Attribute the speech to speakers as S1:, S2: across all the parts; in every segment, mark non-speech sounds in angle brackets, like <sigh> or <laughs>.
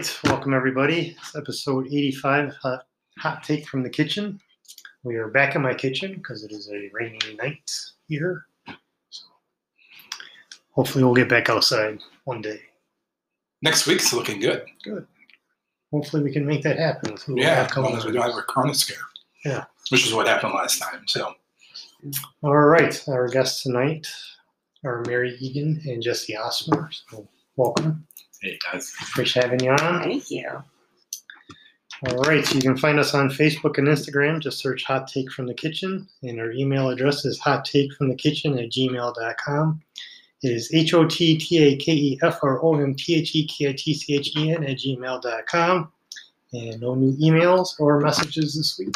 S1: right, welcome everybody. It's episode 85, hot, hot take from the kitchen. We are back in my kitchen because it is a rainy night here. So hopefully, we'll get back outside one day.
S2: Next week's looking good. Good.
S1: Hopefully, we can make that happen. with
S2: Yeah, as long as we don't have a corona scare.
S1: Yeah.
S2: Which is what happened last time. So
S1: All right, our guests tonight are Mary Egan and Jesse Osmer. So welcome.
S3: Hey guys.
S1: Appreciate having you on.
S4: Thank you.
S1: All right, so you can find us on Facebook and Instagram. Just search Hot Take from the Kitchen, and our email address is hot take from the kitchen at gmail.com. It is H O T T A K E F R O M T H E K I T C H E N at gmail.com. And no new emails or messages this week.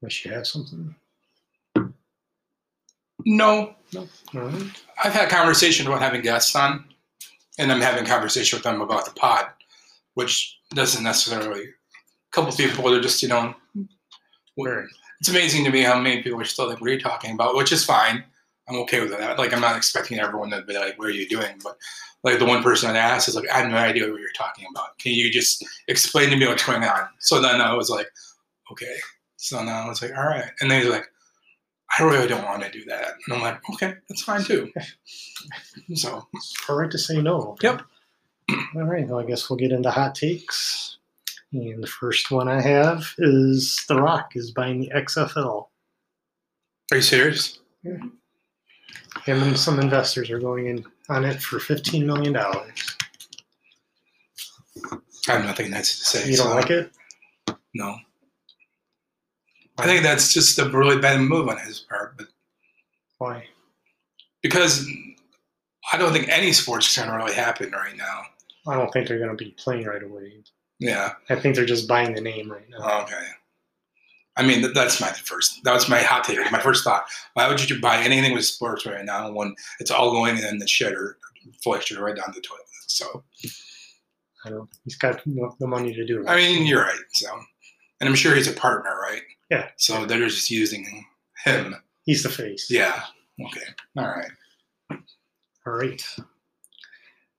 S1: Unless you have something.
S2: no,
S1: All right.
S2: I've had conversations about having guests on, and I'm having conversation with them about the pod, which doesn't necessarily. A couple people are just you know.
S1: Right.
S2: It's amazing to me how many people are still like, "What are you talking about?" Which is fine. I'm okay with that. Like, I'm not expecting everyone to be like, "What are you doing?" But like the one person I asked is like, "I have no idea what you're talking about. Can you just explain to me what's going on?" So then I was like, "Okay." So now I was like, "All right," and then he's like, "I really don't want to do that," and I'm hmm. like, "Okay, that's fine too." <laughs> So it's
S1: All right to say no.
S2: Yep.
S1: All right, well, I guess we'll get into hot takes. And the first one I have is The Rock is buying the XFL.
S2: are you serious?
S1: Him and some investors are going in on it for $15 million.
S2: I have nothing nice to say.
S1: You don't
S2: so,
S1: like it?
S2: No. I think that's just a really bad move on his part, but
S1: Why?
S2: because I don't think any sports can really happen right now.
S1: I don't think they're going to be playing right away.
S2: Yeah.
S1: I think they're just buying the name right now.
S2: Okay. I mean, that's my first. That was my hot take. My first thought: Why would you buy anything with sports right now when it's all going in the shitter, flushed right down the toilet? So,
S1: I don't. He's got no- the money to do it.
S2: I mean, you're right. So, and I'm sure he's a partner, right?
S1: Yeah.
S2: So they're just using him.
S1: he's the face.
S2: Yeah. Okay. All right.
S1: All right.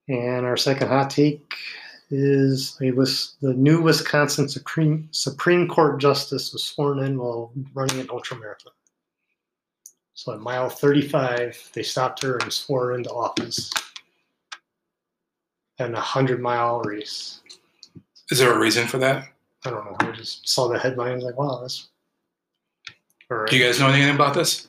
S1: And our second hot take is a Wis- the new Wisconsin Supreme Supreme Court justice was sworn in while running an ultramarathon. So at mile 35, they stopped her and swore her into office. In a hundred mile race.
S2: Is there a reason for that?
S1: I don't know. I just saw the headline. I was like, wow, that's. All right.
S2: Do you guys know anything about this?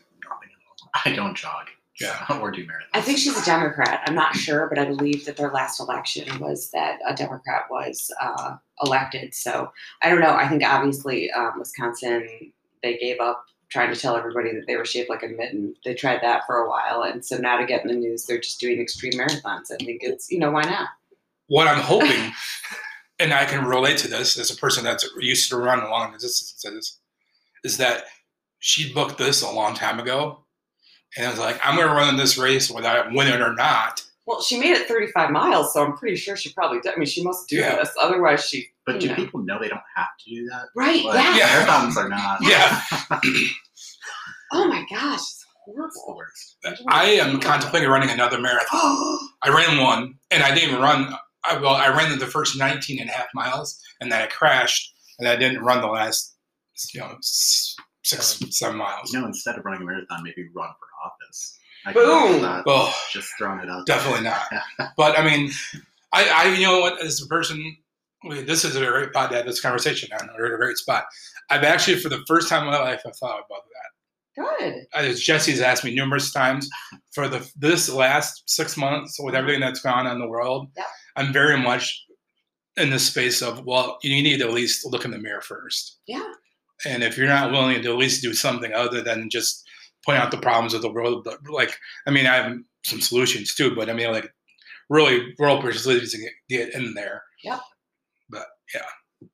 S3: I don't jog.
S2: Yeah. <laughs>
S3: or do marathons.
S4: I think she's a Democrat. I'm not sure, but I believe that their last election was that a Democrat was uh, elected. So I don't know. I think obviously um, Wisconsin, they gave up trying to tell everybody that they were shaped like a mitten. They tried that for a while. And so now to get in the news, they're just doing extreme marathons. I think it's, you know, why not?
S2: What I'm <laughs> hoping, and I can relate to this as a person that's used to run long distances, is that she booked this a long time ago, and I was like, I'm going to run in this race whether I win it or not.
S4: Well, she made it 35 miles, so I'm pretty sure she probably did. I mean, she must do
S2: Yeah.
S4: this. Otherwise, she.
S3: But do
S4: know.
S3: people know they don't have to do that?
S4: Right,
S3: Like,
S4: yeah.
S2: Yeah.
S3: Marathons are not.
S2: Yeah. <laughs>
S4: Oh my gosh, it's
S3: It's
S4: horrible.
S2: I am contemplating running another marathon. <gasps> I ran one, and I didn't even run. I, well, I ran the first 19 and a half miles, and then I crashed, and I didn't run the last, you know, s- six, um, seven miles.
S3: You know, instead of running a marathon, maybe run for office. I
S4: Boom.
S3: can.
S2: Oh,
S3: Just throwing it out. there.
S2: definitely not. <laughs> But I mean, I, I, you know what, as a person, this is a great spot to have this conversation on. We're at a great spot. I've actually, for the first time in my life, I thought about that.
S4: Good.
S2: As Jesse's asked me numerous times, for the this last six months with everything that's gone on in the world,
S4: Yeah.
S2: I'm very much in the space of well, you need to at least look in the mirror first.
S4: Yeah.
S2: And if you're not willing to at least do something other than just point out the problems of the world, but, like I mean, I have some solutions too, but I mean, like really, world persuasion to get, get in there.
S4: Yep.
S2: But yeah,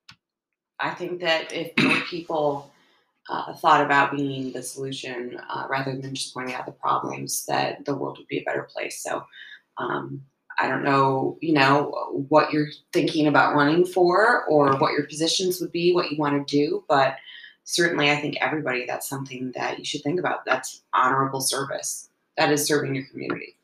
S4: I think that if more people uh, thought about being the solution uh, rather than just pointing out the problems, that the world would be a better place. So um, I don't know, you know, what you're thinking about running for or what your positions would be, what you want to do, but certainly I think everybody that's something that you should think about. That's honorable service. That is serving your community.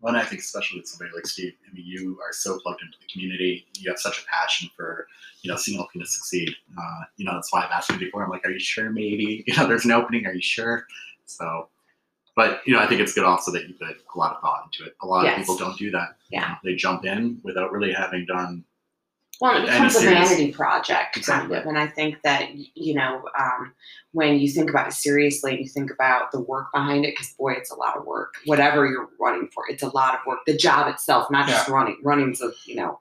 S3: Well, and I think especially with somebody like Steve, I mean, you are so plugged into the community. You have such a passion for, you know, seeing Alpena succeed. Uh, you know, that's why I've asked you before. I'm like, are you sure? Maybe <laughs> you know, there's an opening. Are you sure? So, but you know, I think it's good also that you put a lot of thought into it. A lot
S4: Yes.
S3: of people don't do that. You
S4: Yeah.
S3: know, they jump in without really having done.
S4: Well, it becomes a vanity project,
S3: Exactly.
S4: kind of. And I think that, you know, um, when you think about it seriously, you think about the work behind it, because boy, it's a lot of work. Whatever you're running for, it's a lot of work. The job itself, not just running, running's a, you know,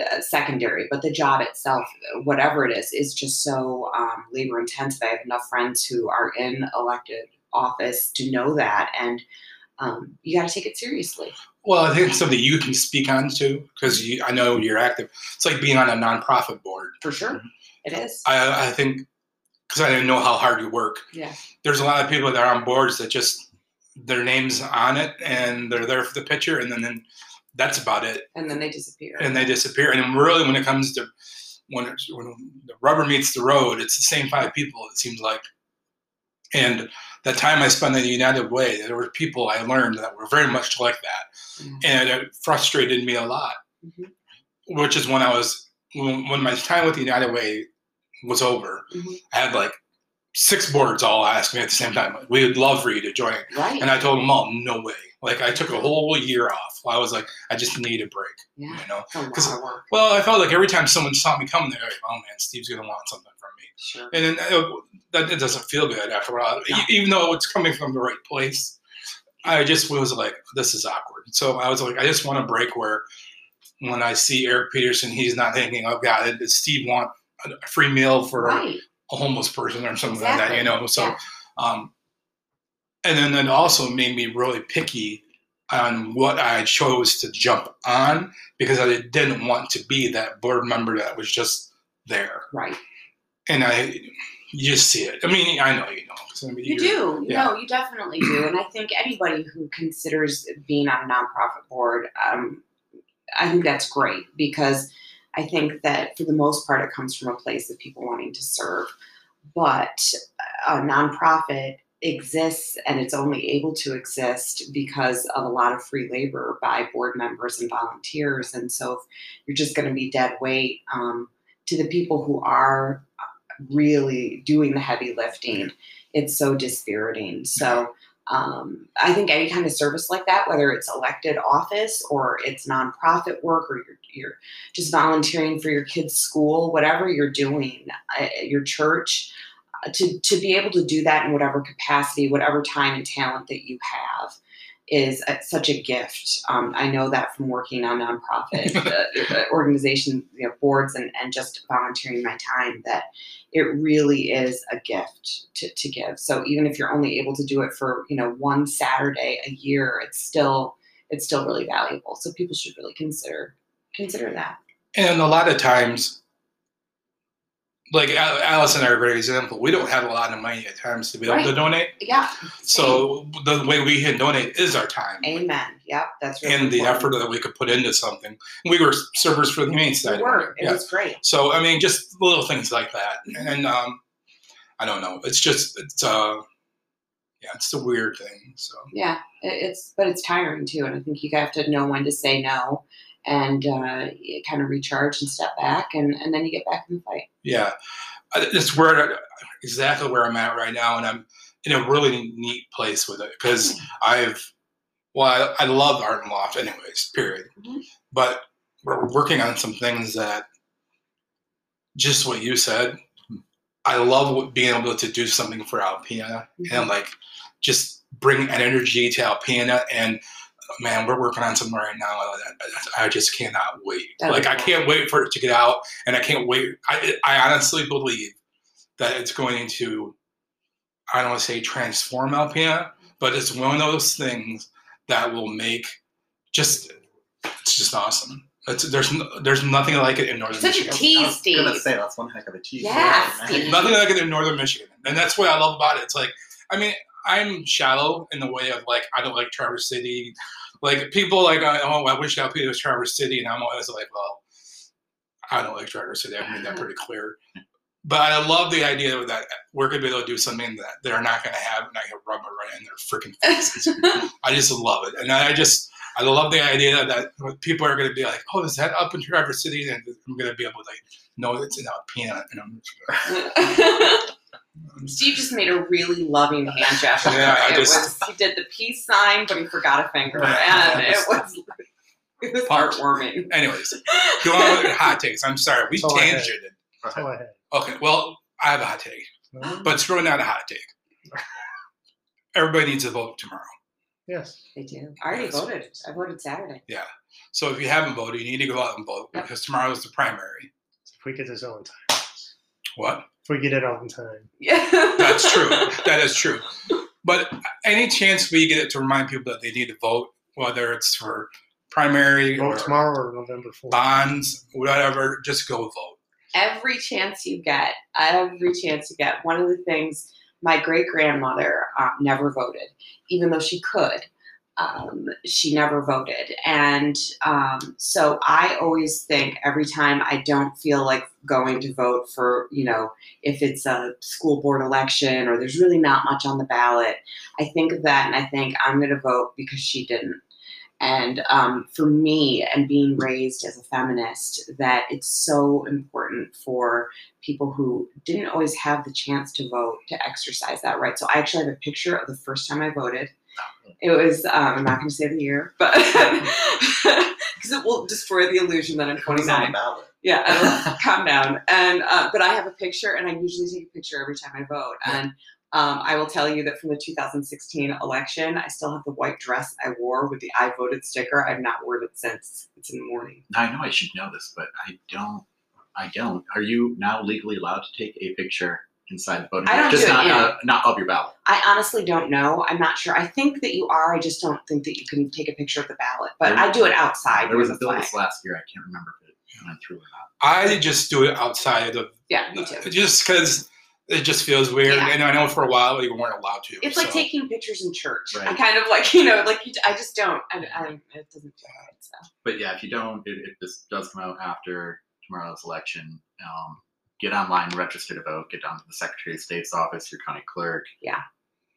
S4: uh, secondary, but the job itself, whatever it is, is just so um, labor intensive. I have enough friends who are in elected office to know that. And um, you got to take it seriously.
S2: Well, I think it's something you can speak on too, because I know you're active. It's like being on a nonprofit board.
S4: For sure. It is.
S2: I, I think because I didn't know how hard you work.
S4: Yeah.
S2: There's a lot of people that are on boards that just their names on it and they're there for the picture, and then, then that's about it,
S4: And then they disappear.
S2: and they disappear. And really, when it comes to when, it, when the rubber meets the road, it's the same five people. It seems like, and that time I spent in the United Way, there were people I learned that were very much like that,
S4: Mhm.
S2: and it frustrated me a lot.
S4: Mhm.
S2: Which is when I was when, when my time with the United Way was over.
S4: Mhm.
S2: I had like six boards all asked me at the same time. We would love for you to join,
S4: Right.
S2: and I told them all, no way. Like I took a whole year off. I was like, I just need a break.
S4: yeah.
S2: You know.
S4: It's a lot
S2: 'Cause-
S4: of work.
S2: Well, I felt like every time someone saw me come there, like, oh man, Steve's gonna want something from me,
S4: Sure.
S2: and then uh, that it doesn't feel good after a while.
S4: No.
S2: Even though it's coming from the right place, I just was like, this is awkward. So I was like, I just want a break where when I see Eric Peterson, he's not thinking, oh God, does Steve want a free meal for
S4: Right.
S2: A homeless person or something like that, you know? So,
S4: Yeah.
S2: um, and then it also made me really picky on what I chose to jump on because I didn't want to be that board member that was just there.
S4: Right.
S2: And I, you just see it. I mean, I know you know. I mean,
S4: You do.
S2: yeah.
S4: No, you definitely do. And I think anybody who considers being on a nonprofit board, um, I think that's great because I think that for the most part it comes from a place of people wanting to serve. But a nonprofit exists and it's only able to exist because of a lot of free labor by board members and volunteers. And so you're just going to be dead weight um, to the people who are really doing the heavy lifting it's so dispiriting. So um, I think any kind of service like that, whether it's elected office or it's nonprofit work or you're, you're just volunteering for your kids' school, whatever you're doing, uh, your church, uh, to, to be able to do that in whatever capacity, whatever time and talent that you have is uh such a gift. Um, I know that from working on nonprofit <laughs> uh, uh, organization you know, boards and, and just volunteering my time that it really is a gift to, to give. So even if you're only able to do it for, you know, one Saturday a year, it's still it's still really valuable. So people should really consider consider that.
S2: And a lot of times, like Al- Alice and I are a great example. We don't have a lot of money at times to be able to donate.
S4: Yeah.
S2: So the way we can donate is our time.
S4: Amen. Yep. That's really
S2: and the effort that we could put into something. We were servers for the Humane
S4: We were. It
S2: Yeah.
S4: was great.
S2: So I mean, just little things like that, and um, I don't know. It's just it's uh, yeah, it's a weird thing. So
S4: Yeah. It's but it's tiring too, and I think you have to know when to say no and uh, kind of recharge and step back, and and then you get back in the fight.
S2: yeah, I- it's where exactly where I'm at right now, and I'm in a really neat place with it because I've well, I, I love Art and Loft, anyways. Period.
S4: Mhm.
S2: But we're working on some things that just what you said. I love being able to do something for Alpena and like just bring an energy to Alpena. And man, we're working on something right now I just cannot wait.
S4: That'd be
S2: like I can't wait for it to get out, and I can't wait. I I honestly believe that it's going to. I don't want to say transform Alpena, but it's one of those things that will make just it's just awesome. It's, there's n- there's nothing like it in northern
S4: Such a
S2: Michigan.
S4: tease,
S3: I was gonna say that's one heck of a tease.
S4: Yeah,
S3: man.
S4: Steve.
S2: Nothing like it in northern Michigan, and that's what I love about it. It's like I mean I'm shallow in the way of like I don't like Traverse City. Like people like oh I wish Alpena was Traverse City, and I'm always like well I don't like Traverse City. I made that pretty clear. But I love the idea that we're gonna be able to do something that they're not gonna have, and I can rub it right in their freaking faces. <laughs> I just love it, and I just I love the idea that people are going to be like, "Oh, is that up in Traverse City?" And I'm going to be able to like, know it's in Alpena. And I'm just, <laughs>
S4: Steve just made a really loving hand gesture.
S2: Yeah, I
S4: it
S2: just-
S4: was, he did the peace sign, but he forgot a finger, and it <laughs> was it was heartwarming.
S2: anyways, go on with your hot takes. I'm sorry, we
S1: That's all I had.
S2: tangented.
S1: That's all I.
S2: Okay, well, I have a hot take,
S1: No?
S2: but it's really not a hot take. Everybody needs to vote tomorrow.
S1: Yes.
S4: They do. I already
S2: Yes.
S4: voted. I voted Saturday. Yeah.
S2: So if you haven't voted, you need to go out and vote
S4: Yep.
S2: because tomorrow is the primary.
S1: If we get this all time.
S2: What?
S1: If we get it all in time.
S4: Yeah,
S2: That's true. <laughs> that is true. But any chance we get it to remind people that they need to vote, whether it's for primary
S1: Vote
S2: or
S1: tomorrow or November 4th.
S2: bonds, whatever, just go vote.
S4: every chance you get, every chance you get. One of the things my great grandmother uh, never voted, even though she could. Um, she never voted, and um, so I always think every time I don't feel like going to vote for, you know, if it's a school board election or there's really not much on the ballot, I think of that and I think I'm going to vote because she didn't. And um, for me, and being raised as a feminist, that it's so important for people who didn't always have the chance to vote to exercise that right. So I actually have a picture of the first time I voted. It was, um, I'm not going to say the year, but <laughs> because it will destroy the illusion that I'm 29.
S3: the ballot?
S4: Yeah, I- <laughs> calm down. And uh, but I have a picture, and I usually take a picture every time I vote. And um, I will tell you that from the 2016 election, I still have the white dress I wore with the "I voted" sticker. I've not worn it since. It's in the morning.
S3: I know I should know this, but I don't. I don't. Are you now legally allowed to take a picture inside the voting
S4: I don't
S3: booth? Just
S4: do
S3: not
S4: yeah.
S3: uh, not of your ballot.
S4: I honestly don't know. I'm not sure. I think that you are. I just don't think that you can take a picture of the ballot. But I do it outside.
S3: There was a bill this last year. I can't remember if it went through or not.
S2: I just do it outside of
S4: Yeah, me too.
S2: just because it just feels weird.
S4: Yeah.
S2: And I know for a while you weren't allowed to.
S4: It's like taking pictures in church. I kind of like you know, like you, I just don't. I, I, it doesn't feel right. So.
S3: But yeah, if you don't, if, if this does come out after tomorrow's election, um, get online, register to vote, get down to the Secretary of State's office, your county clerk.
S4: Yeah.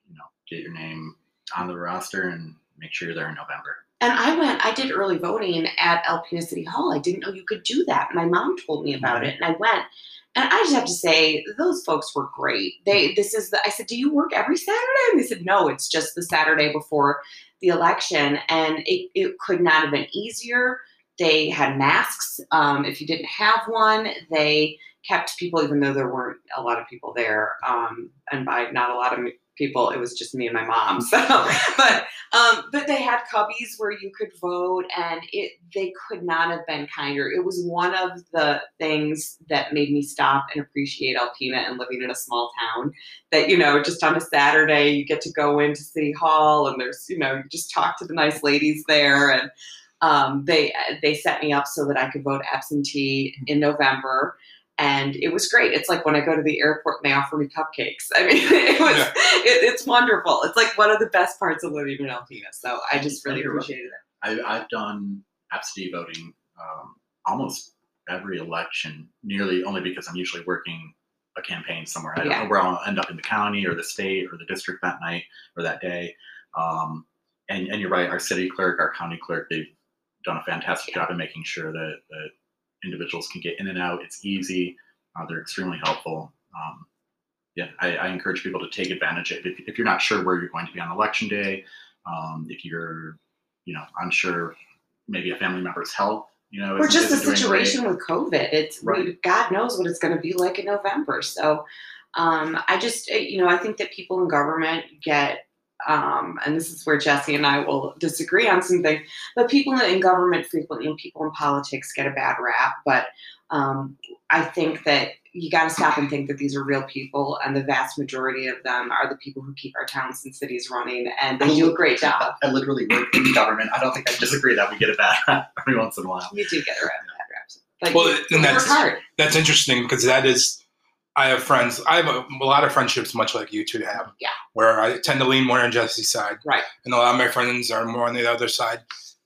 S3: You know, get your name on the roster and make sure you're there in November.
S4: And I went, I did early voting at Alpena City Hall. I didn't know you could do that. My mom told me about it, and I went. And I just have to say, those folks were great. They, this is the, I said, do you work every Saturday? And they said, no, it's just the Saturday before the election. And it, it could not have been easier. They had masks. Um, if you didn't have one, they kept people, even though there weren't a lot of people there. Um, and by not a lot of people, it was just me and my mom. <laughs> So, but um, but they had cubbies where you could vote, and it they could not have been kinder. It was one of the things that made me stop and appreciate Alpena and living in a small town. That you know, just on a Saturday, you get to go into City Hall, and there's you know, you just talk to the nice ladies there, and um, they they set me up so that I could vote absentee in November. And it was great. It's like when I go to the airport and they offer me cupcakes. I mean, <laughs> it was
S2: Yeah.
S4: it, it's wonderful. It's like one of the best parts of living in Alpena. So I just really appreciated it.
S3: I, I've done absentee voting um, almost every election, nearly only because I'm usually working a campaign somewhere. I don't
S4: Yeah.
S3: know where I'll end up in the county or the state or the district that night or that day. Um, and, and you're right, our city clerk, our county clerk, they've done a fantastic job in making sure that, that individuals can get in and out. It's easy. Uh, they're extremely helpful. Um, yeah, I, I encourage people to take advantage of it. If, if you're not sure where you're going to be on election day, um, if you're, you know, unsure, maybe a family member's health, you know,
S4: Or just the
S3: great.
S4: situation with COVID. It's
S3: Right.
S4: God knows what it's going to be like in November. So um, I just, uh, you know, I think that people in government get, um, and this is where Jesse and I will disagree on something, but people in government frequently and people in politics get a bad rap. But um, I think that you got to stop and think that these are real people, and the vast majority of them are the people who keep our towns and cities running, and they do a great job.
S3: I literally work in government. I don't think I disagree that we get a bad rap every once in a while.
S4: You do get a rap, bad raps, but
S2: Well,
S4: you,
S2: and that's-
S4: hard.
S2: That's interesting because that is, I have friends. I have a, a lot of friendships, much like you two have.
S4: Yeah.
S2: Where I tend to lean more on Jesse's side,
S4: Right.
S2: and a lot of my friends are more on the other side.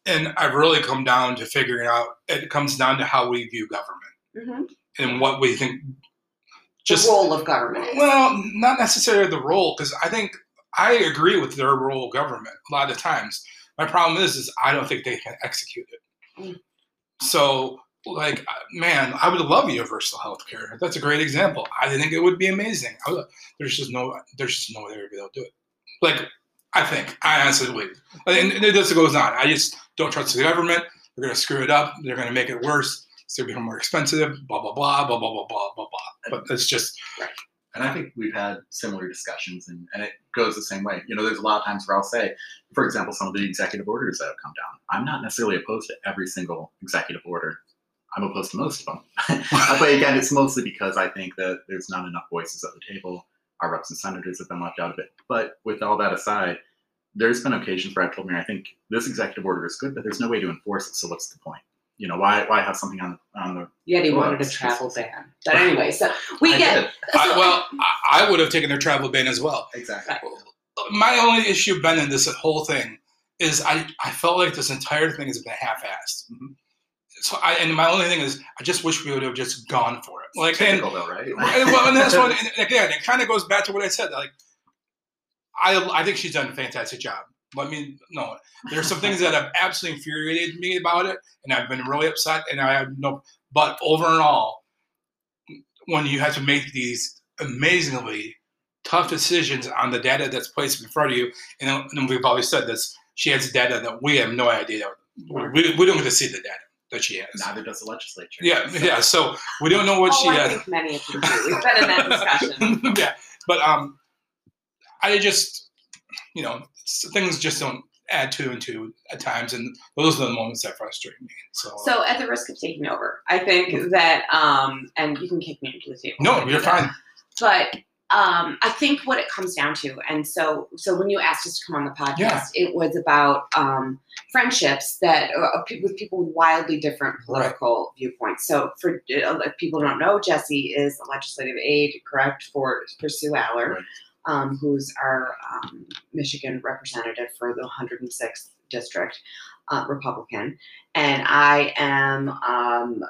S2: And I've really come down to figuring out. It comes down to how we view government
S4: hmm
S2: and what we think.
S4: the role of government.
S2: Well, not necessarily the role, because I think I agree with their role of government a lot of times. My problem is, is I don't think they can execute it.
S4: Mm.
S2: So, like, uh, man, I would love universal health care. That's a great example. I think it would be amazing. Would, there's just no, there's just no way they'll do it. Like, I think, I honestly believe. And and this goes on. I just don't trust the government. They're going to screw it up. They're going to make it worse. It's going to become more expensive. Blah blah blah blah blah blah blah blah blah. But it's just right.
S3: And I think we've had similar discussions, and, and it goes the same way. You know, there's a lot of times where I'll say, for example, some of the executive orders that have come down. I'm not necessarily opposed to every single executive order. I'm opposed to most of them. <laughs> but again, it's mostly because I think that there's not enough voices at the table. Our reps and senators have been left out of it. But with all that aside, there's been occasions where I've told me, I think this executive order is good, but there's no way to enforce it. So what's the point? You know, why why have something on on the
S4: Yet he wanted a travel ban. But anyway, so we
S3: I
S4: get.
S3: did.
S2: I, well, I, I would have taken their travel ban as well.
S3: exactly.
S2: My only issue, Ben, in this whole thing is I, I felt like this entire thing has been half-assed.
S3: Mhm.
S2: So I and my only thing is I just wish we would have just gone for it. Like and,
S3: though, right?
S2: and well, and that's what and again it kind of goes back to what I said. Like I I think she's done a fantastic job. Let me no. There's some things that have absolutely infuriated me about it, and I've been really upset. And I have no. But over and all, when you have to make these amazingly tough decisions on the data that's placed in front of you, and, and we've always said this, she has data that we have no idea. We, we don't get to see the data that she has.
S3: Neither does the legislature.
S2: Yeah,
S3: So-
S2: yeah. So we don't know what
S4: oh,
S2: she
S4: I
S2: has.
S4: think many of you do. We've been in that discussion. <laughs>
S2: yeah, but um, I just, you know, things just don't add two and two at times, and those are the moments that frustrate me. So,
S4: So, at the risk of taking over, I think that, um, and you can kick me into the table.
S2: no, you're fine.
S4: But um, I think what it comes down to, and so so when you asked us to come on the podcast,
S2: Yeah.
S4: it was about um, friendships that uh, with people with wildly different
S2: Right.
S4: political viewpoints. So for uh, if people don't know, Jesse is a legislative aide, correct, for for Sue Allor,
S3: Right.
S4: um, who's our um, Michigan representative for the 106th district, uh, Republican, and I am um,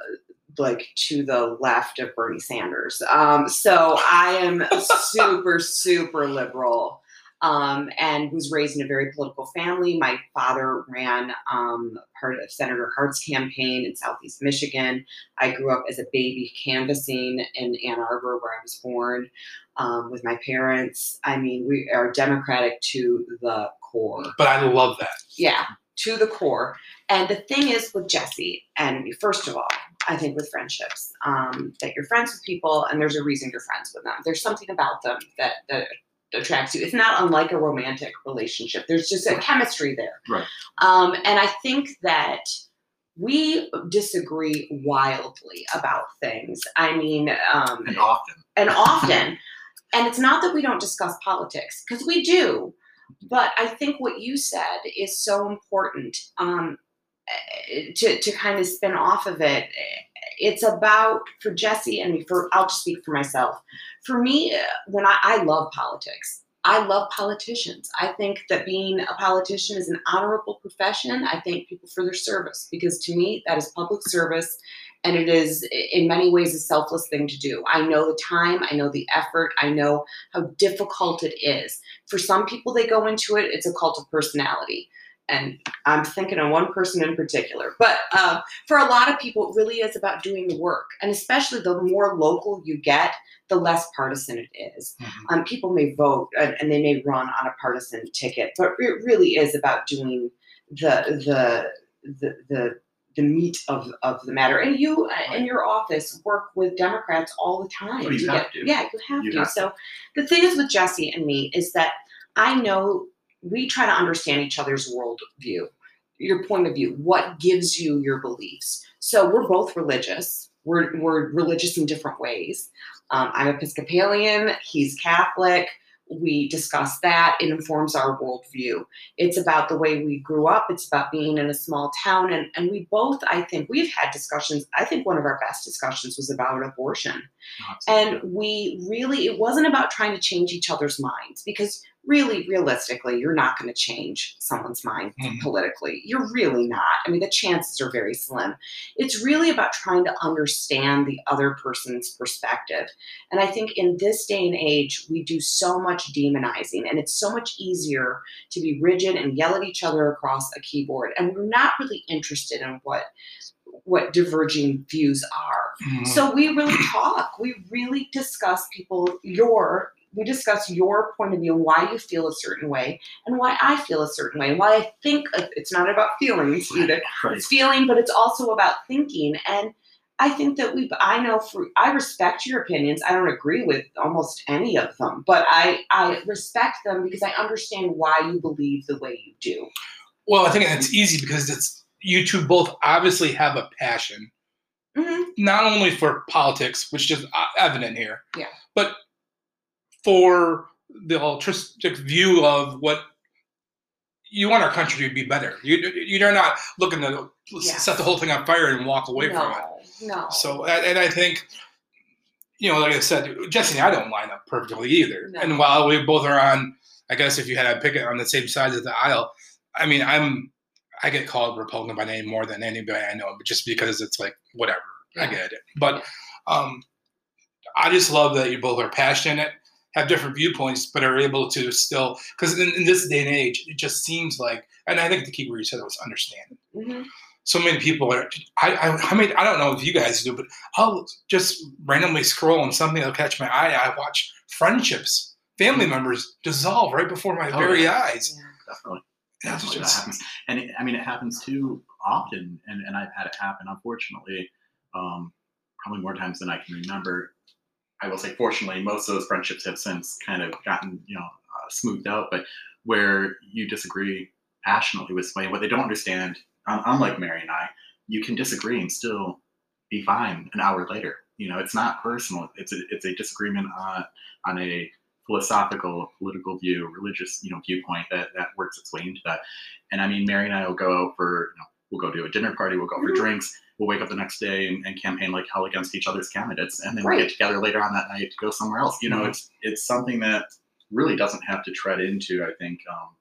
S4: like to the left of Bernie Sanders. Um, so I am super, <laughs> super liberal. Um, and was raised in a very political family. My father ran um, part of Senator Hart's campaign in Southeast Michigan. I grew up as a baby canvassing in Ann Arbor, where I was born, um, with my parents. I mean, we are Democratic to the core
S2: But I love that.
S4: yeah, to the core. And the thing is with Jesse, and first of all, I think with friendships, um, that you're friends with people, and there's a reason you're friends with them. There's something about them that that attracts you. It's not unlike a romantic relationship. There's just a chemistry there.
S3: Right.
S4: Um, and I think that we disagree wildly about things. I mean, um,
S3: and often.
S4: and <laughs> often. and it's not that we don't discuss politics, because we do. But I think what you said is so important um, to, to kind of spin off of it. It's about, for Jesse and me, for I'll just speak for myself. For me, when I, I love politics, I love politicians. I think that being a politician is an honorable profession. I thank people for their service because to me, that is public service and it is in many ways a selfless thing to do. I know the time, I know the effort, I know how difficult it is. For some people, they go into it, it's a cult of personality. And I'm thinking of one person in particular. But uh, for a lot of people, it really is about doing the work. And especially the more local you get, the less partisan it is.
S2: Mhm.
S4: Um, people may vote and, and they may run on a partisan ticket, but it really is about doing the the the the, the meat of, of the matter. And you uh, in your office work with Democrats all the time.
S3: Oh, you
S4: to
S3: have
S4: get-
S3: to.
S4: Yeah, you have
S3: You
S4: to.
S3: have to.
S4: so the thing is with Jesse and me is that I know we try to understand each other's worldview, your point of view, what gives you your beliefs. So we're both religious. We're, we're religious in different ways. Um, I'm Episcopalian, he's Catholic. We discuss that. It informs our worldview. It's about the way we grew up. It's about being in a small town. And, and we both, I think, we've had discussions. I think one of our best discussions was about abortion. And we really, it wasn't about trying to change each other's minds because really realistically, you're not going to change someone's mind
S2: Mhm.
S4: politically. You're really not. I mean, the chances are very slim. It's really about trying to understand the other person's perspective. And I think in this day and age, we do so much demonizing, and it's so much easier to be rigid and yell at each other across a keyboard. And we're not really interested in what what diverging views are.
S2: Mhm.
S4: So we really talk. We really discuss people your we discuss your point of view and why you feel a certain way and why I feel a certain way and why I think it's not about feelings either.
S3: Right.
S4: It's feeling, but it's also about thinking. And I think that we I know for I respect your opinions. I don't agree with almost any of them, but I I respect them because I understand why you believe the way you do.
S2: Well, I think it's easy because it's you two both obviously have a passion,
S4: hmm
S2: not only for politics, which is uh, evident here,
S4: Yeah.
S2: but for the altruistic view of what you want our country to be better. You you're not looking to
S4: Yes.
S2: set the whole thing on fire and walk away
S4: no,
S2: from it.
S4: No.
S2: So, and I think, you know, like I said, Jesse and I don't line up perfectly either.
S4: No.
S2: And while we both are on, I guess if you had to pick it on the same side of the aisle, I mean, I'm, I get called Republican by name more than anybody I know, but just because it's like whatever, I get it. But um, I just love that you both are passionate, have different viewpoints, but are able to still, because in, in this day and age, it just seems like, and I think the key word you said was understanding
S4: Mhm.
S2: so many people are I, I I mean I don't know if you guys do, but I'll just randomly scroll and something that'll catch my eye. I watch friendships, family members dissolve right before my
S3: Oh,
S2: very
S3: yeah.
S2: eyes.
S3: Definitely.
S2: That's
S3: Definitely that
S2: just-
S3: happens. And it, I mean, it happens too often, and, and I've had it happen, unfortunately, um, probably more times than I can remember. I will say, fortunately, most of those friendships have since kind of gotten, you know, uh, smoothed out, but where you disagree passionately with somebody, what they don't understand, un- unlike Mary and I, you can disagree and still be fine an hour later. You know, it's not personal. It's a, it's a disagreement on, on a philosophical, political view, religious, you know, viewpoint that, that works its way into that. And I mean, Mary and I will go out for, you know, we'll go to a dinner party, we'll go for
S4: Mhm.
S3: drinks, we'll wake up the next day and, and campaign like hell against each other's candidates, and then we'll get together later on that night to go somewhere else. You know,
S2: Mhm.
S3: it's it's something that really doesn't have to tread into, I think, um,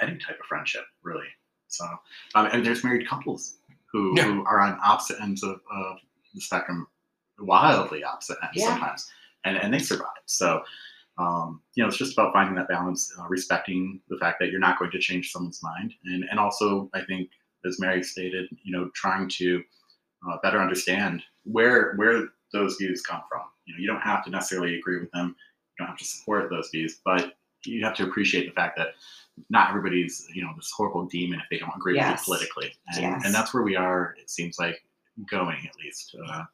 S3: any type of friendship, really. So, um, and there's married couples who,
S2: Yeah.
S3: who are on opposite ends of, of the spectrum, wildly opposite ends
S4: Yeah.
S3: sometimes, and and they survive. So, um, you know, it's just about finding that balance, uh, respecting the fact that you're not going to change someone's mind, and and also I think, as Mary stated, you know, trying to uh, better understand where where those views come from. You know, you don't have to necessarily agree with them, you don't have to support those views, but you have to appreciate the fact that not everybody's you know this horrible demon if they don't agree
S4: Yes.
S3: with you politically, and,
S4: Yes.
S3: and that's where we are. It seems like going at least. Uh,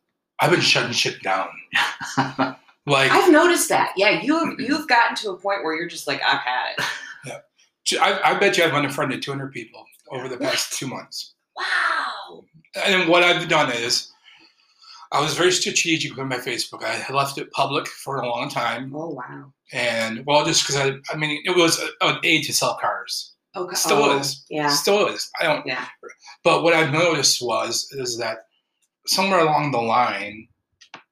S2: I've been shutting shit down. <laughs> Like
S4: I've noticed that. Yeah, you've you've gotten to a point where you're just like, I've had it.
S2: I, I bet you I've unfriended 200 people over the past two months.
S4: Wow.
S2: And what I've done is, I was very strategic with my Facebook. I left it public for a long time,
S4: Oh wow.
S2: and well, just because I, I mean, it was a- an aid to sell cars.
S4: Oh, okay.
S2: Still
S4: oh,
S2: is.
S4: Yeah.
S2: Still is. I don't.
S4: Yeah.
S2: But what I've noticed was is that somewhere along the line,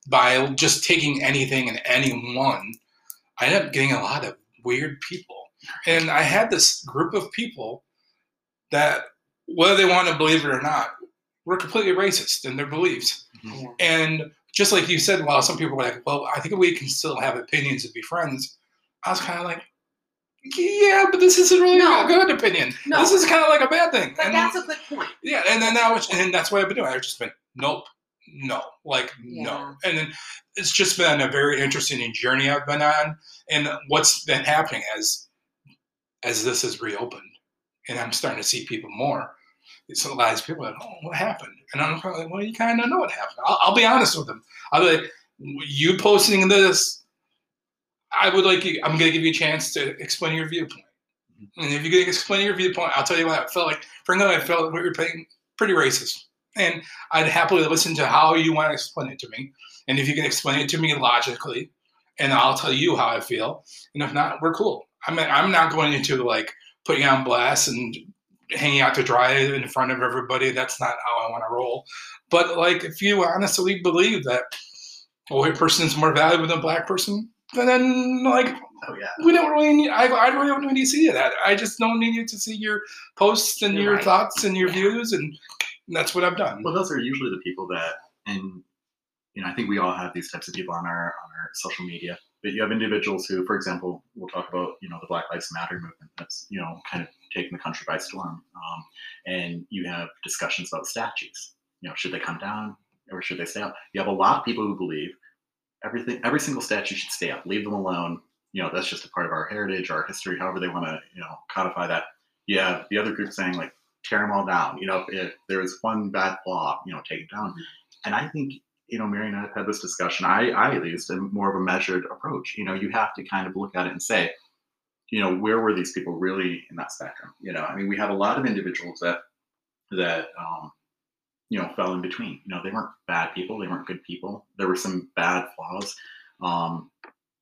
S2: by just taking anything and anyone, I ended up getting a lot of weird people. And I had this group of people that, whether they want to believe it or not, we're completely racist in their beliefs.
S4: Yeah.
S2: And just like you said, while some people were like, well, I think we can still have opinions and be friends, I was kind of like, yeah, but this isn't really
S4: No.
S2: a good opinion.
S4: No.
S2: This is kind of like a bad thing.
S4: But
S2: And-
S4: that's a good point.
S2: yeah, and then that was, and that's what I've been doing. I've just been, nope, no, like no, and then it's just been a very interesting journey I've been on, and what's been happening as as this has reopened, and I'm starting to see people more. So a lot of people are like, oh, what happened? And I'm probably like, well, you kind of know what happened. I'll, I'll be honest with them. I'll be like, you posting this, I would like you. I'm going to give you a chance to explain your viewpoint. Mm-hmm. And if you can explain your viewpoint, I'll tell you what I felt like. Frankly, I felt what you're playing pretty racist. And I'd happily listen to how you want to explain it to me. And if you can explain it to me logically, and I'll tell you how I feel. And if not, we're cool. I mean, I'm not going into like putting on blast and hanging out to dry in front of everybody. That's not how I want to roll. But like, if you honestly believe that a white person is more valuable than a black person, then like
S3: Oh yeah.
S2: we don't really need. I, I really don't need to see that. I just don't need you to see your posts and
S4: You're
S2: your
S4: right.
S2: thoughts and your
S4: Yeah.
S2: views, and that's what I've done.
S3: Well, those are usually the people that, and you know, I think we all have these types of people on our on our social media. But you have individuals who, for example, we'll talk about you know the Black Lives Matter movement that's you know kind of taking the country by storm, um, and you have discussions about statues. You know, should they come down or should they stay up? You have a lot of people who believe everything, every single statue should stay up. Leave them alone. You know, that's just a part of our heritage, our history, however they want to you know codify that. You have the other group saying like tear them all down. You know, if, if there is one bad flaw, you know, take it down. And I think, you know, Mary and I have had this discussion. I, I at least am more of a measured approach. You know, you have to kind of look at it and say, you know, where were these people really in that spectrum? You know, I mean, we have a lot of individuals that that um, you know fell in between. You know, they weren't bad people. They weren't good people. There were some bad flaws. Um,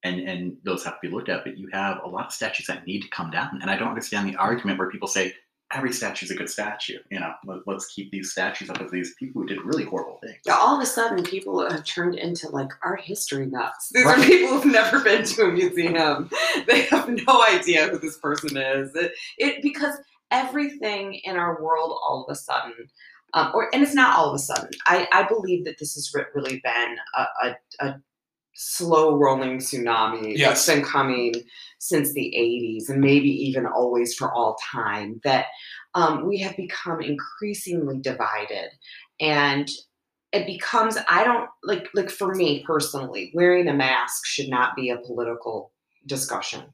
S3: and, and those have to be looked at, but you have a lot of statues that need to come down. And I don't understand the argument where people say every statue is a good statue. You know, let, let's keep these statues up of these people who did really horrible things.
S4: Yeah, all of a sudden people have turned into like art history nuts. These
S3: Right.
S4: are people who've never been to a museum. <laughs> They have no idea who this person is. It, it because everything in our world all of a sudden, um, or and it's not all of a sudden. I, I believe that this has re- really been a, a, a slow rolling tsunami
S2: Yes.
S4: that's been coming since the 80s and maybe even always for all time. That um, we have become increasingly divided and it becomes i don't like like for me personally wearing a mask should not be a political discussion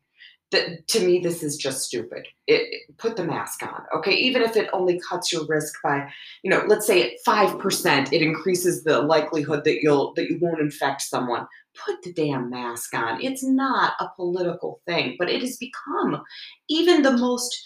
S4: that to me this is just stupid. It, it- put the mask on okay? Even if it only cuts your risk by you know let's say at 5% it increases the likelihood that you'll that you won't infect someone. Put the damn mask on. It's not a political thing but it has become even the most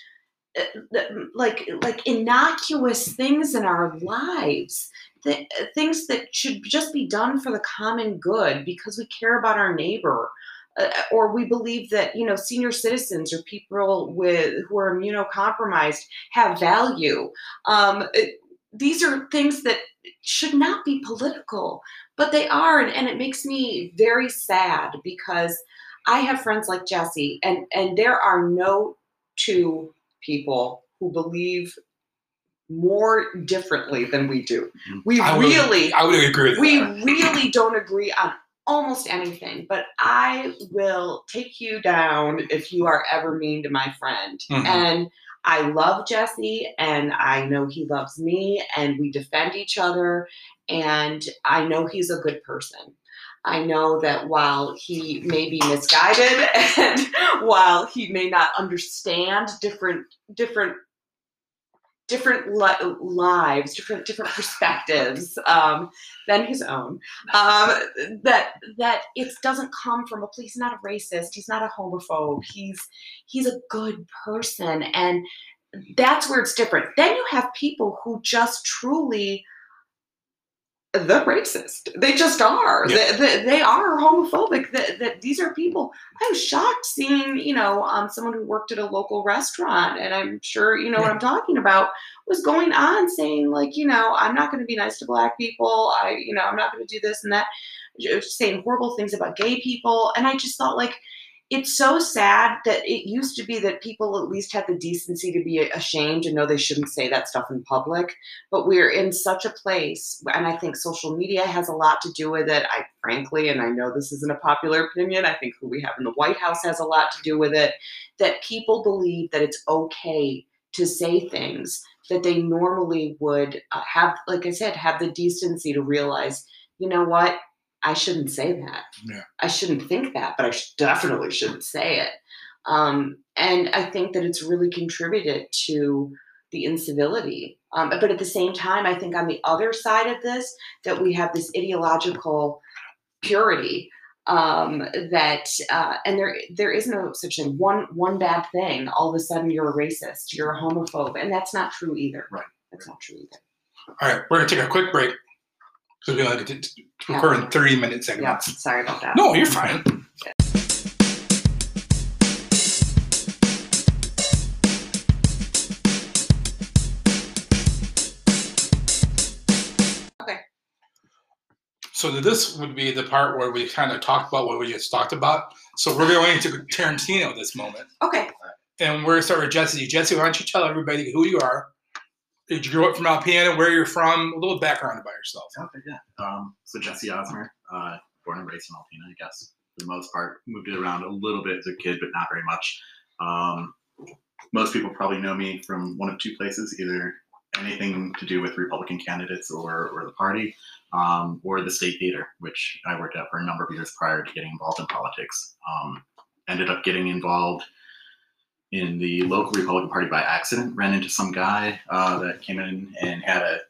S4: uh, like like innocuous things in our lives that things that should just be done for the common good because we care about our neighbor uh, or we believe that you know senior citizens or people with who are immunocompromised have value. Um, it- these are things that should not be political but they are and, and it makes me very sad because i have friends like jesse and and there are no two people who believe more differently than we do. We
S2: I would-
S4: really
S2: I would agree with
S4: we
S2: that.
S4: really don't agree on almost anything, but I will take you down if you are ever mean to my friend.
S2: Mhm.
S4: And I love Jesse, and I know he loves me, and we defend each other, and I know he's a good person. I know that while he may be misguided <laughs> and while he may not understand different different different li- lives, different different perspectives um, than his own. Um, that that it doesn't come from a place. He's not a racist. He's not a homophobe. He's he's a good person, and that's where it's different. Then you have people who just truly. The racist. They just are.
S2: Yeah.
S4: They, they, they are homophobic. That, that these are people. I was shocked seeing, you know, um, someone who worked at a local restaurant, and I'm sure you know what I'm talking about was going on saying like you know i'm not going to be nice to black people i you know i'm not going to do this and that saying horrible things about gay people and i just thought like it's so sad that it used to be that people at least had the decency to be ashamed and know they shouldn't say that stuff in public but we're in such a place and i think social media has a lot to do with it. I frankly and i know this isn't a popular opinion i think who we have in the white house has a lot to do with it that people believe that it's okay to say things that they normally would uh, have, like I said, have the decency to realize, you know what, I shouldn't say that.
S2: Yeah.
S4: I shouldn't think that, but I sh- definitely shouldn't say it. Um, and I think that it's really contributed to the incivility. Um, but at the same time, I think on the other side of this, that we have this ideological purity um, that uh, and there there is no such thing. One one bad thing, all of a sudden you're a racist, you're a homophobe, and that's not true either.
S3: Right.
S4: That's not true either.
S2: All right, we're gonna take a quick break because we like to, to record in thirty minute
S4: Yeah.
S2: segments.
S4: Sorry about that.
S2: No, you're fine. Okay. So this would be the part where we kind of talked about what we just talked about. So we're going to Tarantino this moment,
S4: Okay.
S2: and we're gonna start with Jesse. Jesse, why don't you tell everybody who you are? Did you grow up from Alpena? Where you're from? A little background about yourself.
S3: Okay, yeah. Um, so Jesse Osmer, uh, born and raised in Alpena, I guess, for the most part. Moved it around a little bit as a kid, but not very much. Um, most people probably know me from one of two places, either anything to do with Republican candidates or, or the party, um, or the state theater, which I worked at for a number of years prior to getting involved in politics. Um, ended up getting involved in the local Republican Party by accident. Ran into some guy uh, that came in and had a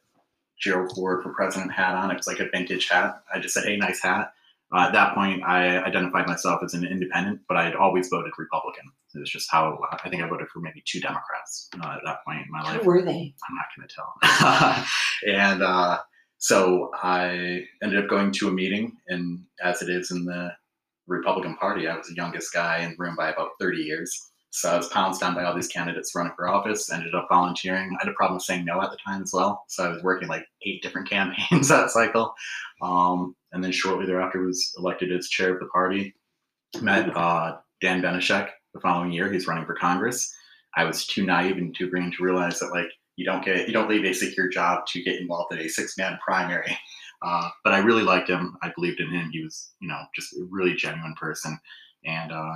S3: Gerald Ford for president hat on. It was like a vintage hat. I just said, "Hey, nice hat." Uh, at that point, I identified myself as an independent, but I had always voted Republican. It was just how I think I voted for maybe two Democrats uh, at that point in my life.
S4: Who were they?
S3: I'm not going to tell. <laughs> and uh, so I ended up going to a meeting, and as it is in the Republican Party, I was the youngest guy in the room by about 30 years. So I was pounced on by all these candidates running for office. Ended up volunteering. I had a problem saying no at the time as well, so I was working like eight different <laughs> campaigns that cycle. Um, and then shortly thereafter, was elected as chair of the party. Met uh, Dan Benishek the following year. He's running for Congress. I was too naive and too green to realize that like you don't get you don't leave a secure job to get involved in a six man <laughs> primary. Uh, but I really liked him. I believed in him. He was you know just a really genuine person, and uh,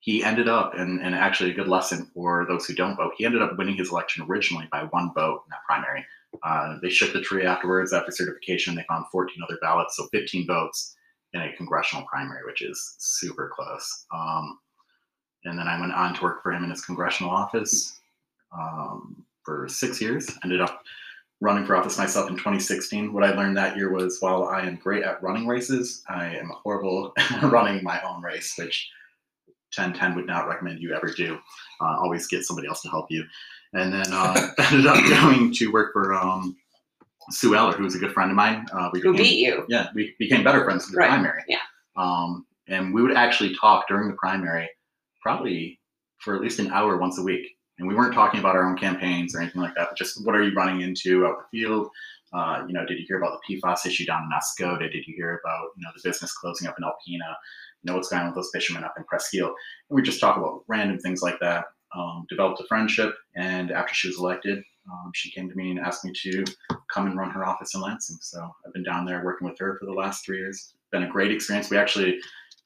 S3: he ended up and, and actually a good lesson for those who don't vote. He ended up winning his election originally by one vote in that primary. Uh, they shook the tree afterwards after certification. They found 14 other ballots, so 15 votes in a congressional primary, which is super close. Um, and then I went on to work for him in his congressional office um, for six years. Ended up running for office myself in 2016. What I learned that year was while I am great at running races, I am horrible <laughs> running my own race, which 1010 would not recommend you ever do. Uh, always get somebody else to help you. And then uh, <laughs> ended up going to work for um, Sue Allor, who was a good friend of mine. Uh, we
S4: Who
S3: became-
S4: beat you?
S3: yeah, we became better friends in the
S4: Right,
S3: primary.
S4: yeah.
S3: Um, and we would actually talk during the primary, probably for at least an hour once a week. And we weren't talking about our own campaigns or anything like that, but just what are you running into out the field? Uh, you know, did you hear about the PFAS issue down in Oscoda? Did you hear about, you know, the business closing up in Alpena? Know, what's going on with those fishermen up in Presque Isle? And we just talk about random things like that. Um, developed a friendship, and after she was elected, um, she came to me and asked me to come and run her office in Lansing. So I've been down there working with her for the last three years. Been a great experience. We actually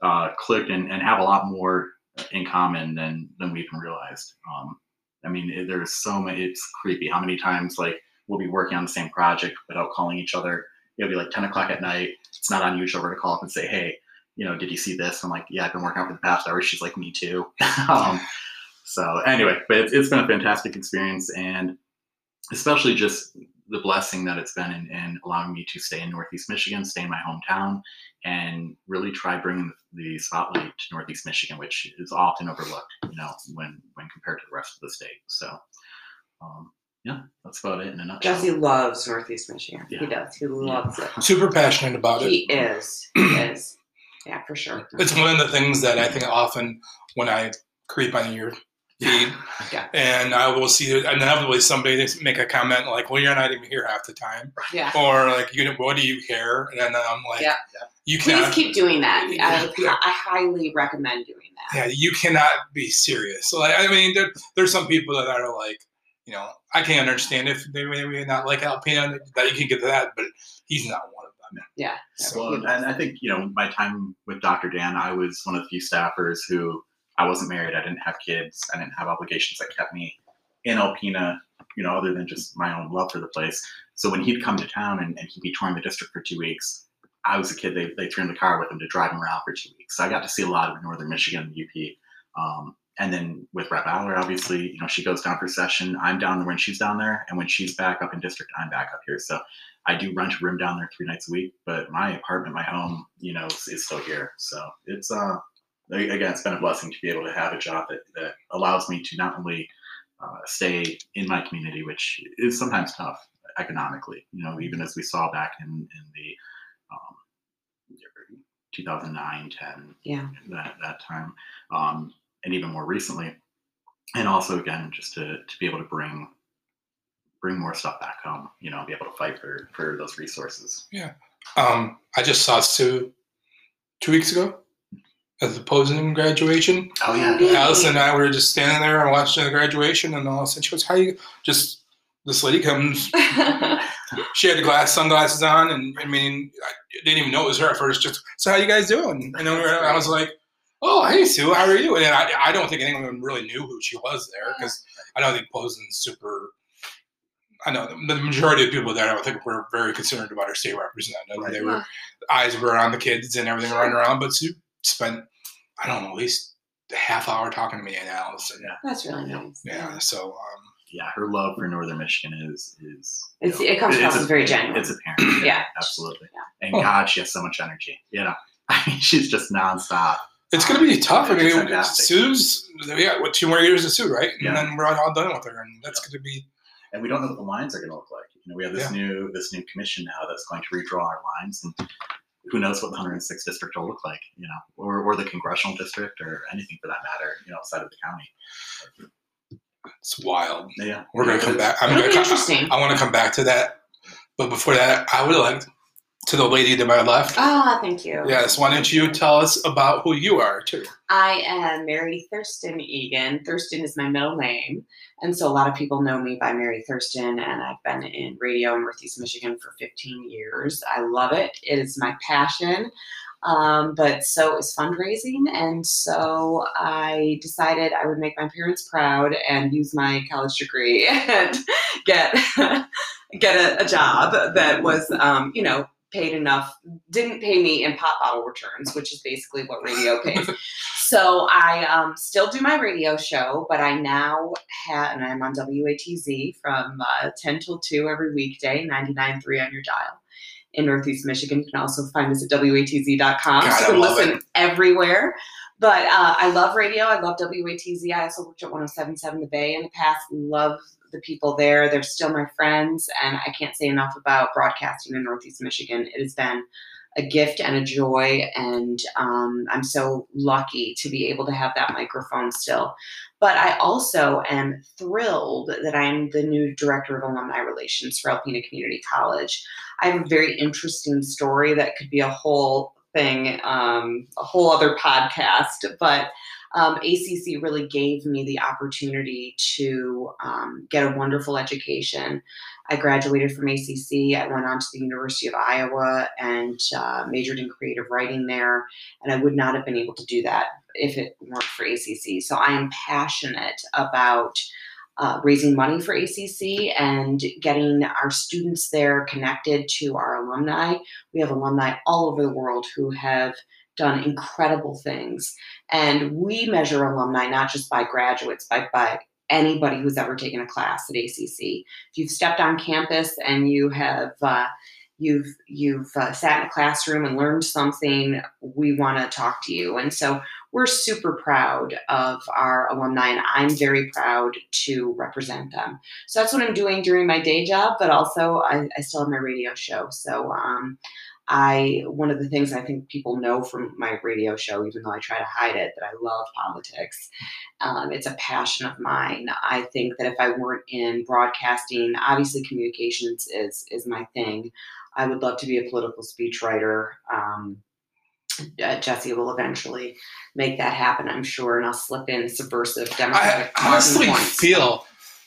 S3: uh, clicked and, and have a lot more in common than than we even realized. Um, I mean, there's so many. It's creepy how many times like we'll be working on the same project without calling each other. It'll be like 10 o'clock at night. It's not unusual to call up and say, "Hey, you know, did you see this?" I'm like, "Yeah, I've been working out for the past hour." She's like, "Me too." <laughs> um, so anyway, but it's, it's been a fantastic experience, and especially just the blessing that it's been in, in allowing me to stay in Northeast Michigan, stay in my hometown, and really try bringing the spotlight to Northeast Michigan, which is often overlooked, you know, when when compared to the rest of the state. So, um, yeah, that's about it in a nutshell.
S4: Jesse loves Northeast Michigan. He does. He loves it.
S2: Super passionate about it.
S4: He is. He is. Yeah, for sure.
S2: It's one of the things that I think often when I creep on your feed
S4: Yeah.
S2: and I will see inevitably somebody make a comment like, "Well, you're not even here half the time,"
S4: Yeah.
S2: or like, "You know, what do you care?" And then I'm like,
S4: Yeah.
S2: "You
S4: Please keep doing that. I. I highly recommend doing that.
S2: yeah, you cannot be serious. So, like, I mean, there, there's some people that are like, you know, I can't understand if they may may not like Alpena that you can get to that, but he's not one of.
S4: Yeah.
S2: So,
S3: Well, and I think you know my time with Dr. Dan, I was one of the few staffers who I wasn't married. I didn't have kids. I didn't have obligations that kept me in Alpena. You know, other than just my own love for the place. So when he'd come to town and, and he'd be touring the district for two weeks, I was a kid. They they threw in the car with him to drive him around for two weeks. So I got to see a lot of northern Michigan, UP. Um, and then with Rep Allor, obviously, you know, she goes down for session. I'm down there when she's down there, and when she's back up in district, I'm back up here. So I do rent a room down there three nights a week, but my apartment, my home, you know, is, is still here. So it's uh again, it's been a blessing to be able to have a job that, that allows me to not only uh, stay in my community, which is sometimes tough economically, you know, even as we saw back in, in the um, 2009, 10,
S4: Yeah.
S3: that, that time, um, and even more recently. And also, again, just to, to be able to bring bring more stuff back home, you know, be able to fight for, for those resources. Yeah.
S2: Um, I just saw Sue two weeks ago at the Posen graduation.
S3: Oh yeah.
S4: Yeah.
S2: Allison and I were just standing there and watching the graduation, and all of a sudden she goes, "How you?" Just this lady comes. <laughs> She had the glass sunglasses on, and I mean, I didn't even know it was her at first. Just so, how you guys doing? And then we were, I was like, "Oh, hey Sue, how are you?" And I, I don't think anyone really knew who she was there because I don't think Posen's super. I know the majority of people there. I don't think were very concerned about our state representative.
S3: Right.
S2: They were eyes were on the kids and everything running around. But Sue spent, I don't know, at least a half hour talking to me and Allison.
S3: Yeah.
S4: That's really nice.
S2: Yeah. So um,
S3: Yeah, her love for Northern Michigan is is. you
S4: It's-
S3: know,
S4: it comes across as very genuine.
S3: It's apparent. <clears throat>
S4: Yeah.
S3: absolutely.
S4: Yeah.
S3: And
S2: Oh.
S3: God, she has so much energy. You know, <laughs> I mean, she's just nonstop.
S2: it's going to be tough. I
S3: It's
S2: mean,
S3: fantastic.
S2: Sue's yeah, got what two more years of Sue, right? And
S3: Yeah.
S2: then we're all done with her, and that's going to be
S3: and we don't know what the lines are going to look like. You know, we have this
S2: Yeah.
S3: new this new commission now that's going to redraw our lines, and who knows what the 106 district will look like. You know, or or the congressional district or anything for that matter. You know, outside of the county.
S2: it's wild.
S3: Yeah,
S2: We're going to come back. I'm
S4: It'll
S2: going
S4: be
S2: to.
S4: interesting.
S2: I want to come back to that, but before that, I would like to the lady to my left.
S4: Ah, thank you.
S2: Yes, why don't you tell us about who you are too?
S4: I am Mary Thurston Egan. Thurston is my middle name. And so a lot of people know me by Mary Thurston, and I've been in radio in Northeast Michigan for 15 years. I love it, it is my passion. Um, but so is fundraising. And so I decided I would make my parents proud and use my college degree <laughs> and get, <laughs> get a, a job that was, um, you know, paid enough didn't pay me in pop bottle returns, which is basically what radio <laughs> pays. so I um, still do my radio show, but I now have, and I'm on WATZ from uh, 10 till 2 every weekday, 99.3 on your dial. In Northeast Michigan, you can also find us at WATZ.com.
S2: God,
S4: so you can listen everywhere. But uh, I love radio. I love WATZ. I also worked at 1077 The Bay in the past. Love the people there. They're still my friends, and I can't say enough about broadcasting in Northeast Michigan. It has been a gift and a joy, and um, I'm so lucky to be able to have that microphone still. But I also am thrilled that I'm the new director of alumni relations for Alpena Community College. I have a very interesting story that could be a whole thing, um, a whole other podcast, but um, ACC really gave me the opportunity to um, get a wonderful education. I graduated from ACC. I went on to the University of Iowa and uh, majored in creative writing there. And I would not have been able to do that if it weren't for ACC. So I am passionate about uh, raising money for ACC and getting our students there connected to our alumni. We have alumni all over the world who have done incredible things. And we measure alumni not just by graduates, but by anybody who's ever taken a class at ACC. If you've stepped on campus and you have uh, you've you've uh, sat in a classroom and learned something, we want to talk to you. And so we're super proud of our alumni, and I'm very proud to represent them. So that's what I'm doing during my day job, but also I, I still have my radio show. So um, I one of the things I think people know from my radio show, even though I try to hide it, that I love politics. Um, it's a passion of mine. I think that if I weren't in broadcasting, obviously communications is is my thing. I would love to be a political speechwriter. Um, uh, Jesse will eventually make that happen, I'm sure, and I'll slip in subversive democratic talking
S2: honestly
S4: points.
S2: feel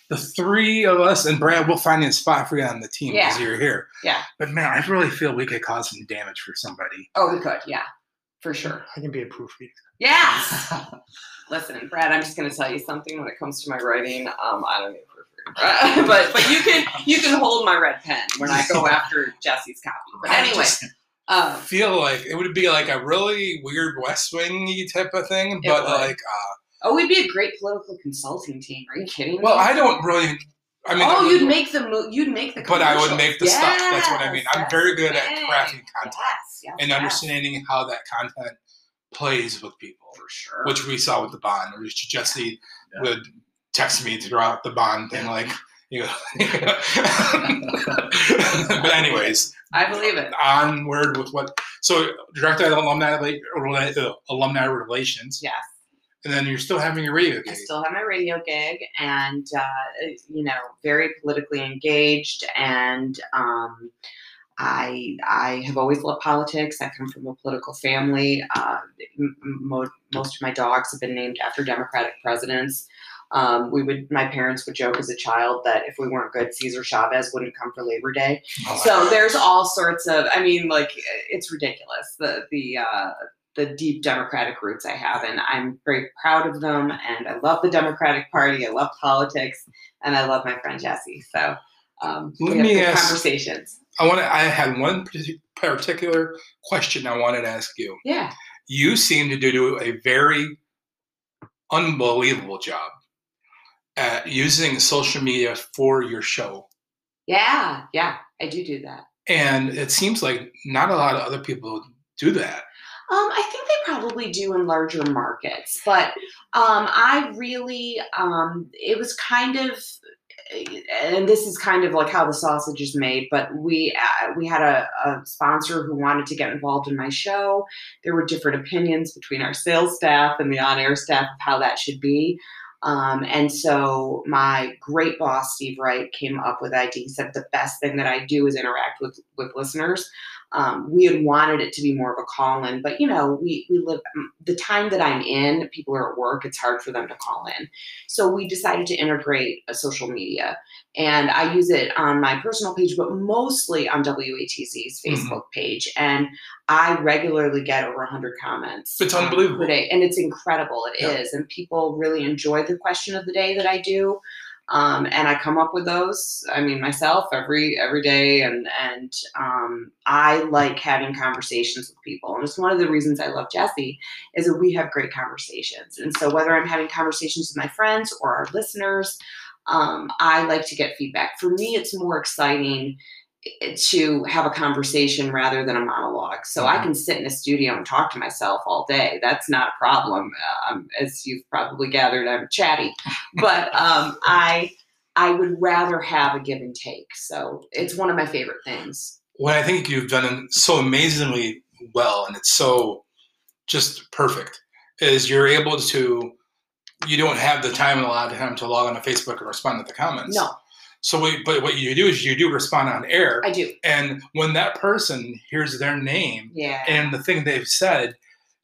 S2: the three of us and Brad will find a spot for you on the team because
S4: Yeah.
S2: you're here.
S4: Yeah.
S2: But man, I really feel we could cause some damage for somebody.
S4: Oh, we could, yeah, for sure.
S1: I can be a proofreader.
S4: Yes. <laughs> Listen, Brad, I'm just going to tell you something when it comes to my writing. Um, I don't need a proofreader, <laughs> but but you can you can hold my red pen when I go after <laughs> Jesse's copy. But anyway,
S2: I
S4: um,
S2: feel like it would be like a really weird West Wingy type of thing, but
S4: would.
S2: like, uh,
S4: oh, we'd be a great political consulting team. Are you kidding me?
S2: well, I don't really. I mean,
S4: oh, you'd make the mo- you'd make the.
S2: but I would make the stuff. That's what I mean. I'm very good at crafting content
S4: Yes, yes,
S2: and
S4: yes.
S2: understanding how that content plays with people.
S4: for sure.
S2: which we saw with the bond, where Jesse
S3: Yeah.
S2: would text me throughout the bond thing, like, you know. <laughs> but anyways,
S4: I believe it.
S2: onward with what. So, director of alumni alumni relations,
S4: Yes.
S2: And then you're still having your radio gig.
S4: I still have my radio gig and, uh, you know, very politically engaged and um, I I have always loved politics. I come from a political family. Uh, mo- most of my dogs have been named after Democratic presidents. Um, we would my parents would joke as a child that if we weren't good, Cesar Chavez wouldn't come for Labor Day.
S2: Oh,
S4: So there's all sorts of. I mean, like it's ridiculous the the uh, the deep Democratic roots I have, and I'm very proud of them. And I love the Democratic Party. I love politics, and I love my friend Jesse. So um,
S2: Let me ask-
S4: conversations.
S2: I want to. I had one particular question I wanted to ask you.
S4: Yeah.
S2: You seem to do a very unbelievable job at using social media for your show,
S4: Yeah, yeah, I do do that.
S2: and it seems like not a lot of other people do that.
S4: Um, I think they probably do in larger markets, but um, I really, um, it was kind of, and this is kind of like how the sausage is made. But we uh, we had a, a sponsor who wanted to get involved in my show. There were different opinions between our sales staff and the on-air staff of how that should be. Um, and so my great boss, Steve Wright, came up with the idea. He said the best thing that I do is interact with with listeners. Um, we had wanted it to be more of a call in, but you know, we we live the time that I'm in. People are at work; it's hard for them to call in. So we decided to integrate a social media, and I use it on my personal page, but mostly on WATZ's
S2: Mhm.
S4: Facebook page. And I regularly get over 100 comments.
S2: It's
S4: um,
S2: unbelievable.
S4: and it's incredible. It is,
S2: Yeah.
S4: and people really enjoy the question of the day that I do. Um, and I come up with those. I mean, myself every every day, and and um, I like having conversations with people. And it's one of the reasons I love Jesse is that we have great conversations. And so whether I'm having conversations with my friends or our listeners, um, I like to get feedback. For me, it's more exciting to have a conversation rather than a monologue. So I
S2: Mhm.
S4: can sit in a studio and talk to myself all day. That's not a problem. Um, as you've probably gathered, I'm chatty, but um, <laughs> I I would rather have a give and take. So it's one of my favorite things.
S2: What I think you've done so amazingly well, and it's so just perfect, is you're able to. You don't have the time and a lot of time to log on to Facebook and respond to the comments.
S4: No,
S2: So, what, but what you do is you do respond on air,
S4: I do.
S2: and when that person hears their name
S4: Yeah.
S2: and the thing they've said,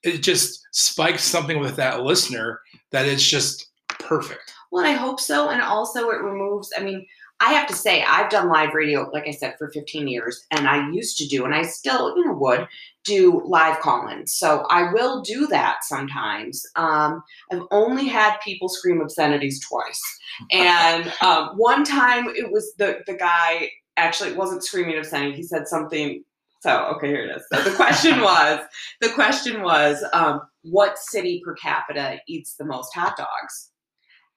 S2: it just spikes something with that listener that it's just perfect.
S4: Well, I hope so. And also, it removes, I mean, I have to say, I've done live radio, like I said, for 15 years. And I used to do, and I still, you know, would do live call ins. So I will do that sometimes. Um, I've only had people scream obscenities twice. And <laughs> um, one time it was the, the guy, actually, it wasn't screaming obscenity. He said something. So, okay, here it is. So the question <laughs> was, the question was, um, what city per capita eats the most hot dogs?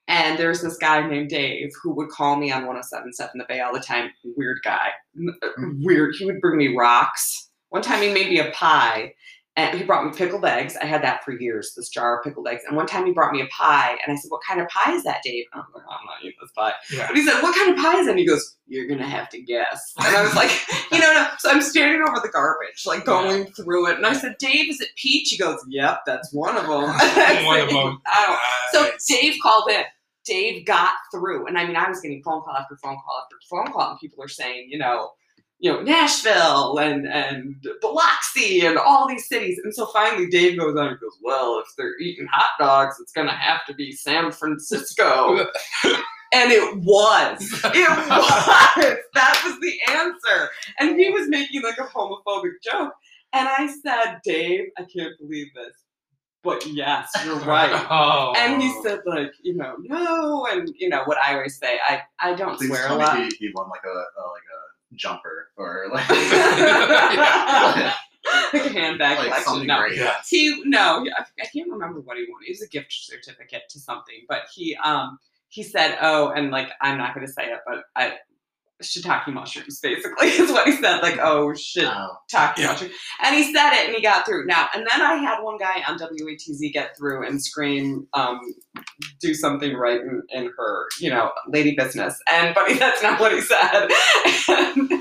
S4: And there's this guy named Dave who would call me on 1077 The Bay all the time. Weird guy. Uh, mm. Weird. He would bring me rocks. One time he made me a pie and he brought me pickled eggs. I had that for years, this jar of pickled eggs. And one time he brought me a pie and I said, What kind of pie is that, Dave? And I'm like, I'm not eating this pie.
S2: Yeah.
S4: But he said, What kind of pie is it? And he goes, You're going to have to guess. And I was like, <laughs> You know, no. so I'm standing over the garbage, like going through it. And I said, Dave, is it peach? He goes, Yep, that's one of them. <laughs> <laughs>
S2: One of them.
S4: I don't so
S2: Nice.
S4: Dave called in. Dave got through, and I mean, I was getting phone call after phone call after phone call, and people are saying, you know, you know, Nashville and and Biloxi and all these cities, and so finally Dave goes on and goes, well, if they're eating hot dogs, it's gonna have to be San Francisco, <laughs> and it was, it <laughs> was, that was the answer, and he was making like a homophobic joke, and I said, Dave, I can't believe this, but yes, you're <laughs> right.
S2: Oh.
S4: And he said, like, you know, no, and you know what I always say. I I don't
S3: Please
S4: swear a lot.
S3: me he, he won like a, a like a jumper or <laughs> like,
S4: like a handbag
S3: like
S4: collection.
S3: something
S4: No,
S3: great.
S2: Yeah.
S4: he no, I, I can't remember what he won. It was a gift certificate to something, but he um he said, oh, and like I'm not going to say it, but I shiitake mushrooms basically <laughs> is what he said. Like, oh shit,
S3: Oh,
S4: shiitake
S2: Yeah.
S4: mushroom. And he said it, and he got through. Now, and then I had one guy on WATZ get through and scream, um, "Do something right in, in her, you know, lady business." And but <laughs> that's not what he said.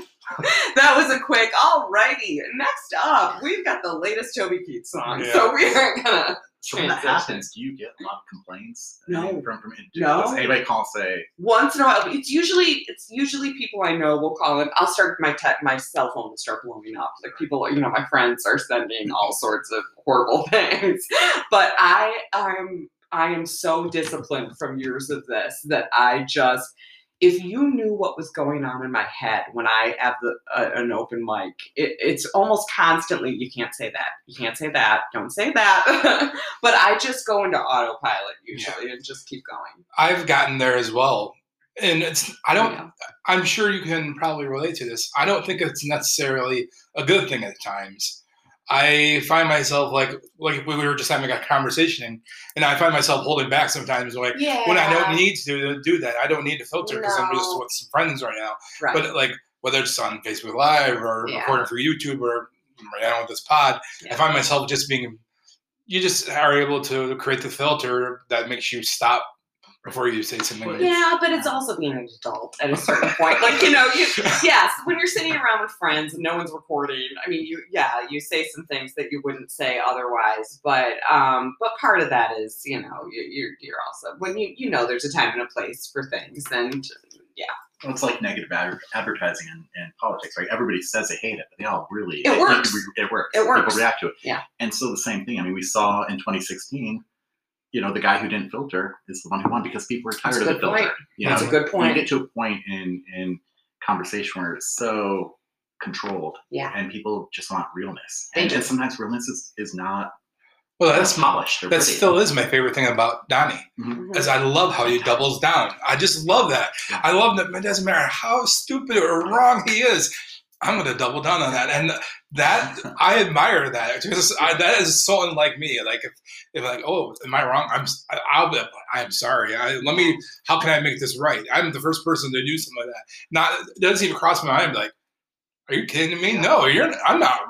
S4: <laughs> <laughs> that was a quick. Alrighty, next up, we've got the latest Toby Keith song,
S2: Yeah.
S4: so we aren't gonna.
S3: So when that happens, do you get a lot of complaints?
S4: No.
S3: From, from
S4: No.
S3: Does anybody call and say,
S4: Once in a while, it's usually it's usually people I know will call and I'll start my te- my cell phone will start blowing up. Like people, you know, my friends are sending all mm-hmm. sorts of horrible <laughs> things. But I I'm I am so disciplined from years of this that I just if you knew what was going on in my head when I have the, uh, an open mic, it, it's almost constantly, you can't say that, you can't say that, don't say that. <laughs> but I just go into autopilot usually and just keep going.
S2: I've gotten there as well. And it's I don't
S4: Yeah.
S2: I'm sure you can probably relate to this. I don't think it's necessarily a good thing at times. I find myself like like we were just having a conversation and I find myself holding back sometimes like
S4: Yeah.
S2: when I don't need to do that. I don't need to filter because I'm just with some friends right now.
S4: right.
S2: But like whether it's on Facebook Live or
S4: Yeah.
S2: recording for YouTube or right now with this pod, I find myself just being you just are able to create the filter that makes you stop before you say something.
S3: Well,
S4: yeah, but it's also being an adult at a certain <laughs> point. Like, you know, you <laughs> yes, when you're sitting around with friends and no one's recording, I mean you yeah, you say some things that you wouldn't say otherwise. But um but part of that is, you know, you you're you're also when you you know there's a time and a place for things and yeah.
S3: well, it's like negative ad- advertising and, in politics, right? Everybody says they hate it, but they all really
S4: It
S3: they-
S4: works.
S3: It, it works.
S4: It works.
S3: People react to it.
S4: Yeah.
S3: And so the same thing. I mean, we saw in 2016. You know, the guy who didn't filter is the one who won because people were tired of the filter.
S4: point.
S3: You
S4: That's
S3: know,
S4: a good point.
S3: you get to a point in in conversation where it's so controlled
S4: Yeah.
S3: and people just want realness. And, and sometimes realness is, is not
S2: Well,
S3: that's
S2: that's
S3: polished.
S2: That
S3: pretty.
S2: still is my favorite thing about Donnie.
S4: Mhm.
S2: Is I love how he doubles down. I just love that.
S3: Yeah.
S2: I love that. It doesn't matter how stupid or wrong he is. I'm going to double down on that, and that <laughs> I admire that. Because I, that is so unlike me. Like if, if like, oh, am I wrong? I'm I'll be. I'm sorry. I, let me. How can I make this right? I'm the first person to do something like that. Not it doesn't even cross my mind. Like, are you kidding me? No, you're. I'm not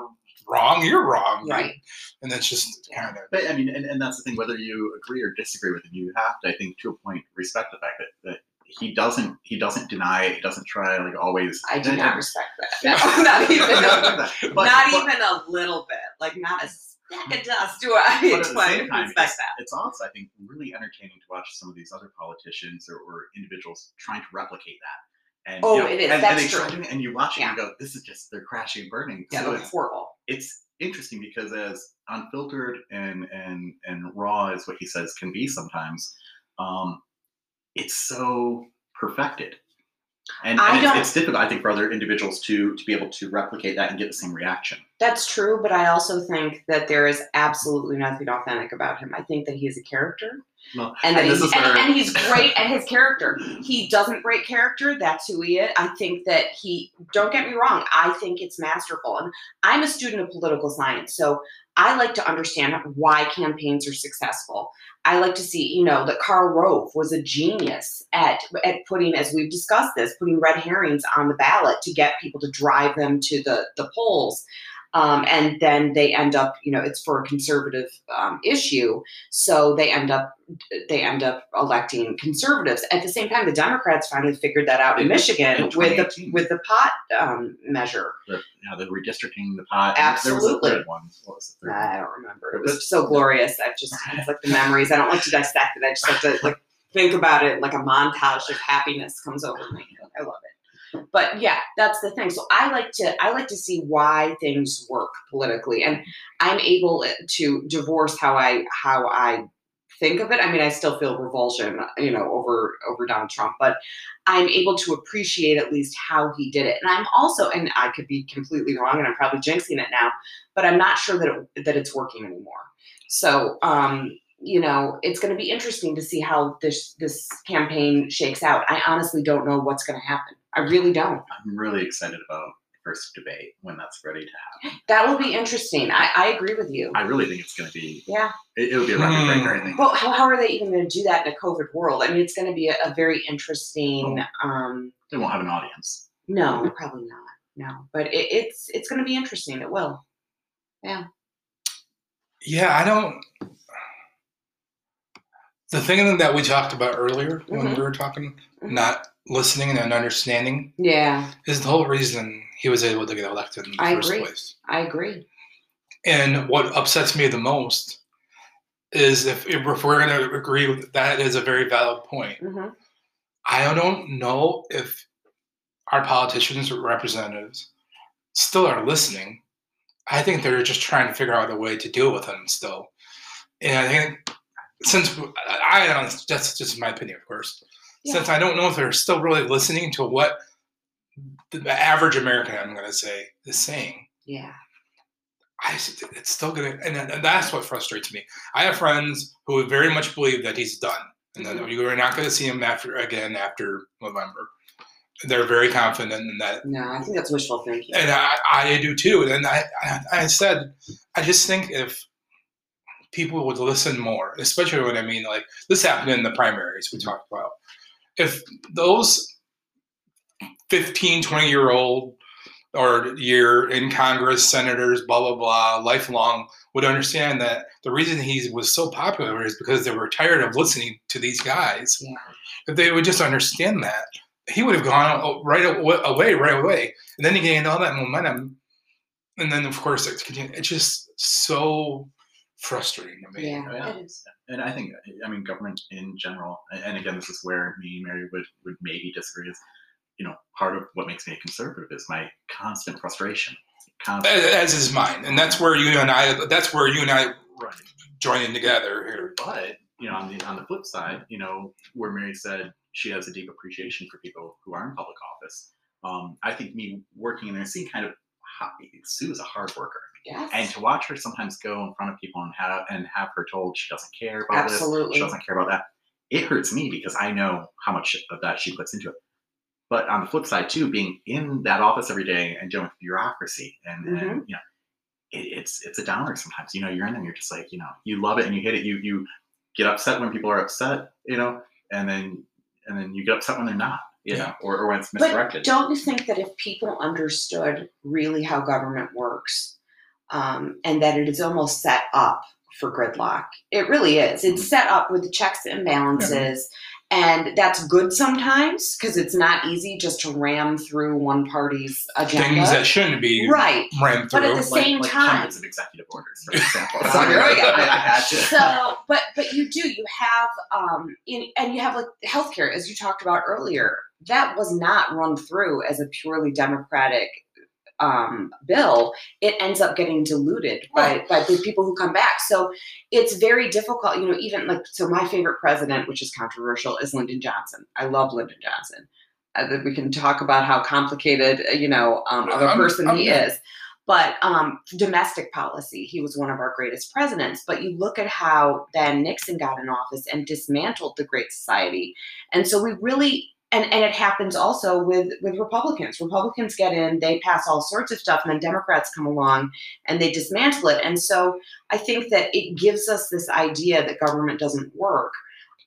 S2: wrong. You're wrong.
S4: Right.
S2: And that's just kind of.
S3: But I mean, and, and that's the thing. Whether you agree or disagree with him, you have to, I think, to a point, respect the fact that, that he doesn't he doesn't deny it. He doesn't try like always.
S4: I do not respect that. <laughs> No, not even a, <laughs>
S3: But-
S4: not
S3: but-
S4: even a little bit. Like not a speck of dust do I
S3: But at the <laughs> same time,
S4: respect
S3: it's,
S4: that.
S3: it's also, I think, really entertaining to watch some of these other politicians or, or individuals trying to replicate that. And,
S4: Oh,
S3: you know,
S4: it is.
S3: And,
S4: That's
S3: and, they try
S4: true.
S3: to- and you watch it
S4: Yeah.
S3: and you go, "This is just they're crashing and burning."
S4: Yeah,
S3: so it's,
S4: horrible.
S3: it's interesting because as unfiltered and and and raw as what he says can be sometimes, um, it's so perfected. And,
S4: I
S3: and it's, it's difficult, I think, for other individuals to to be able to replicate that and get the same reaction.
S4: That's true, but I also think that there is absolutely nothing authentic about him. I think that he's a character,
S3: Well,
S4: and that
S3: this
S4: he's, and, and he's great at his character. He doesn't break character. That's who he is. I think that he. Don't get me wrong. I think it's masterful, and I'm a student of political science, so I like to understand why campaigns are successful. I like to see, you know, that Karl Rove was a genius at at putting, as we've discussed this, putting red herrings on the ballot to get people to drive them to the the polls. Um, and then they end up, you know, it's for a conservative um, issue, so they end up they end up electing conservatives. At the same time, the Democrats finally figured that out in Michigan with the with the pot um, measure.
S3: the, know, the redistricting, the pot. and There was
S4: Absolutely.
S3: a was the?
S4: I don't remember. It was so glorious. I just it's like the memories. I don't like to dissect it. I just like to like think about it. Like a montage of happiness comes over me. I love it. But yeah, that's the thing. So I like to I like to see why things work politically, and I'm able to divorce how I how I think of it. I mean, I still feel revulsion, you know, over over Donald Trump, but I'm able to appreciate at least how he did it. And I'm also, and I could be completely wrong, and I'm probably jinxing it now, but I'm not sure that it, that it's working anymore. So, um, you know, it's going to be interesting to see how this this campaign shakes out. I honestly don't know what's going to happen. I really don't.
S3: I'm really excited about the first debate when that's ready to happen.
S4: That will be interesting. I, I agree with you.
S3: I really think it's going to be.
S4: Yeah.
S3: It, it'll be a record breaker. I think.
S4: Well, how, how are they even going to do that in a COVID world? I mean, it's going to be a, a very interesting. Um,
S3: They won't have an audience.
S4: no, probably not. No, but it, it's it's going to be interesting. It will.
S2: Yeah. Yeah, I don't. The thing that we talked about earlier when
S4: Mhm.
S2: we were talking,
S4: Mhm.
S2: not listening and understanding,
S4: Yeah,
S2: is the whole reason he was able to get elected in the
S4: I
S2: first
S4: agree.
S2: place.
S4: I agree.
S2: And what upsets me the most is if, if we're going to agree with that is a very valid point.
S4: hmm
S2: I don't know if our politicians or representatives still are listening. I think they're just trying to figure out a way to deal with them still. And I think since I don't, that's just my opinion, of course. Since I don't know if they're still really listening to what the average American, I'm going to say, is saying.
S4: Yeah.
S2: I, it's still gonna, and, and that's what frustrates me. I have friends who very much believe that he's done, and that mm-hmm. you're not going to see him after again after November. They're very confident in that,
S4: No, I think that's wishful thinking.
S2: and I, I do too. And I, I, I said, I just think if people would listen more, especially when I mean like this happened in the primaries we talked about. If those 15, 20 year old or year in Congress, senators, blah, blah, blah, lifelong would understand that the reason he was so popular is because they were tired of listening to these guys.
S4: Yeah.
S2: If they would just understand that, he would have gone right away, right away. And then he gained all that momentum. And then, of course, it's, it's just so frustrating to me.
S4: Yeah,
S3: Yeah.
S4: it is.
S3: And I think, I mean, government in general, and- and again, this is where me and Mary would, would maybe disagree is, you know, part of what makes me a conservative is my constant frustration. Constant,
S2: As is mine. And that's where you and I, that's where you and I
S3: right.
S2: join in together here.
S3: But you know, on the on the flip side, you know, where Mary said she has a deep appreciation for people who are in public office. Um, I think me working in there, seeing kind of how, Sue is a hard worker,
S4: Yes.
S3: and to watch her sometimes go in front of people and have and have her told she doesn't care about this, she doesn't care about that. It hurts me because I know how much of that she puts into it. But on the flip side too, being in that office every day and dealing with bureaucracy and, and
S4: Mhm.
S3: you know, it, it's it's a downer sometimes. You know, you're in there, you're just like, you know, you love it and you hate it. You you get upset when people are upset, you know, and then and then you get upset when they're not, you
S2: Yeah.
S3: know, or, or when it's misdirected.
S4: But
S3: misdirected.
S4: don't you think that if people understood really how government works, um, and that it is almost set up for gridlock, it really is. It's
S3: Mhm.
S4: set up with checks and balances, and that's good sometimes because it's not easy just to ram through one party's agenda.
S2: Things that shouldn't be
S4: right.
S2: ran through.
S4: But at the
S3: like,
S4: same
S3: like
S4: time-
S3: hundreds of executive orders, for <laughs> example.
S4: So here we go.
S3: I, I had to.
S4: so but but you do you have um in, and you have like healthcare as you talked about earlier that was not run through as a purely democratic um bill it ends up getting diluted by by the people who come back. So it's very difficult you know even like so my favorite president which is controversial is lyndon johnson. I love lyndon johnson. Uh, that we can talk about how complicated uh, you know um, of a
S2: I'm-
S4: person he
S2: I'm-
S4: is. But um, domestic policy, he was one of our greatest presidents. But you look at how then Nixon got in office and dismantled the Great Society, and so we really and and it happens also with with Republicans. Republicans get in, they pass all sorts of stuff, and then Democrats come along and they dismantle it. And so I think that it gives us this idea that government doesn't work.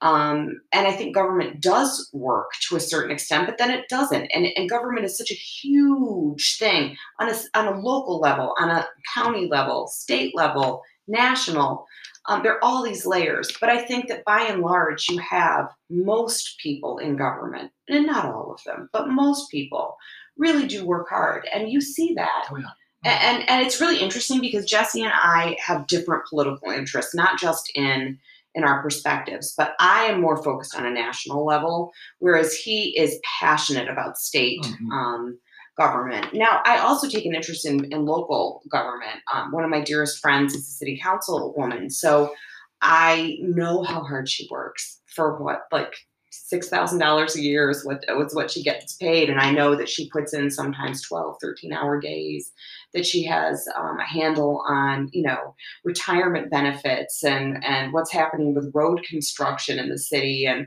S4: Um, and I think government does work to a certain extent, but then it doesn't. And, and government is such a huge thing on a, on a local level, on a county level, state level, national. Um, there are all these layers. But I think that by and large, you have most people in government, and not all of them, but most people really do work hard. And you see that.
S3: Oh, yeah.
S4: A- And, and it's really interesting because Jesse and I have different political interests, not just in in our perspectives, but I am more focused on a national level, whereas he is passionate about state
S2: Mhm.
S4: um, government. Now, I also take an interest in, in local government. Um, one of my dearest friends is a city council woman, so I know how hard she works for what, like six thousand dollars a year is what what she gets paid, and I know that she puts in sometimes 12, 13 hour days. That she has um, a handle on, you know, retirement benefits and and what's happening with road construction in the city and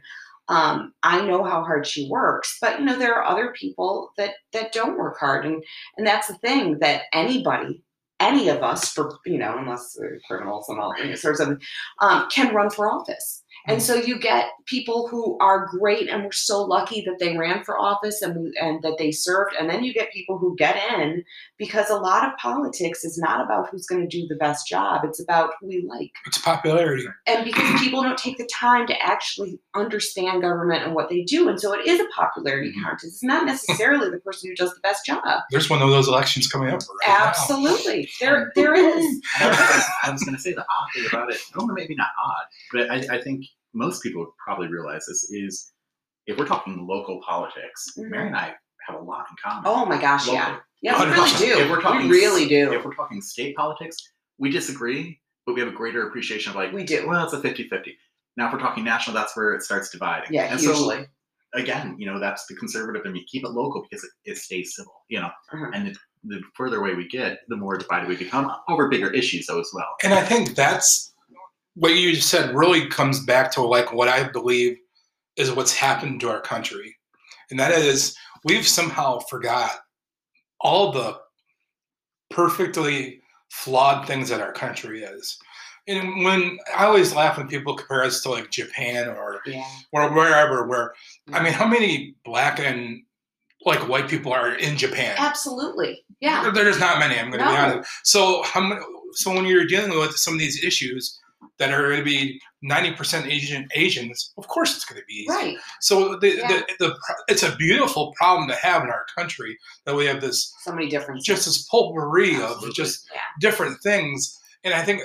S4: um, I know how hard she works, but you know there are other people that that don't work hard, and and that's the thing that anybody, any of us, for you know, unless criminals and all things or something, um, can run for office. And so you get people who are great and we're so lucky that they ran for office and and that they served. And then you get people who get in because a lot of politics is not about who's going to do the best job. It's about who we like.
S2: It's popularity.
S4: And because people don't take the time to actually understand government and what they do. And so it is a popularity
S3: Mhm.
S4: contest. It's not necessarily the person who does the best job.
S2: There's one of those elections coming up right now.
S4: Absolutely. There there is. <laughs>
S3: I was going to say the odd thing about it, or maybe not odd, but I, I think most people probably realize this is if we're talking local politics,
S4: Mhm.
S3: Mary and I have a lot in common.
S4: Oh my gosh, yeah. Yeah, we really do.
S3: If we're talking,
S4: we really do.
S3: If we're talking state politics, we disagree, but we have a greater appreciation of like,
S4: We do.
S3: well, it's a 50-50. Now, if we're talking national, that's where it starts dividing.
S4: Yeah,
S3: and
S4: hugely.
S3: so again, you know, that's the conservative in me. Keep it local because it, it stays civil, you know.
S4: Uh-huh.
S3: And the, the further away we get, the more divided we become over bigger issues, though, as well.
S2: And I think that's what you just said really comes back to like what I believe is what's happened to our country. And that is we've somehow forgot all the perfectly flawed things that our country is. And when I always laugh when people compare us to like Japan or
S4: Yeah.
S2: or wherever, where I mean, how many black and like white people are in Japan?
S4: Absolutely. Yeah.
S2: There's not many. I'm going to be honest. So how many, So when you're dealing with some of these issues that are going to be 90% Asian Asians, of course it's going to be easy.
S4: Right.
S2: So the,
S4: Yeah.
S2: the, the it's a beautiful problem to have in our country that we have this
S4: So many differences.
S2: just this potpourri of just
S4: Yeah.
S2: different things, and I think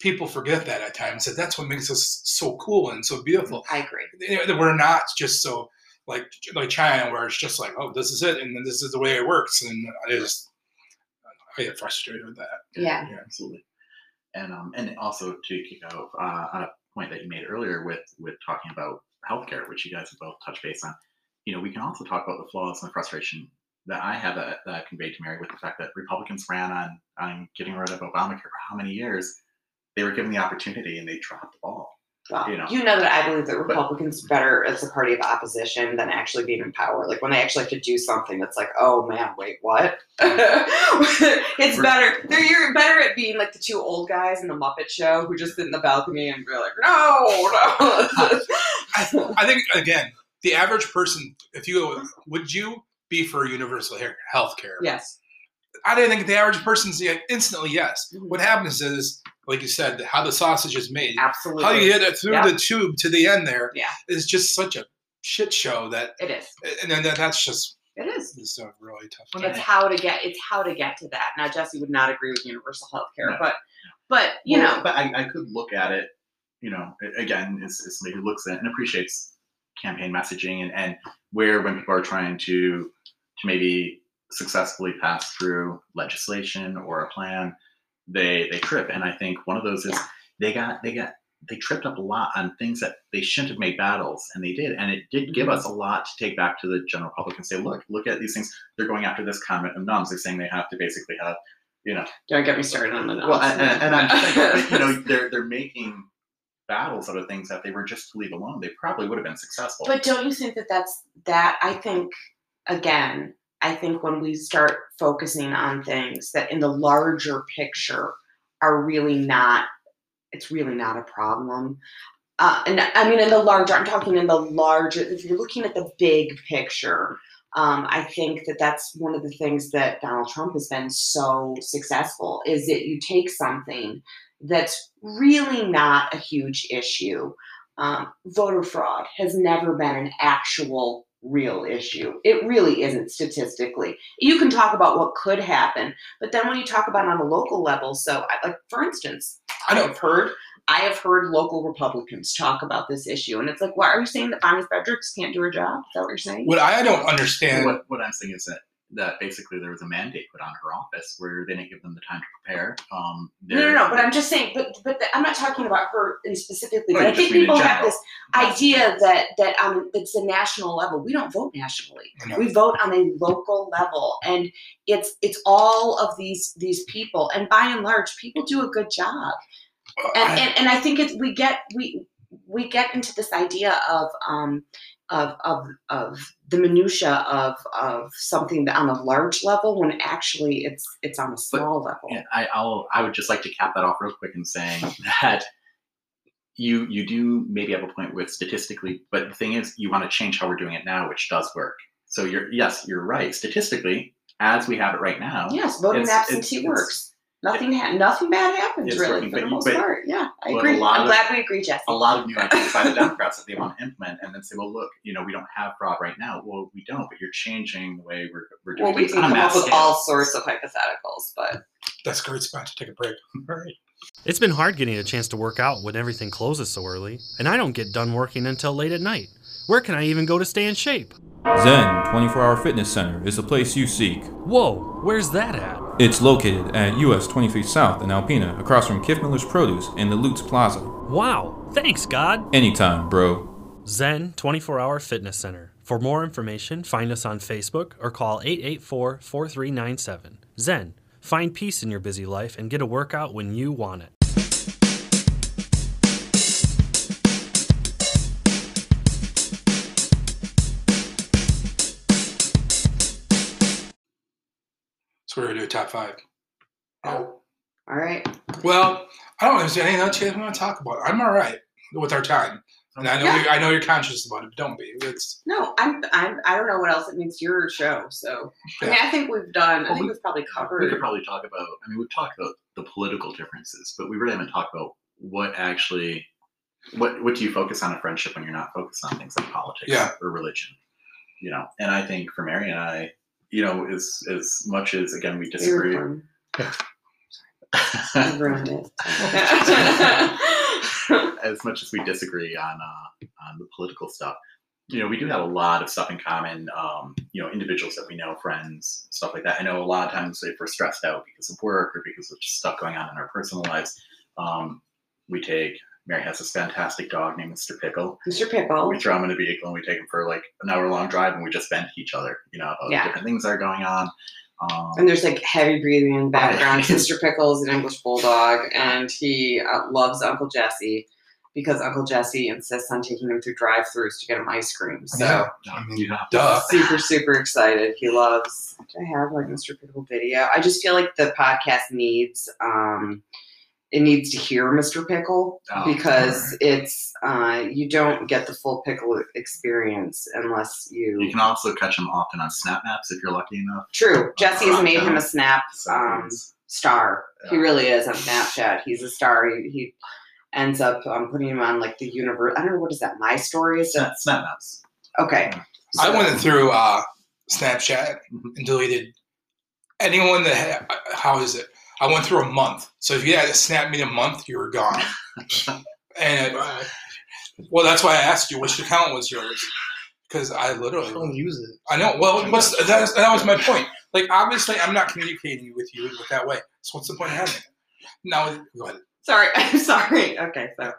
S2: people forget that at times that that's what makes us so cool and so beautiful.
S4: I agree.
S2: We're not just so like like China where it's just like oh this is it and then this is the way it works and I just I get frustrated with that.
S4: Yeah.
S3: yeah, absolutely. And um, and also to kick out uh, on a point that you made earlier with with talking about healthcare, which you guys have both touched base on. You know, we can also talk about the flaws and the frustration that I have that, that conveyed to Mary with the fact that Republicans ran on on getting rid of Obamacare for how many years? They were given the opportunity and they dropped the ball.
S4: Well,
S3: You know.
S4: you know that I believe that Republicans are better as a party of opposition than actually being in power. Like when they actually have to do something that's like, oh man, wait, what? <laughs> it's
S3: We're-
S4: better. They're you're better at being like the two old guys in the Muppet Show who just sit in the balcony and be like, no, no.
S2: I, I think again the average person if you would you be for universal health care?
S4: yes.
S2: I didn't think the average person's yeah, instantly yes.
S4: Mhm.
S2: What happens is, like you said, how the sausage is made,
S4: Absolutely.
S2: how you get it through
S4: Yeah.
S2: the tube to the end there
S4: Yeah.
S2: is just such a shit show that,
S4: It is.
S2: and then that's just
S4: It is.
S2: it's a really tough.
S3: Well,
S4: It's how to get. It's how to get to that. Now, Jesse would not agree with universal health care,
S3: No.
S4: but, but you
S3: Well,
S4: know,
S3: but I, I could look at it, you know, again, as, as somebody who looks at and appreciates campaign messaging and, and where when people are trying to to maybe successfully pass through legislation or a plan, they they trip. And I think one of those is
S4: Yeah.
S3: they got they got they tripped up a lot on things that they shouldn't have made battles, and they did. And it did give
S4: Mhm.
S3: us a lot to take back to the general public and say, look, look at these things. They're going after this convent of nuns. They're saying they have to basically have, you know,
S4: don't get me started on the.
S3: well, and, and, and I'm you know, they're they're making battles out of things that they were just to leave alone. They probably would have been successful.
S4: But don't you think that that's that? I think again, I think when we start focusing on things that in the larger picture are really not, it's really not a problem. Uh, and I mean, in the larger, I'm talking in the larger. If you're looking at the big picture, um, I think that that's one of the things that Donald Trump has been so successful is that you take something that's really not a huge issue um, voter fraud has never been an actual real issue. It really isn't statistically. You can talk about what could happen, but then when you talk about it on a local level, so I- like for instance, I I've heard I have heard local Republicans talk about this issue, and it's like, why are you saying that Bonnie Friedrichs can't do her job? Is that what you're saying?
S2: What I don't understand.
S3: what what I'm saying is that that basically there was a mandate put on her office where they didn't give them the time to prepare. Um,
S4: No, no, no. But I'm just saying. But but the, I'm not talking about her specifically.
S3: No,
S4: But I think
S3: just mean
S4: people have this idea that that um it's a national level. We don't vote nationally.
S2: you
S4: We vote on a local level, and it's it's all of these these people. And by and large, people do a good job. And
S2: I-
S4: and, and I think it's we get we we get into this idea of um of of of the minutia of of something on a large level when actually it's it's on a small level.
S3: Yeah, I, I'll I would just like to cap that off real quick in saying <laughs> that you you do maybe have a point with statistically, but the thing is, you want to change how we're doing it now, which does work. So you're yes, you're right. Statistically, as we have it right now,
S4: Yes, voting absentee works. Nothing ha- nothing bad happens
S3: It's
S4: really
S3: working,
S4: for the
S3: but-
S4: most
S3: but-
S4: part. Yeah, I agree. I'm
S3: of-
S4: glad we agree, Jesse.
S3: a lot of new ideas by the Democrats that they want to implement, and then say, well, look, you know, we don't have fraud right now. Well, we don't, but you're changing the way we're, we're doing
S4: well, we
S3: things
S4: can come up with all sorts of hypotheticals, but
S2: That's a great spot to take a break. <laughs>
S1: All right.
S5: It's been hard getting a chance to work out when everything closes so early, and I don't get done working until late at night. Where can I even go to stay in shape?
S6: Zen 24 Hour Fitness Center is the place you seek.
S5: Whoa, where's that at?
S6: It's located at US 23 South in Alpena, across from Kif Miller's Produce in the Lutz Plaza.
S5: Wow, thanks, God!
S6: Anytime, bro.
S5: Zen 24 Hour Fitness Center. For more information, find us on Facebook or call 884 4397. Zen, find peace in your busy life and get a workout when you want it.
S2: So we're gonna do a top five.
S4: oh, all right.
S2: Well, I don't know. Is there anything else you guys want to talk about? I'm all right with our time, and I know
S4: Yeah.
S2: you, I know you're conscious about it. But don't be. It's
S4: No, I'm, I'm. I don't know what else it means. Your show, so I mean, I think we've done. I think
S3: we-
S4: we've probably covered.
S3: We could probably talk about. I mean, we've talked about the political differences, but we really haven't talked about what actually, what what do you focus on in friendship when you're not focused on things like politics
S2: Yeah.
S3: or religion, you know? And I think for Mary and I, you know, as as much as again we disagree,
S4: ruined <laughs> it. <laughs>
S3: as much as we disagree on uh, on the political stuff, you know, we do have a lot of stuff in common. Um, you know, individuals that we know, friends, stuff like that. I know a lot of times if we're stressed out because of work or because of just stuff going on in our personal lives, um, we take. Mary has this fantastic dog named Mr. Pickle.
S4: Mr. Pickle.
S3: We throw him in a vehicle and we take him for like an hour long drive and we just vent each other, you know, about
S4: Yeah.
S3: different things that are going on. Um,
S4: And there's like heavy breathing in the background. <laughs> Mr. Pickle's is an English bulldog, and he uh, loves Uncle Jesse because Uncle Jesse insists on taking him through drive-throughs to get him ice cream. So
S2: Yeah. I mean, duh.
S4: super, super excited. He loves. I have like Mr. Pickle video? I just feel like the podcast needs um, it needs to hear Mr. Pickle
S3: Oh,
S4: because it's uh, you don't get the full pickle experience unless you.
S3: you can also catch him often on Snap Maps if you're lucky enough.
S4: True, Jesse has made him a snap um,
S3: it's-
S4: star. He really is on Snapchat. He's a star. He, he ends up um, putting him on like the universe. I don't know what is that. My story is
S3: Snap, Snap Maps.
S4: okay.
S2: I
S4: So-
S2: went through uh, Snapchat
S3: Mhm.
S2: and deleted anyone that how is it? I went through a month. So if you had to snap me a month, you were gone. <laughs> and uh, well, that's why I asked you which account was yours because I literally
S1: I don't use it.
S2: I know. Well, what's that, that was my point. Like obviously, I'm not communicating with you with that way. So what's the point of having it? Now, go ahead.
S4: Sorry, <laughs> I'm sorry. Okay, so <laughs>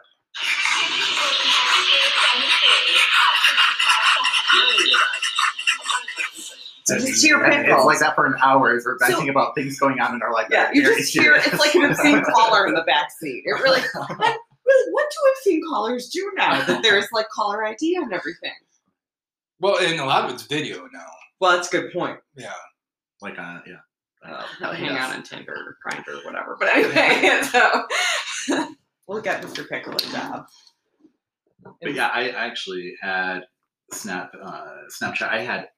S4: So just hear
S3: And
S4: Pickle.
S3: It's like that for an hour as we're
S4: So-
S3: about things going on in our life.
S4: yeah, you
S3: are
S4: just
S3: very
S4: hear it's like an
S3: serious.
S4: obscene caller in the back seat. It really, <laughs> what, really, what do obscene callers do now that there's like caller ID on everything?
S2: Well, and a lot of it's video now.
S4: Well, that's a good point.
S2: Yeah.
S3: like uh, yeah.
S4: Uh, probably hang
S3: Yes.
S4: out on Tinder or Grindr or whatever. But anyway, <laughs> so we'll get Mr. Pickle a job.
S3: But yeah, I actually had Snap uh, Snapchat. I had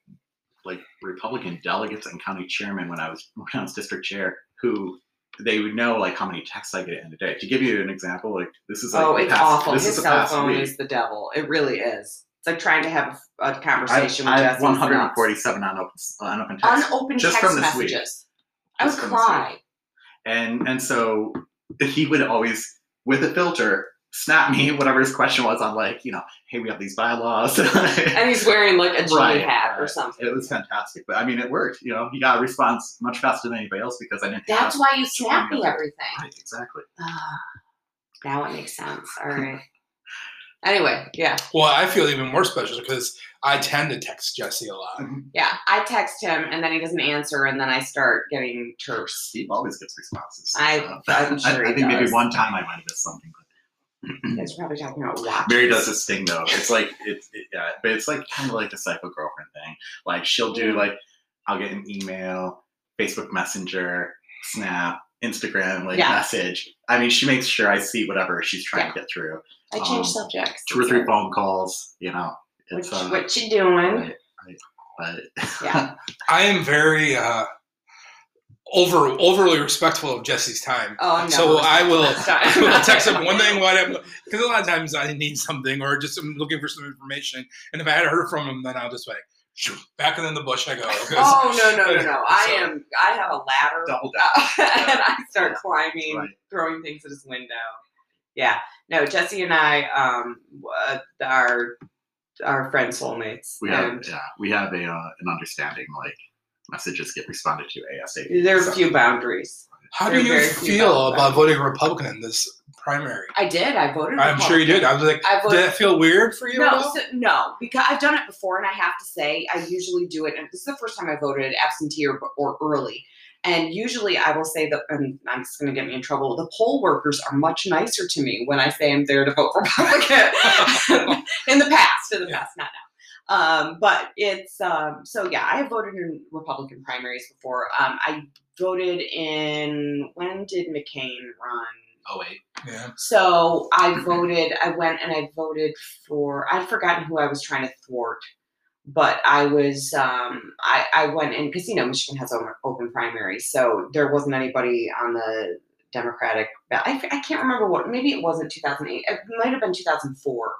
S3: like Republican delegates and county chairmen when I was <laughs> when I was district chair who they would know like how many texts I get in a day. To give you an example, like this is like
S4: oh, it's
S3: past-
S4: awful.
S3: This
S4: His
S3: is
S4: cell phone
S3: week.
S4: is the devil. It really is. It's like trying to have a conversation
S3: I
S4: with
S3: have 147 unopened unopened texts.
S4: unopened
S3: just
S4: text
S3: from this week.
S4: I would
S3: Just from this week.
S4: cry.
S3: and and so he would always with a filter snap me whatever his question was on like you know hey we have these bylaws <laughs>
S4: And he's wearing like a <laughs> G
S3: Right,
S4: hat or something.
S3: it was fantastic but i mean it worked you know he got a response much faster than anybody else because i didn't
S4: That's
S3: have,
S4: why you snap me everything.
S3: right, exactly
S4: Ah, now it makes sense. All right. Anyway, yeah,
S2: Well, I feel even more special because I tend to text Jesse a lot.
S4: yeah. I text him and then he doesn't answer, and then I start getting terse.
S3: steve always gets responses
S4: I-
S3: so.
S4: I'm <laughs> sure
S3: I,
S4: he
S3: think maybe one time i might have missed something but
S4: You guys are probably talking about watches.
S3: Mary does this thing though. It's like it's it, yeah, but it's like kind of like the psycho girlfriend thing. Like she'll do like I'll get an email, Facebook Messenger, Snap, Instagram like
S4: Yeah.
S3: message. I mean, she makes sure I see whatever she's trying to get through.
S4: I change
S3: Um,
S4: subjects.
S3: Two or three phone calls, you know. It's
S4: What,
S3: uh,
S4: what you doing?
S3: right, right. But
S4: Yeah. <laughs>
S2: I am very uh, over overly respectful of Jesse's time.
S4: Oh, I'm
S2: so I will,
S4: respectful <laughs>
S2: I will text him <laughs> one thing, whatever. Because a lot of times I need something or just I'm looking for some information, and if I hadn't heard from him, then I'll just like shoo, back in the bush I go.
S4: Oh <laughs> no no no no! I am. I have a ladder,
S3: double down.
S4: and I start climbing,
S3: Right.
S4: throwing things at his window. Yeah. No, Jesse and I um uh, are are friend soulmates.
S3: We have
S4: and
S3: yeah, we have a uh, an understanding like messages get responded to ASAP.
S4: there are
S3: So-
S4: a few boundaries.
S2: How do
S4: There are
S2: you feel
S4: about
S2: about voting Republican in this primary?
S4: I did. I voted.
S2: I'm sure you did. I was like,
S4: I voted-
S2: did that feel weird for you? at
S4: No,
S2: all?
S4: so, no, because I've done it before, and I have to say, I usually do it. And this is the first time I voted absentee or, or early. And usually, I will say that, and I'm just going to get me in trouble. The poll workers are much nicer to me when I say I'm there to vote <laughs> Republican. <laughs> in the past, in the
S2: Yeah.
S4: past, not now. Um, but it's um, so yeah. I have voted in Republican primaries before. Um, I voted in when did McCain run?
S3: Oh wait,
S2: yeah.
S4: So I voted. I went and I voted for. I'd forgotten who I was trying to thwart, but I was. Um, I I went in because you know Michigan has open, open primaries, so there wasn't anybody on the Democratic. ba- I, I can't remember what. Maybe it wasn't 2008. It might have been 2004.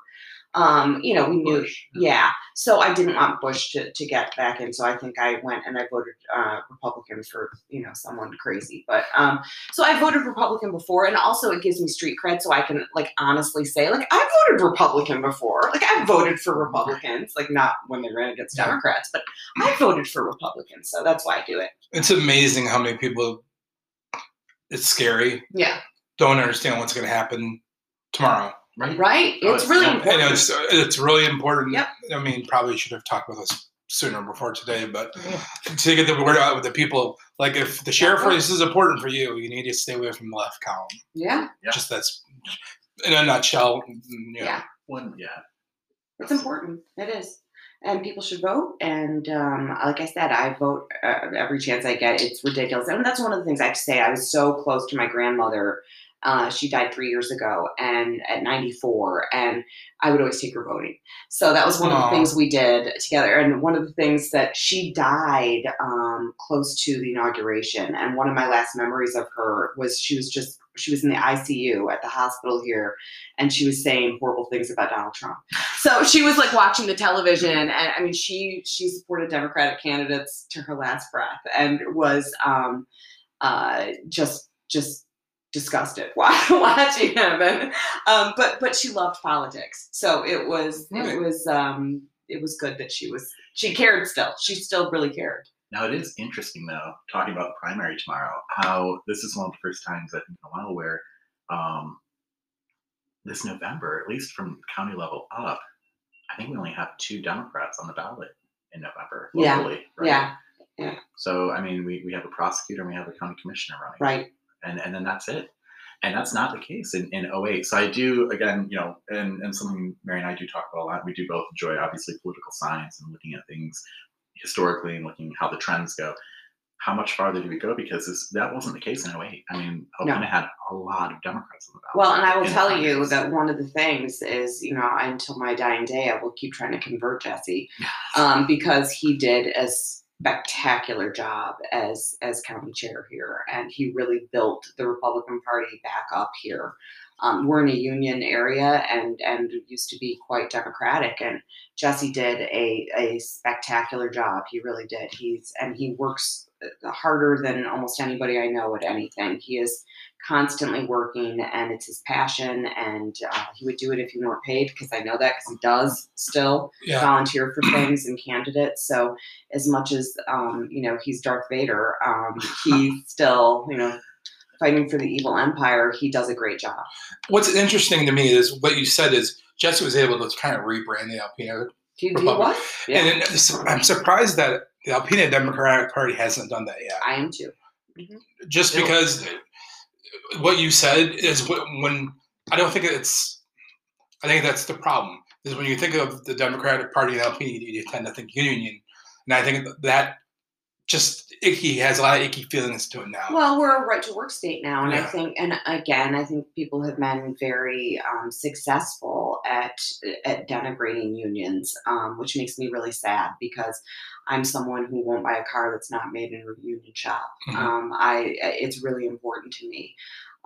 S4: Um, you know, we knew.
S3: Bush.
S4: Yeah. So I didn't want Bush to, to get back in. So I think I went and I voted uh, Republican for, you know, someone crazy. But um, so I voted Republican before. And also it gives me street cred. So I can like honestly say, like, I voted Republican before. Like I voted for Republicans, like not when they ran against Democrats, but I voted for Republicans. So that's why I do it.
S2: It's amazing how many people. It's scary.
S4: Yeah.
S2: Don't understand what's going to happen tomorrow.
S3: Right?
S4: Right.
S3: Oh,
S4: It's
S3: it's-
S4: really
S3: yeah,
S4: important.
S2: know it's it's really important.
S4: Yep.
S2: I mean, probably should have talked about this sooner before today, but to get the word out with the people, like if the sheriff race is important for you, you need to stay away from the left column.
S4: yeah.
S3: Yeah.
S2: Just that's in a nutshell. mm, You know,
S4: Yeah.
S3: One, yeah.
S4: It's important. It is. And people should vote. And um, like I said, I vote uh, every chance I get. It's ridiculous. And that's one of the things I have to say. I was so close to my grandmother. Uh, she died three years ago and at 94 and i would always take her voting. So that was one of the things we did together and one of the things that she died um, close to the inauguration and one of my last memories of her was she was just she was in the icu at the hospital here and she was saying horrible things about donald trump. So she was like watching the television and i mean she she supported democratic candidates to her last breath and was um uh just just disgusted while <laughs> watching him and um but but she loved politics so it was
S2: Right.
S4: it was um it was good that she was she cared still she still really cared
S3: Now it is interesting though, talking about the primary tomorrow, how this is one of the first times I think in a while where um, this November, at least from county level up, I think we only have two Democrats on the ballot in November
S4: Yeah,
S3: locally. Right?
S4: yeah
S3: So I mean, we, we have a prosecutor and we have a county commissioner running.
S4: right
S3: and and then that's it. And that's not the case in, in 08. So I do again, you know, and, and something Mary and I do talk about a lot. We do both enjoy obviously political science and looking at things historically and looking how the trends go. How much farther do we go? Because this, that wasn't the case in 08. I mean,
S4: No.
S3: Alpena had a lot of Democrats on the ballot.
S4: Well, and I will tell you that one of the things is, you know, until my dying day, I will keep trying to convert Jesse <laughs> um, because he did a spectacular job as as county chair here, and he really built the Republican Party back up here. Um, we're in a union area, and and used to be quite democratic, and Jesse did a a spectacular job. He really did. He's and he works uh, harder than almost anybody I know at anything. He is constantly working and it's his passion and uh, he would do it if he weren't paid because i know that because he does still
S2: Yeah.
S4: volunteer for things and candidates so as much as um, you know he's darth vader um, he's <laughs> still you know fighting for the evil empire he does a great job
S2: What's interesting to me is what you said is Jesse was able to kind of rebrand the Alpena.
S4: he, he
S2: Republic.
S4: was yeah
S2: And I'm surprised that the Alpena Democratic Party hasn't done that yet.
S4: i am too
S2: just
S3: Yeah.
S2: because what you said is when I don't think it's. I think that's the problem is when you think of the Democratic Party and LP, you tend to think union, and I think that just icky has a lot of icky feelings to it now.
S4: Well, we're a right to work state now, and I think, and again, I think people have been very um, successful at at denigrating unions, um, which makes me really sad because I'm someone who won't buy a car that's not made in a union shop.
S2: Mhm.
S4: Um, I it's really important to me.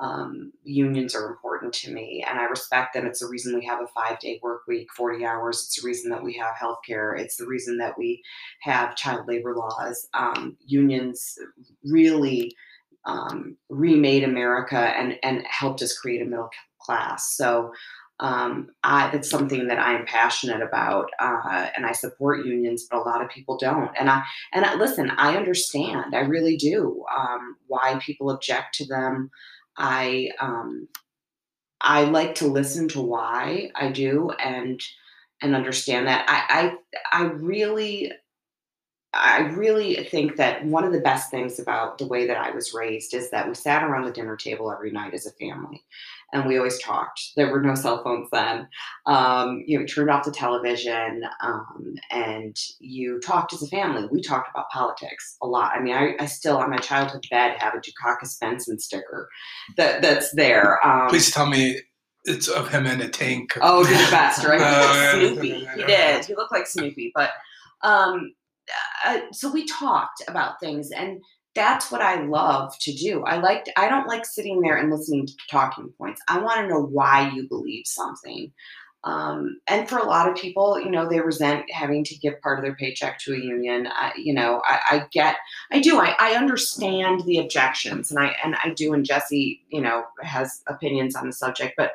S4: Um, unions are important to me, and I respect them. It's the reason we have a five day work week, 40 hours. It's the reason that we have healthcare. It's the reason that we have child labor laws. Um, unions really um, remade America and and helped us create a middle class. So um, I, that's something that I'm passionate about, uh, and I support unions, but a lot of people don't. And I and I, listen, I understand, I really do, um, why people object to them. I um, I like to listen to why I do and and understand that. I I, I really I really think that one of the best things about the way that I was raised is that we sat around the dinner table every night as a family, and we always talked. There were no cell phones then. Um, you know, turned off the television, um, and you talked as a family. We talked about politics a lot. I mean, I, I still on my childhood bed have a Dukakis Bentsen sticker that that's there. Um,
S2: Please tell me it's of him in a tank.
S4: Oh, he's the best, <laughs> right? He
S2: Oh,
S4: looked
S2: yeah,
S4: like Snoopy.
S2: yeah,
S4: He did. He looked like Snoopy. But um, uh, so we talked about things, and that's what I love to do. I like. I don't like sitting there and listening to talking points. I want to know why you believe something. Um, and for a lot of people, you know, they resent having to give part of their paycheck to a union. I, you know, I, I get, I do, I, I understand the objections, and I and I do. And Jesse, you know, has opinions on the subject, but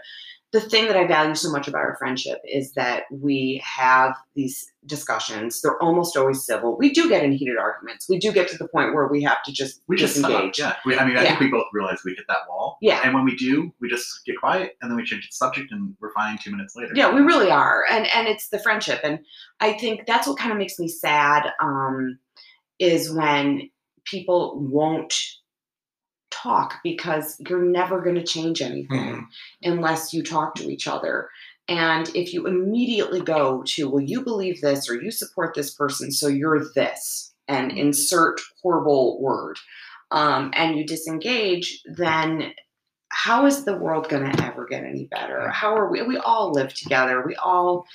S4: the thing that I value so much about our friendship is that we have these discussions. They're almost always civil. We do get in heated arguments. We do get to the point where we have to just
S3: We just
S4: disengage.
S3: Yeah. We, I mean, I
S4: Yeah.
S3: think we both realize we hit that wall.
S4: Yeah.
S3: And when we do, we just get quiet and then we change the subject and we're fine two minutes later.
S4: Yeah, we really are, and and it's the friendship, and I think that's what kind of makes me sad. Um, is when people won't talk because you're never going to change anything
S2: Mhm.
S4: unless you talk to each other. And if you immediately go to, well, you believe this or you support this person, so you're this, and insert horrible word, um, and you disengage, then how is the world going to ever get any better? How are we? We all live together. We all,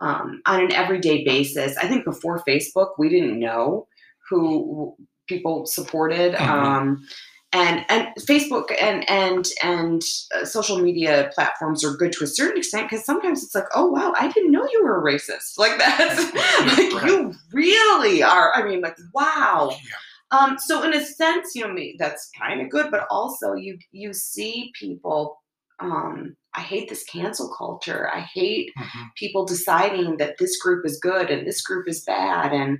S4: um, on an everyday basis. I think before Facebook, we didn't know who people supported.
S2: Mhm.
S4: Um, and and Facebook and and and uh, social media platforms are good to a certain extent because sometimes it's like, oh wow, I didn't know you were a racist. <laughs> Like that's <laughs> like
S3: Right.
S4: you really are. I mean, like wow.
S2: Yeah.
S4: Um, so in a sense, you know, me that's kind of good, but also you you see people. Um, I hate this cancel culture. I hate
S2: Mhm.
S4: people deciding that this group is good and this group is bad and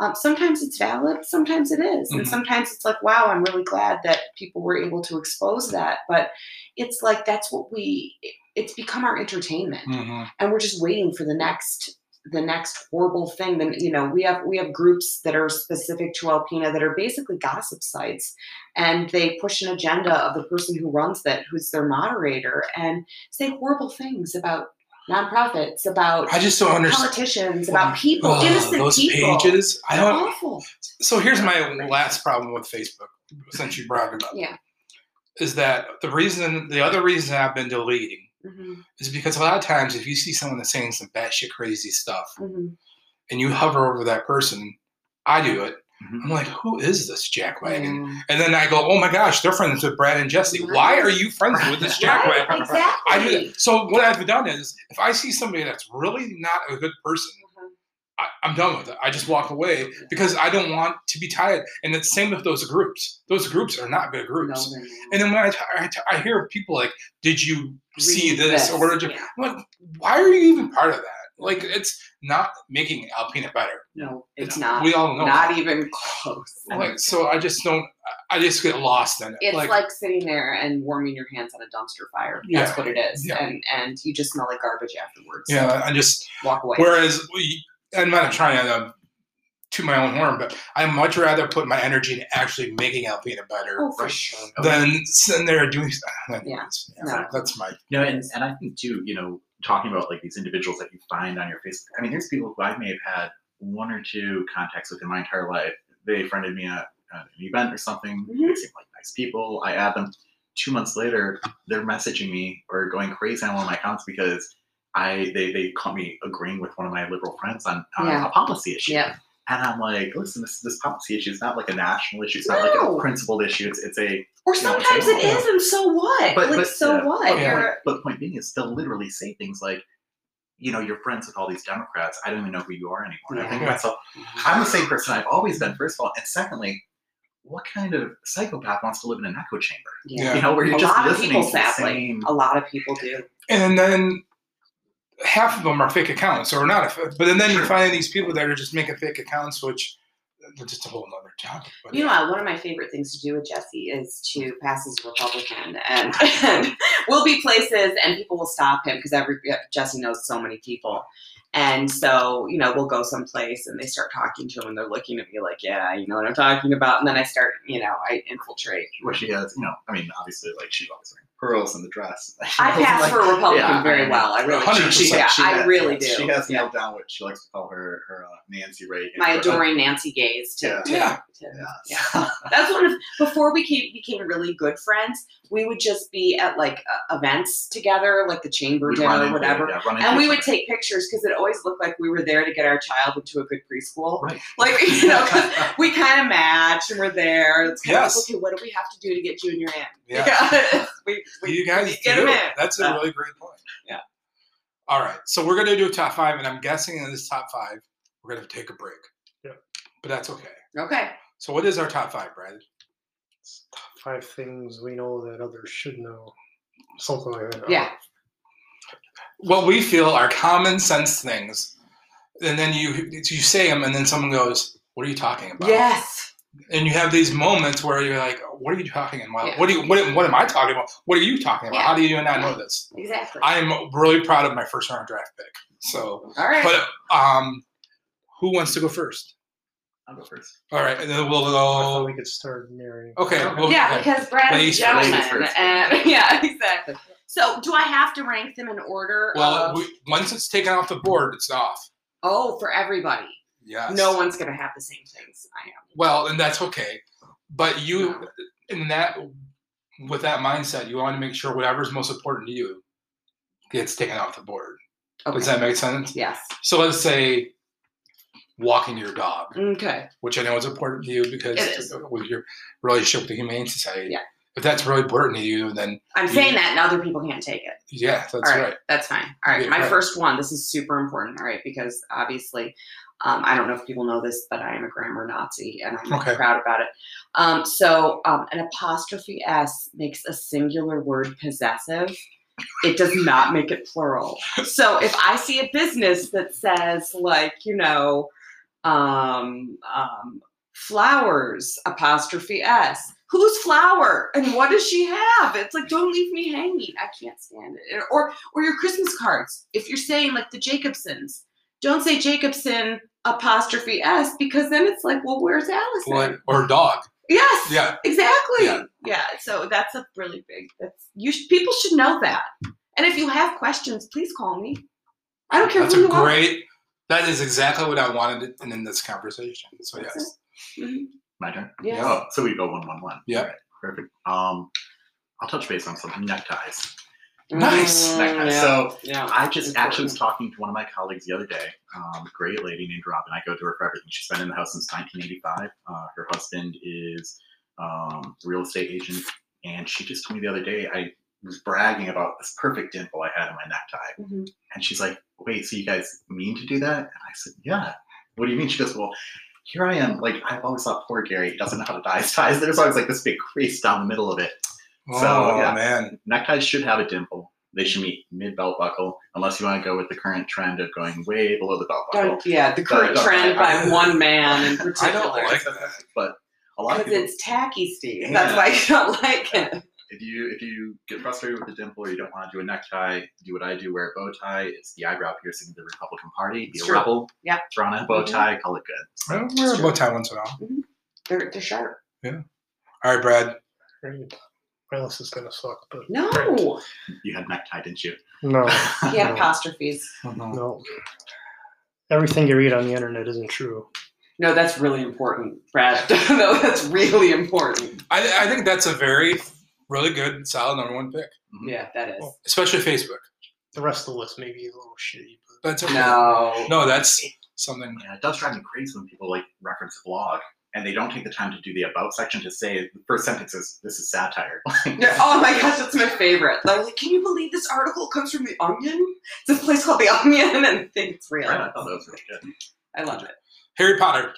S4: um, sometimes it's valid sometimes it is. and
S2: Mhm.
S4: sometimes it's like wow i'm really glad that people were able to expose that but it's like that's what we it's become our entertainment
S2: Mhm.
S4: and we're just waiting for the next the next horrible thing then you know we have we have groups that are specific to alpena that are basically gossip sites and they push an agenda of the person who runs that who's their moderator and say horrible things about nonprofits about
S2: I just don't understand.
S4: politicians about people
S2: Ugh,
S4: innocent
S2: those
S4: people
S2: pages. I don't.
S4: awful
S2: So here's my last problem with Facebook, since you brought it up.
S4: Yeah.
S2: Is that the reason? The other reason I've been deleting
S4: Mhm,
S2: is because a lot of times, if you see someone that's saying some batshit crazy stuff,
S4: mhm.
S2: and you hover over that person, I do it.
S3: Mhm.
S2: I'm like, who is this jackwagon?
S4: Mm.
S2: And then I go, oh my gosh, they're friends with Brad and Jesse. Why are you friends with this jackwagon?
S4: Right, exactly.
S2: I do that. So what I've done is, if I see somebody that's really not a good person,
S4: Mhm.
S2: I, I'm done with it. I just walk away because I don't want to be tied. And it's the same with those groups. Those groups are not good groups.
S4: No.
S2: And then when I, t- I, t- I hear people like, "Did you see
S4: Read
S2: this?" or did you?
S4: Yeah.
S2: I'm like, why are you even part of that? Like, it's not making Alpena better.
S4: No, it's
S2: You know,
S4: not.
S2: We all know.
S4: Not even close.
S2: Like, so I just don't. I just get lost in it.
S4: It's
S2: like,
S4: like, sitting there and warming your hands on a dumpster fire. That's
S2: Yeah,
S4: what it is.
S2: yeah.
S4: And and you just smell like garbage afterwards.
S2: yeah, I just.
S4: Walk away.
S2: Whereas, we, I'm not trying to um, to my own horn, but I much rather put my energy into actually making Alpena better
S4: oh, for
S3: Right.
S4: sure.
S2: than sitting there doing. Anyways, <laughs>
S4: Yeah.
S2: yeah,
S4: No.
S2: that's my.
S3: No, and, and I think too, you know, talking about like these individuals that you find on your Facebook. I mean, there's people who I may have had one or two contacts with in my entire life they friended me at, at an event or something. They mm-hmm. seem like nice people. I add them. Two months later, they're messaging me or going crazy on one of my accounts because I they they caught me agreeing with one of my liberal friends on, on
S4: Yeah.
S3: a policy issue.
S4: Yeah.
S3: And I'm like, listen, this this policy issue is not like a national issue. It's not like a principled issue. It's it's a
S4: Or
S3: You know what I'm
S4: sometimes it
S3: saying?
S4: is, and so what?
S3: But-
S4: like,
S3: but,
S4: so
S3: yeah.
S4: what?
S3: But,
S2: Yeah.
S3: point, but the point being is they'll literally say things like, you know, you're friends with all these Democrats. I don't even know who you are anymore. And I think to
S2: Yeah.
S3: myself, I'm the same person I've always been, first of all. And secondly, what kind of psychopath wants to live in an echo chamber?
S4: Yeah.
S3: You know, where you're
S4: A
S3: just listening
S4: people,
S3: to the same.
S4: A lot of people do.
S2: and then half of them are fake accounts or not. But then, then you
S3: Sure.
S2: find these people that are just making fake accounts, which that's just a whole nother topic. But
S4: You know, uh, one of my favorite things to do with Jesse is to pass as a Republican, and, <laughs> and we'll be places, and people will stop him because every Jesse knows so many people, and so you know we'll go someplace, and they start talking to him, and they're looking at me like, yeah, you know what I'm talking about, and then I start, you know, I infiltrate.
S3: where she has, you know, I mean, obviously, like she's always wearing pearls in the dress. <laughs>
S4: I pass
S3: Like,
S4: for a Republican
S3: yeah,
S4: very
S3: I-
S4: well. I really,
S2: 100%.
S3: She,
S4: yeah,
S3: she
S4: I
S3: has-
S4: really do.
S3: She has
S4: yeah.
S3: nailed down what she likes to call her her uh, Nancy Reagan.
S4: my
S3: her-
S4: adoring Nancy Gaze to,
S3: Yeah.
S4: to-
S2: Yeah.
S4: To-
S3: Yeah.
S4: yeah. <laughs> That's one of before we came, became really good friends. We would just be at like uh, events together, like the chamber
S3: We'd
S4: dinner or whatever,
S3: yeah,
S4: and we
S3: each
S4: would take pictures because it always looked like we were there to get our child into a good preschool.
S3: Right.
S4: Like <laughs> you know, 'cause <laughs> we kind of match and we're there. It's kind
S2: Yes.
S4: of okay. What do we have to do to get Junior in?
S2: Yeah.
S4: we, we,
S2: you guys
S4: we get
S2: do.
S4: him in.
S2: That's a really great point.
S4: yeah.
S2: All right. So we're gonna do a top five, and I'm guessing in this top five, we're gonna take a break.
S1: Yeah.
S2: But that's okay.
S4: Okay.
S2: So what is our top five, Brad?
S1: Five things we know that others should know. Something like that.
S4: Yeah.
S2: What we feel are common sense things, and then you you say them, and then someone goes, "What are you talking about?"
S4: Yes.
S2: And you have these moments where you're like, "What are you talking about?
S4: Yeah.
S2: What do you what, what am I talking about? What are you talking about?
S4: Yeah.
S2: How do you not know this?"
S4: Exactly.
S2: I am really proud of my first round draft pick. So,
S4: All right.
S2: but um, who wants to go first?
S3: I'll go first.
S2: All right, and then we'll
S1: I thought
S2: go.
S1: we could start marrying.
S2: Okay, well,
S4: yeah,
S2: okay.
S4: because Brad's
S2: Ladies
S4: a
S2: first.
S4: gentleman,
S3: Ladies first.
S4: and <laughs> yeah, exactly. So, do I have to rank them in order?
S2: Well,
S4: of,
S2: we, once it's taken off the board, it's off.
S4: oh, for everybody.
S2: Yes.
S4: No one's gonna have the same things I am.
S2: Well, and that's okay. But you, in that, with that mindset, you want to make sure whatever's most important to you gets taken off the board.
S4: Okay.
S2: Does that make sense?
S4: yes.
S2: So let's say walking your dog,
S4: Okay.
S2: which I know is important to you because with your relationship with the Humane Society.
S4: Yeah.
S2: If that's really important to you, then
S4: I'm
S2: You-
S4: saying that, and other people can't take it.
S2: yeah, that's
S4: All right,
S2: right.
S4: that's fine. All right,
S2: Yeah,
S4: my
S2: right.
S4: first one. This is super important. All right, because obviously, um, I don't know if people know this, but I am a grammar Nazi, and I'm
S2: Okay.
S4: proud about it. Um, so, um, an apostrophe s makes a singular word possessive. It does not make it plural. So, if I see a business that says, like, you know, um, um, flowers apostrophe s. Who's flower? And what does she have? It's like don't leave me hanging. I can't stand it. Or or your christmas cards. If you're saying like the jacobsons. Don't say jacobson apostrophe s because then it's like well where's allison?
S2: What? Or dog?
S4: yes
S2: Yeah.
S4: exactly.
S2: Yeah.
S4: yeah. so that's a really big that's you sh- people should know that. And if you have questions please call me. I don't care
S2: That's
S4: who
S2: a
S4: you are.
S2: great. That is exactly what I wanted in, in this conversation. So
S4: That's
S2: yes.
S4: Mhm.
S3: My turn.
S4: Yeah.
S3: Oh, so we go one one one.
S2: Yeah.
S3: Alright, perfect. Um, I'll touch base on some neckties.
S2: Nice.
S4: Mm,
S3: Neckties.
S4: yeah.
S3: So
S4: yeah
S3: I just actually was talking to one of my colleagues the other day, um, a great lady named Robin. I go to her for everything. She's been in the house since 1985. Uh, her husband is um, a real estate agent, and she just told me the other day I was bragging about this perfect dimple I had in my necktie,
S4: Mhm.
S3: and she's like, "Wait, so you guys mean to do that?" And I said, "Yeah." What do you mean? She goes, "Well." Here I am, like I've always thought poor Gary doesn't know how to dye his ties. There's always like this big crease down the middle of it.
S2: Oh
S3: So, yeah.
S2: man.
S3: Neckties should have a dimple. They should meet mid belt buckle, unless you want to go with the current trend of going way below the belt buckle.
S4: Don't, yeah, the current
S3: don't-
S4: trend by
S2: I-
S4: one man in <laughs> particular.
S2: I
S4: particular.
S2: don't like that.
S3: But a lot of
S4: Because
S3: people,
S4: it's tacky, Steve.
S3: Yeah.
S4: That's why you don't like it.
S3: If you if you get frustrated with the dimple or you don't want to do a necktie, do what I do: wear a bow tie. It's the eyebrow piercing of the Republican Party. Be
S4: It's
S3: a
S4: true.
S3: rebel.
S4: Yeah.
S3: Throw on a bow
S4: Mhm.
S3: tie. Call it good.
S2: I wear a bow tie once in a while.
S4: They're, they're sharp. Yeah.
S2: All right, Brad.
S1: Great. My list is gonna suck, but
S4: No,
S1: great.
S3: You had necktie, didn't you?
S1: no, <laughs>
S4: yeah,
S1: No.
S4: apostrophes.
S1: no. Everything you read on the internet isn't true.
S4: No, that's really important, Brad. no, <laughs> that's really important.
S2: I, I think that's a very, really good, solid number one pick, mm-hmm.
S4: Yeah, that is.
S2: especially Facebook.
S1: The rest of the list may be a little shitty, but
S2: That's okay.
S4: No.
S2: No, that's something.
S3: Yeah, it does drive me crazy when people like reference a blog and they don't take the time to do the about section to say the first sentence is this is satire. <laughs>
S4: Oh my gosh, that's my favorite. They're like, can you believe this article comes from The Onion? It's a place called The Onion, and I think it's real.
S3: Right, I thought that was really good.
S4: I love it.
S2: Harry Potter,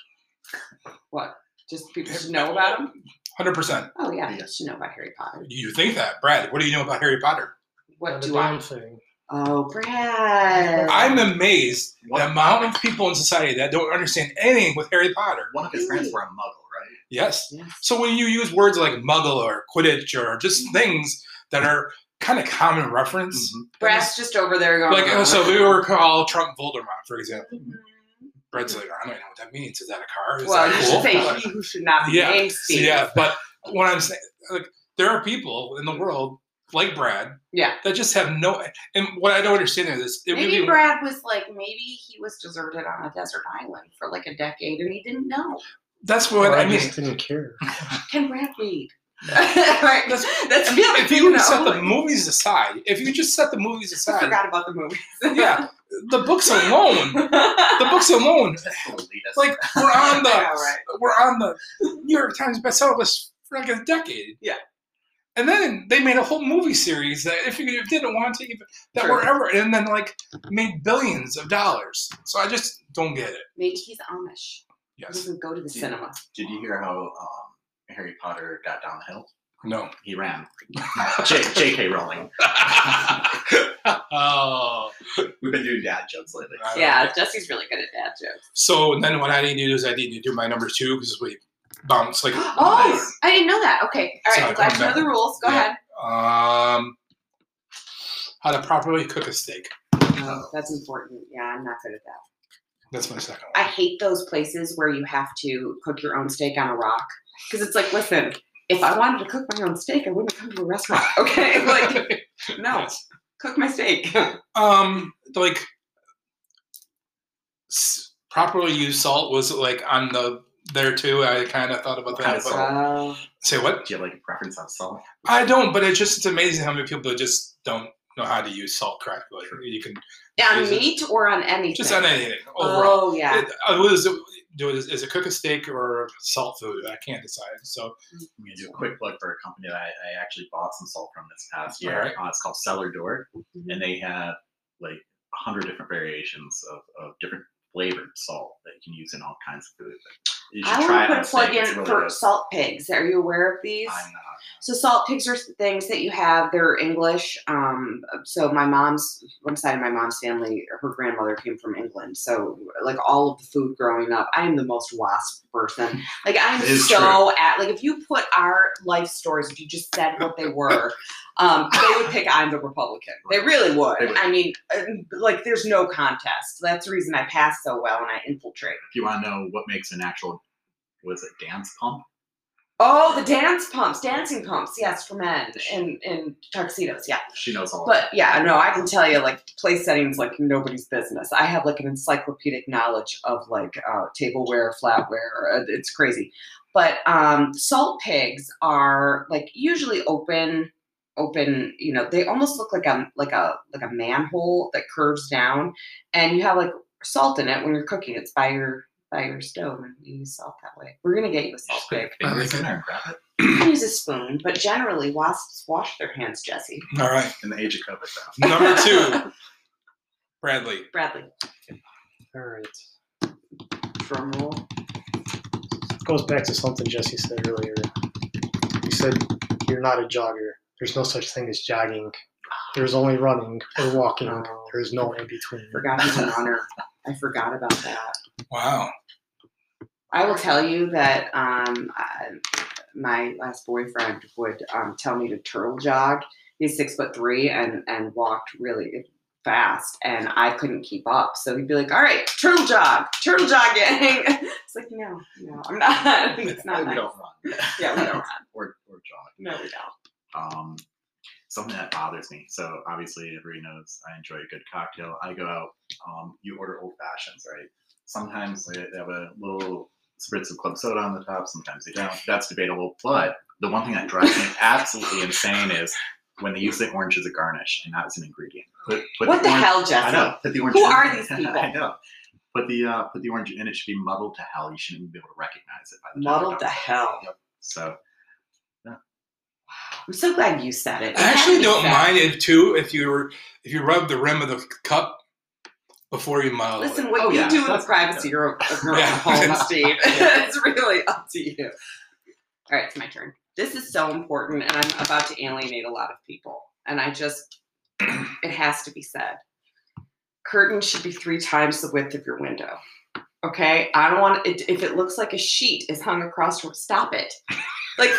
S4: What? Just people should know about him?
S2: 100%.
S4: Oh, yeah,
S3: Yeah.
S4: you should know about Harry Potter.
S2: You think that, Brad? What do you know about Harry Potter?
S4: What
S1: not a
S4: do
S1: damn
S4: I?
S1: thing.
S4: Oh, Brad.
S2: I'm amazed
S3: What?
S2: the amount of people in society that don't understand anything with Harry Potter.
S3: One of his friends were a muggle, right?
S2: Yes.
S4: Yes.
S2: So when you use words like muggle or quidditch or just things that are kind of common reference,
S4: Brad's just over there going.
S2: like so we were called Trump Voldemort, for example.
S4: Mhm.
S2: Brad's like, I don't even know what that means. Is that a car? Is
S4: Well, you
S2: cool?
S4: should say he who should not be
S2: Yeah,
S4: named
S2: So,
S4: Steve.
S2: yeah, but what I'm saying, like, there are people in the world like Brad
S4: Yeah.
S2: that just have no. And what I don't understand is this: it
S4: Maybe
S2: be-
S4: Brad was like, maybe he was deserted on a desert island for like a decade and he didn't know.
S2: That's what
S1: Or
S2: I
S1: I
S2: mean.
S1: just didn't care.
S4: Can Brad read? <laughs> right.
S2: That's-
S4: That's
S2: If
S4: yeah,
S2: you
S4: know,
S2: set the movies aside, if you just set the movies aside,
S4: I
S2: aside,
S4: forgot about the movies.
S2: yeah, the books alone, the <laughs> books alone, like we're <laughs> on the
S4: Yeah, right.
S2: we're on the New York Times bestseller list for like a decade.
S4: Yeah.
S2: And then they made a whole movie series that if you didn't want to, that
S4: Sure.
S2: were ever, and then like made billions of dollars. So I just don't get it.
S4: Maybe he's Amish. He
S2: Yes.
S4: doesn't go to the
S3: Yeah.
S4: cinema.
S3: Did you hear how um, Harry Potter got down the hill?
S2: No.
S3: He ran. J- J.K. Rowling. <laughs>
S2: oh.
S3: We've been doing dad jokes lately.
S4: Yeah,
S2: get-
S4: Jesse's really good at dad jokes.
S2: So then what I need to do is I need to do my number two because we bounce like <gasps>
S4: Oh,
S3: Nice.
S4: I didn't know that. Okay. All right.
S2: Sorry,
S4: I'm glad
S2: I'm
S4: you know the rules. Go
S2: Yeah.
S4: ahead.
S2: um how to properly cook a steak.
S4: Oh, that's important. Yeah, I'm not good at that.
S2: That's my second
S4: I hate those places where you have to cook your own steak on a rock. Because it's like, listen, if I wanted to cook my own steak, I wouldn't come to a restaurant. <laughs> Okay? <laughs> like, no, cook my steak. <laughs>
S2: Um, like s- properly used salt was like on the there too. I kind of thought about
S3: What kind
S2: that.
S3: of
S2: But,
S3: salt?
S2: Say what?
S3: Do you have like a preference on salt?
S2: I don't, but it's just it's amazing how many people just don't know how to use salt correctly. You can
S4: on
S2: Is it-
S4: meat or on anything?
S2: just on anything overall.
S4: Oh, yeah.
S2: It, what is it? Do it is, is it cook a steak or salt food? I can't decide. So
S3: I'm gonna do a quick plug for a company that I, I actually bought some salt from this past year.
S2: Alright.
S3: Uh, it's called Cellar Door,
S4: Mhm.
S3: and they have like a hundred different variations of, of different flavored salt that you can use in all kinds of food. You should
S4: I
S3: try
S4: want to put a plug in
S3: really
S4: for
S3: good.
S4: salt pigs. Are you aware of these?
S3: I'm not.
S4: So salt pigs are things that you have. They're English. Um, so my mom's one side of my mom's family, her grandmother came from England. So like all of the food growing up, I am the most wasp person. Like I'm <laughs> so at like if you put our life stories, if you just said what they were, um, they would pick I'm the Republican. They really would.
S3: They would.
S4: I mean, uh, like there's no contest. That's the reason I pass so well and I infiltrate.
S3: If you want to know what makes an actual was it dance pump?
S4: Oh, the dance pumps, dancing pumps, yes, for men in in tuxedos, yeah.
S3: She knows all.
S4: But yeah, no, I can tell you like place settings like nobody's business. I have like an encyclopedic knowledge of like uh, tableware, flatware. Uh, it's crazy. But um, salt pigs are like usually open, open. You know, they almost look like a like a like a manhole that curves down, and you have like salt in it when you're cooking. It's by your by your stove, and you use salt that way. We're gonna get you a salt pig.
S3: Fingers in there and grab it. <clears throat>
S4: You can use a spoon, but generally wasps wash their hands, Jesse.
S2: all right,
S3: In the age of COVID, though. <laughs>
S2: number two, Bradley.
S4: Bradley,
S1: All right.
S4: drum roll.
S1: goes back to something Jesse said earlier. He said, You're not a jogger. There's no such thing as jogging. There's only running or walking.
S4: Oh.
S1: There's no in between.
S4: Forgot he's a <laughs> runner. I forgot about that.
S2: Wow.
S4: I will tell you that um, I, my last boyfriend would um, tell me to turtle jog. He's six foot three and and walked really fast, and I couldn't keep up. So he'd be like, "All right, turtle jog, turtle jogging." <laughs> it's like, no, no, I'm not. <laughs> It's not. <laughs>
S3: we
S4: nice.
S3: don't run.
S4: Yeah, we don't run.
S3: or or jog.
S4: No, we don't.
S3: um, something that bothers me. So obviously, everybody knows I enjoy a good cocktail. I go out. Um, you order old fashions, right? Sometimes they they have a little spritz of club soda on the top. Sometimes they don't. That's debatable. But the one thing that drives me absolutely insane is when they use the orange as a garnish and not as an ingredient. Put, put
S4: What the
S3: orange-
S4: hell, Jesse?
S3: I know. Put the orange.
S4: Who
S3: in-
S4: are these <laughs> people?
S3: I know. Put the uh, put the orange in. It should be muddled to hell. You shouldn't even be able to recognize it. By the
S4: Muddled to hell.
S3: Yep. So
S4: I'm so glad you said it. It
S2: I actually don't mind it too if you were if you rub the rim of the cup before you muddle. it.
S4: Listen, what
S3: Oh,
S4: you
S3: yeah,
S4: do in the privacy of your of your
S2: Yeah.
S4: own home, <laughs> Steve, <laughs> it's really up to you. All right, it's my turn. This is so important, and I'm about to alienate a lot of people. And I just, <clears throat> it has to be said. Curtains should be three times the width of your window. Okay, I don't want it. If it looks like a sheet is hung across, stop it. Like,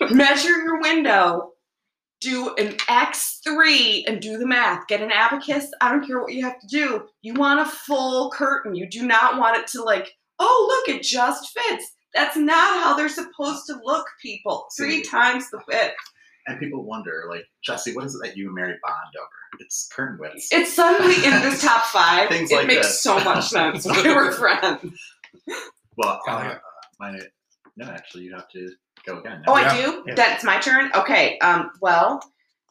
S4: <laughs> measure your window do an X3 and do the math. Get an abacus. I don't care what you have to do. You want a full curtain. You do not want it to like, oh, look, it just fits. That's not how they're supposed to look, people. Three
S3: See.
S4: times the width.
S3: and people wonder, like Jesse, what is it that you and Mary bond over? It's curtain widths.
S4: It's suddenly in this <laughs> top five.
S3: Things
S4: it
S3: like
S4: makes
S3: this.
S4: so much sense. <laughs> We were friends.
S3: well, uh,
S2: yeah.
S3: mine. No, actually, you have to go again.
S4: Oh,
S2: Yeah.
S4: I do?
S1: Yeah.
S4: That's my turn? Okay. Um, well,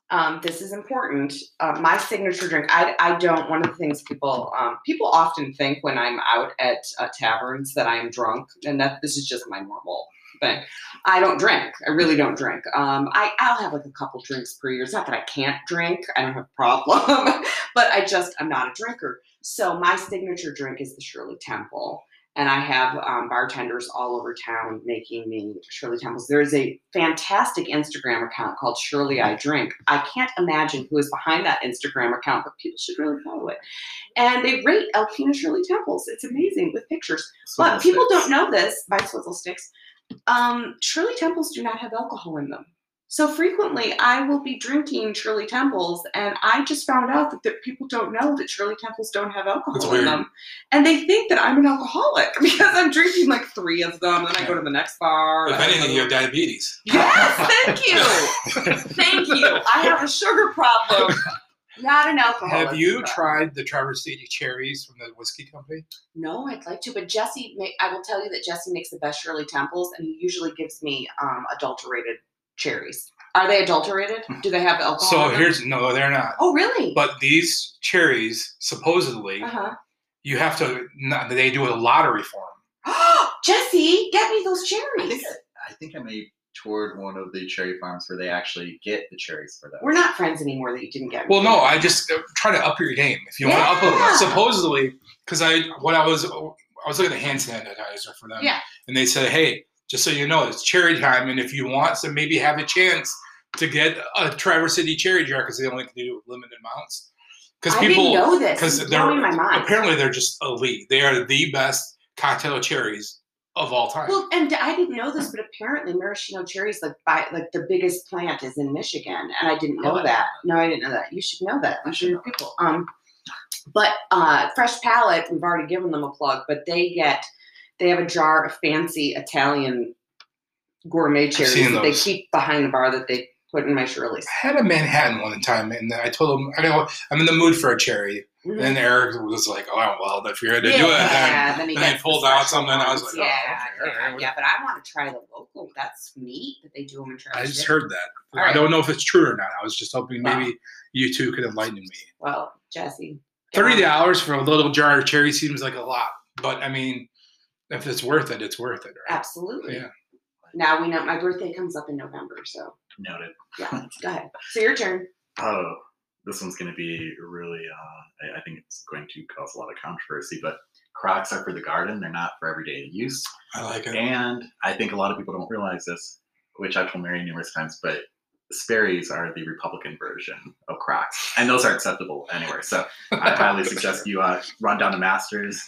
S4: um, this is important. Uh, my signature drink, I, I don't, one of the things people, um, people often think when I'm out at uh, taverns that I am drunk, and that this is just my normal thing. I don't drink. I really don't drink. Um, I, I'll have like a couple drinks per year. It's not that I can't drink. I don't have a problem, <laughs> but I just, I'm not a drinker. So my signature drink is the Shirley Temple and I have um, bartenders all over town making me Shirley Temples. There is a fantastic Instagram account called Shirley I Drink. I can't imagine who is behind that Instagram account, but people should really follow it. And they rate Alpena Shirley Temples. It's amazing with pictures. But people don't know this by Swizzle Sticks. Um, Shirley Temples do not have alcohol in them. So frequently, I will be drinking Shirley Temples, and I just found out that, that people don't know that Shirley Temples don't have alcohol
S2: That's
S4: in
S2: weird.
S4: them, and they think that I'm an alcoholic <laughs> because I'm drinking like three of them, and then I go to the next bar.
S2: If anything,
S4: go-
S2: you have diabetes.
S4: Yes, <laughs> thank you, thank you. I have a sugar problem, not an alcohol.
S2: Have you
S4: but-
S2: tried the Traverse City cherries from the whiskey company?
S4: No, I'd like to, but Jesse, ma- I will tell you that Jesse makes the best Shirley Temples, and he usually gives me um, adulterated cherries. Are they adulterated? Do they have alcohol?
S2: So here's no, they're not.
S4: Oh, really?
S2: But these cherries, supposedly,
S4: uh huh.
S2: you have to. Not, they do a lottery for them. <gasps>
S4: Jesse, get me those
S3: I
S4: cherries.
S3: think I, I think I may toured one of the cherry farms where they actually get the cherries for those.
S4: We're not friends anymore that you didn't get me.
S2: Well, no, I just uh, try to up your game. If you want to up it, supposedly, because I when I was I was looking at hand sanitizer for them,
S4: Yeah.
S2: and they said, hey, just so you know, it's cherry time, and if you want to maybe have a chance to get a Traverse City cherry jar because they only can do limited amounts. Because people,
S4: didn't know this.
S2: because they're
S4: my mind.
S2: apparently they're just elite. They are the best cocktail cherries of all time.
S4: Well, and I didn't know this, but apparently maraschino cherries, like by like the biggest plant, is in Michigan, and I didn't know
S3: Oh,
S4: that. No, I didn't know that. You should know that. Know people. Um, but uh, Fresh Palette, we've already given them a plug, but they get they have a jar of fancy Italian gourmet cherries that they keep behind the bar that they put in my Shirley's.
S2: I had a Manhattan one time, and I told him, I know I'm in the mood for a cherry.
S4: Mhm.
S2: And Eric was like, "Oh well, if you're gonna do it, then
S4: Yeah, then he
S2: then he pulled
S4: the
S2: out something, I was
S4: ones.
S2: like, oh,
S4: yeah,
S2: okay,
S4: yeah, yeah, but I want to try the local. That's neat that they do them in Traverse
S2: I just heard that.
S4: All
S2: I
S4: right.
S2: don't know if it's true or not. I was just hoping
S4: Wow.
S2: maybe you two could enlighten me.
S4: Well, Jesse,
S2: thirty dollars for a little jar of cherry seems like a lot, but I mean, if it's worth it, it's worth it, right?
S4: Absolutely.
S2: Yeah.
S4: Now we know my birthday comes up in November, so
S3: Noted.
S4: yeah, <laughs> go ahead. So your turn.
S3: Oh, this one's going to be really. Uh, I, I think it's going to cause a lot of controversy, but Crocs are for the garden. They're not for everyday use.
S2: I like it.
S3: And I think a lot of people don't realize this, which I've told Mary numerous times, but Sperry's are the Republican version of Crocs, and those are acceptable anywhere. So I highly suggest you uh, run down to Masters,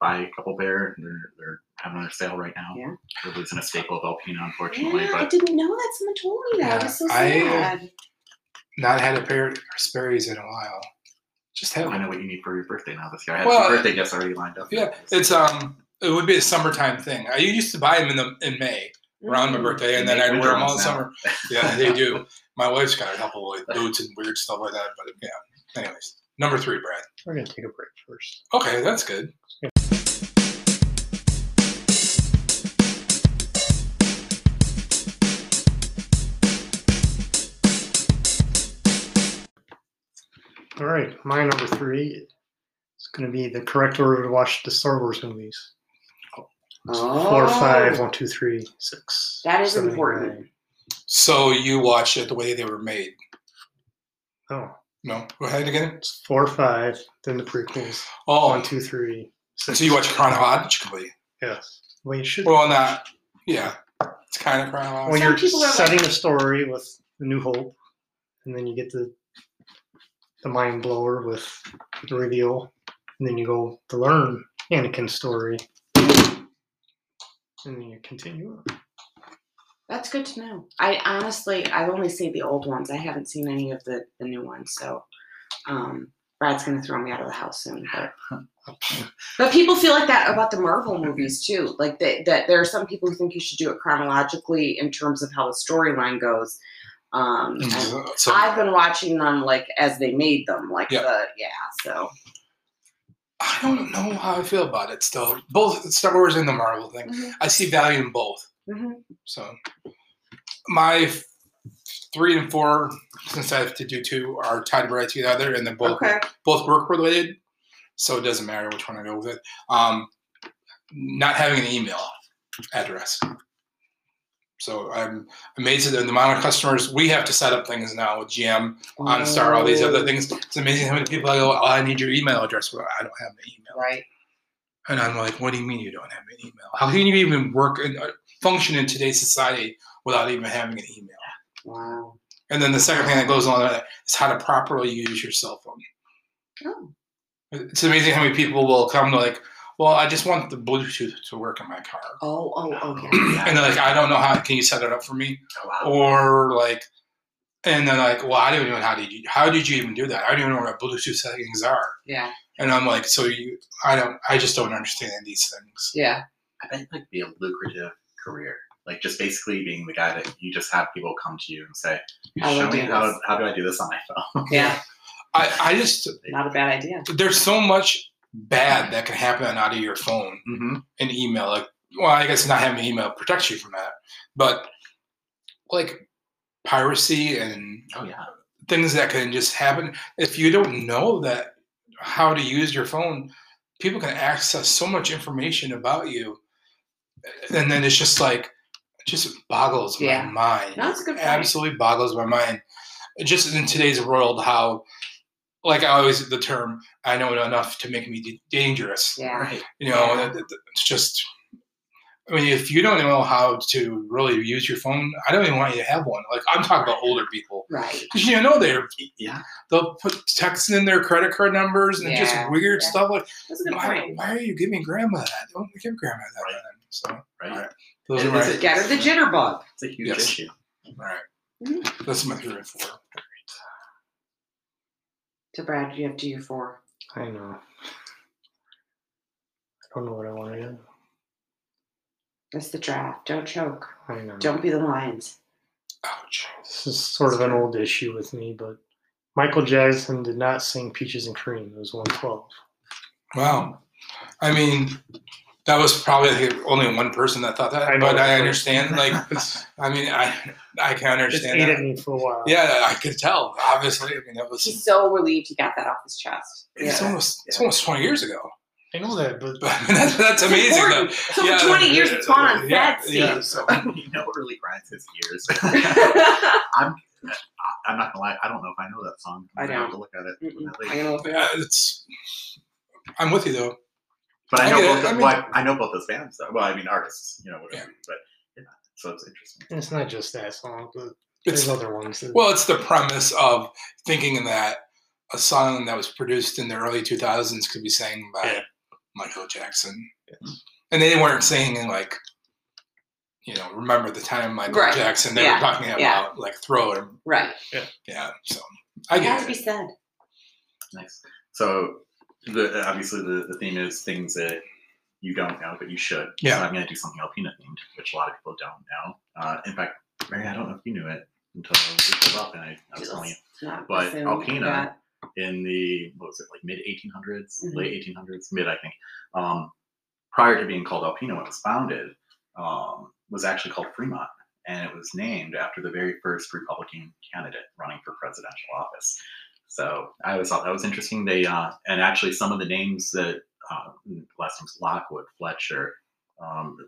S3: buy a couple pair. They're they're having their sale right now.
S4: Yeah.
S3: It wasn't a staple of Alpena, unfortunately,
S4: Yeah, I didn't know that someone told me that.
S2: Yeah,
S4: It's so
S2: I-
S4: sad.
S2: Not had a pair of Sperry's in a while. Just have
S3: I know what you need for your birthday now this year. I had
S2: Well,
S3: two birthday gifts already lined up.
S2: Yeah, it's um, it would be a summertime thing. I used to buy them in the in May around my
S4: Mm.
S2: birthday, and
S3: They
S2: then I'd wear them all
S3: ones
S2: summer. <laughs> Yeah, they do. My wife's got a couple like boots and weird stuff like that. But yeah, anyways, number three, Brad.
S1: We're gonna take a break first.
S2: Okay, that's good.
S1: All right, my number three is going to be the correct order to watch the Star Wars movies. Four,
S4: oh.
S1: five, one, two, three, six.
S4: That is
S1: seven,
S4: important.
S1: nine.
S2: So you watch it the way they were made.
S1: Oh,
S2: No, go ahead again.
S1: it's four, five, then the prequels.
S2: Oh,
S1: One, two, three, six.
S2: so you watch chronologically.
S1: Yes. Well, you should.
S2: Well, not. Yeah, it's kind of chronological.
S1: when
S4: Some
S1: you're
S4: people are
S1: setting a story with the New Hope, and then you get the the mind blower with the reveal, and then you go to learn Anakin's story, and then you continue.
S4: That's good to know. I honestly, I've only seen the old ones. I haven't seen any of the, the new ones. So, um, Brad's gonna throw me out of the house soon. But, <laughs> but people feel like that about the Marvel movies too. Like that, that there are some people who think you should do it chronologically in terms of how the storyline goes. Um, and
S2: So
S4: I've been watching them like as they made them. Like
S2: Yeah.
S4: the yeah. So
S2: I don't know how I feel about it. Still, both Star Wars and the Marvel thing.
S4: Mhm.
S2: I see value in both.
S4: Mhm.
S2: So my three and four, since I have to do two, are tied right together, and then both
S4: okay.
S2: both work related. So it doesn't matter which one I go with it. Um, not having an email address. So I'm amazed at the amount of customers we have to set up things now with GM, OnStar, all these other things. It's amazing how many people I go, oh, I need your email address. Well, I don't have an email.
S4: Right.
S2: And I'm like, what do you mean you don't have an email? How can you even work and uh, function in today's society without even having an email?
S4: Wow.
S2: And then the second thing that goes along with that is how to properly use your cell phone.
S4: Oh.
S2: It's amazing how many people will come to like, well, I just want the Bluetooth to work in my car.
S4: Oh. Oh. Okay. <clears throat>
S2: And they're like, I don't know how. Can you set it up for me?
S3: Oh, wow.
S2: Or like, and they're like, well, I don't even know how did you how did you even do that? I don't even know what Bluetooth settings are.
S4: Yeah.
S2: And I'm like, so you, I don't, I just don't understand these things.
S4: Yeah.
S3: I bet it might be a lucrative career. Like just basically being the guy that you just have people come to you and say, "Show me
S4: do
S3: how, how do I do this on my phone?"
S4: Yeah.
S2: I, I just
S4: Not a bad idea.
S2: there's so much bad that can happen out of your phone
S3: hmm
S2: and email. Like, well, I guess not having email protects you from that, but like piracy and
S3: Oh yeah.
S2: things that can just happen if you don't know that how to use your phone. People can access so much information about you, and then it's just like it just boggles
S4: Yeah.
S2: my mind.
S4: That's good.
S2: Absolutely boggles my mind. Just in today's world, how like I always the term I know enough to make me d- dangerous.
S4: Yeah.
S3: Right.
S2: You know,
S4: Yeah.
S2: that- that- it's just. I mean, if you don't know how to really use your phone, I don't even want you to have one. Like I'm talking about older people,
S4: Right.
S2: because you know they're
S3: Yeah.
S2: they'll put text in their credit card numbers and
S4: Yeah,
S2: just weird
S4: yeah.
S2: stuff like
S4: That's a good
S2: why,
S4: point.
S2: why are you giving grandma that? Don't give grandma that.
S3: Right.
S2: then. So
S3: Right.
S2: all right, those
S3: And
S2: are
S3: is
S2: my
S4: Get her the jitterbug.
S3: It's a huge
S2: Yes.
S3: issue.
S2: all right.
S4: Mhm.
S2: That's my three and four.
S4: To Brad, you have to your four.
S1: I know. I don't know what I want to do.
S4: It's the draft. Don't choke.
S1: I know.
S4: Don't be the Lions.
S2: Ouch.
S1: This is sort of an old issue with me, but Michael Jackson did not sing Peaches and Cream. It was 112.
S2: Wow. I mean, that was probably the only one person that thought that,
S1: I
S2: but I understand. Like, <laughs> I mean, I I can understand
S1: ate at
S2: that.
S1: me for a while.
S2: Yeah, I could tell. Obviously, I mean, that was
S4: He's so relieved he got that off his chest.
S2: it's
S4: Yeah.
S2: almost it's almost twenty years ago.
S1: I know that, but
S2: But <laughs> that's, that's amazing. Though.
S4: Important. So for 20 years, it's gone on
S2: yeah,
S4: Fed
S2: yeah,
S4: seed.
S2: so- <laughs>
S3: you know what really grinds his gears? I'm I'm not gonna lie. I don't know if I know that song.
S4: I
S3: I'm gonna have
S4: don't.
S3: to look at it.
S4: Gonna look
S2: Yeah, it's. I'm with you though.
S3: But I
S2: I
S3: know
S2: get
S3: both.
S2: I mean-
S3: well, I know both those bands. Though. Well, I mean artists. You know whatever. But yeah, so it's interesting.
S1: it's not just that song, but
S2: It's
S1: there's other ones. That,
S2: well, it's the premise of thinking that a song that was produced in the early 2000s could be sang by
S1: Yeah.
S2: Michael Jackson, and they weren't singing like, you know, remember the time Michael
S4: Right.
S2: Jackson. They
S4: Yeah.
S2: were talking about
S4: Yeah.
S2: like throw it.
S4: right.
S2: Yeah, Yeah. so I
S4: It has
S2: get
S4: to be
S2: it.
S4: said.
S3: Nice. So the obviously the, the theme is things that you don't know but you should.
S2: Yeah.
S3: So I'm gonna do something Alpena themed, which a lot of people don't know. Uh, in fact, Mary, I don't know if you knew it until we pulled up and I, I was telling you.
S4: Not
S3: But
S4: assume
S3: Alpena-
S4: that-
S3: in the what was it like mid 1800s
S4: Mhm.
S3: late 1800s mid i think um, prior to being called alpena when it was founded um, was actually called fremont and it was named after the very first republican candidate running for presidential office So I always thought that was interesting. They uh, and actually some of the names that uh, last names Lockwood, Fletcher, um,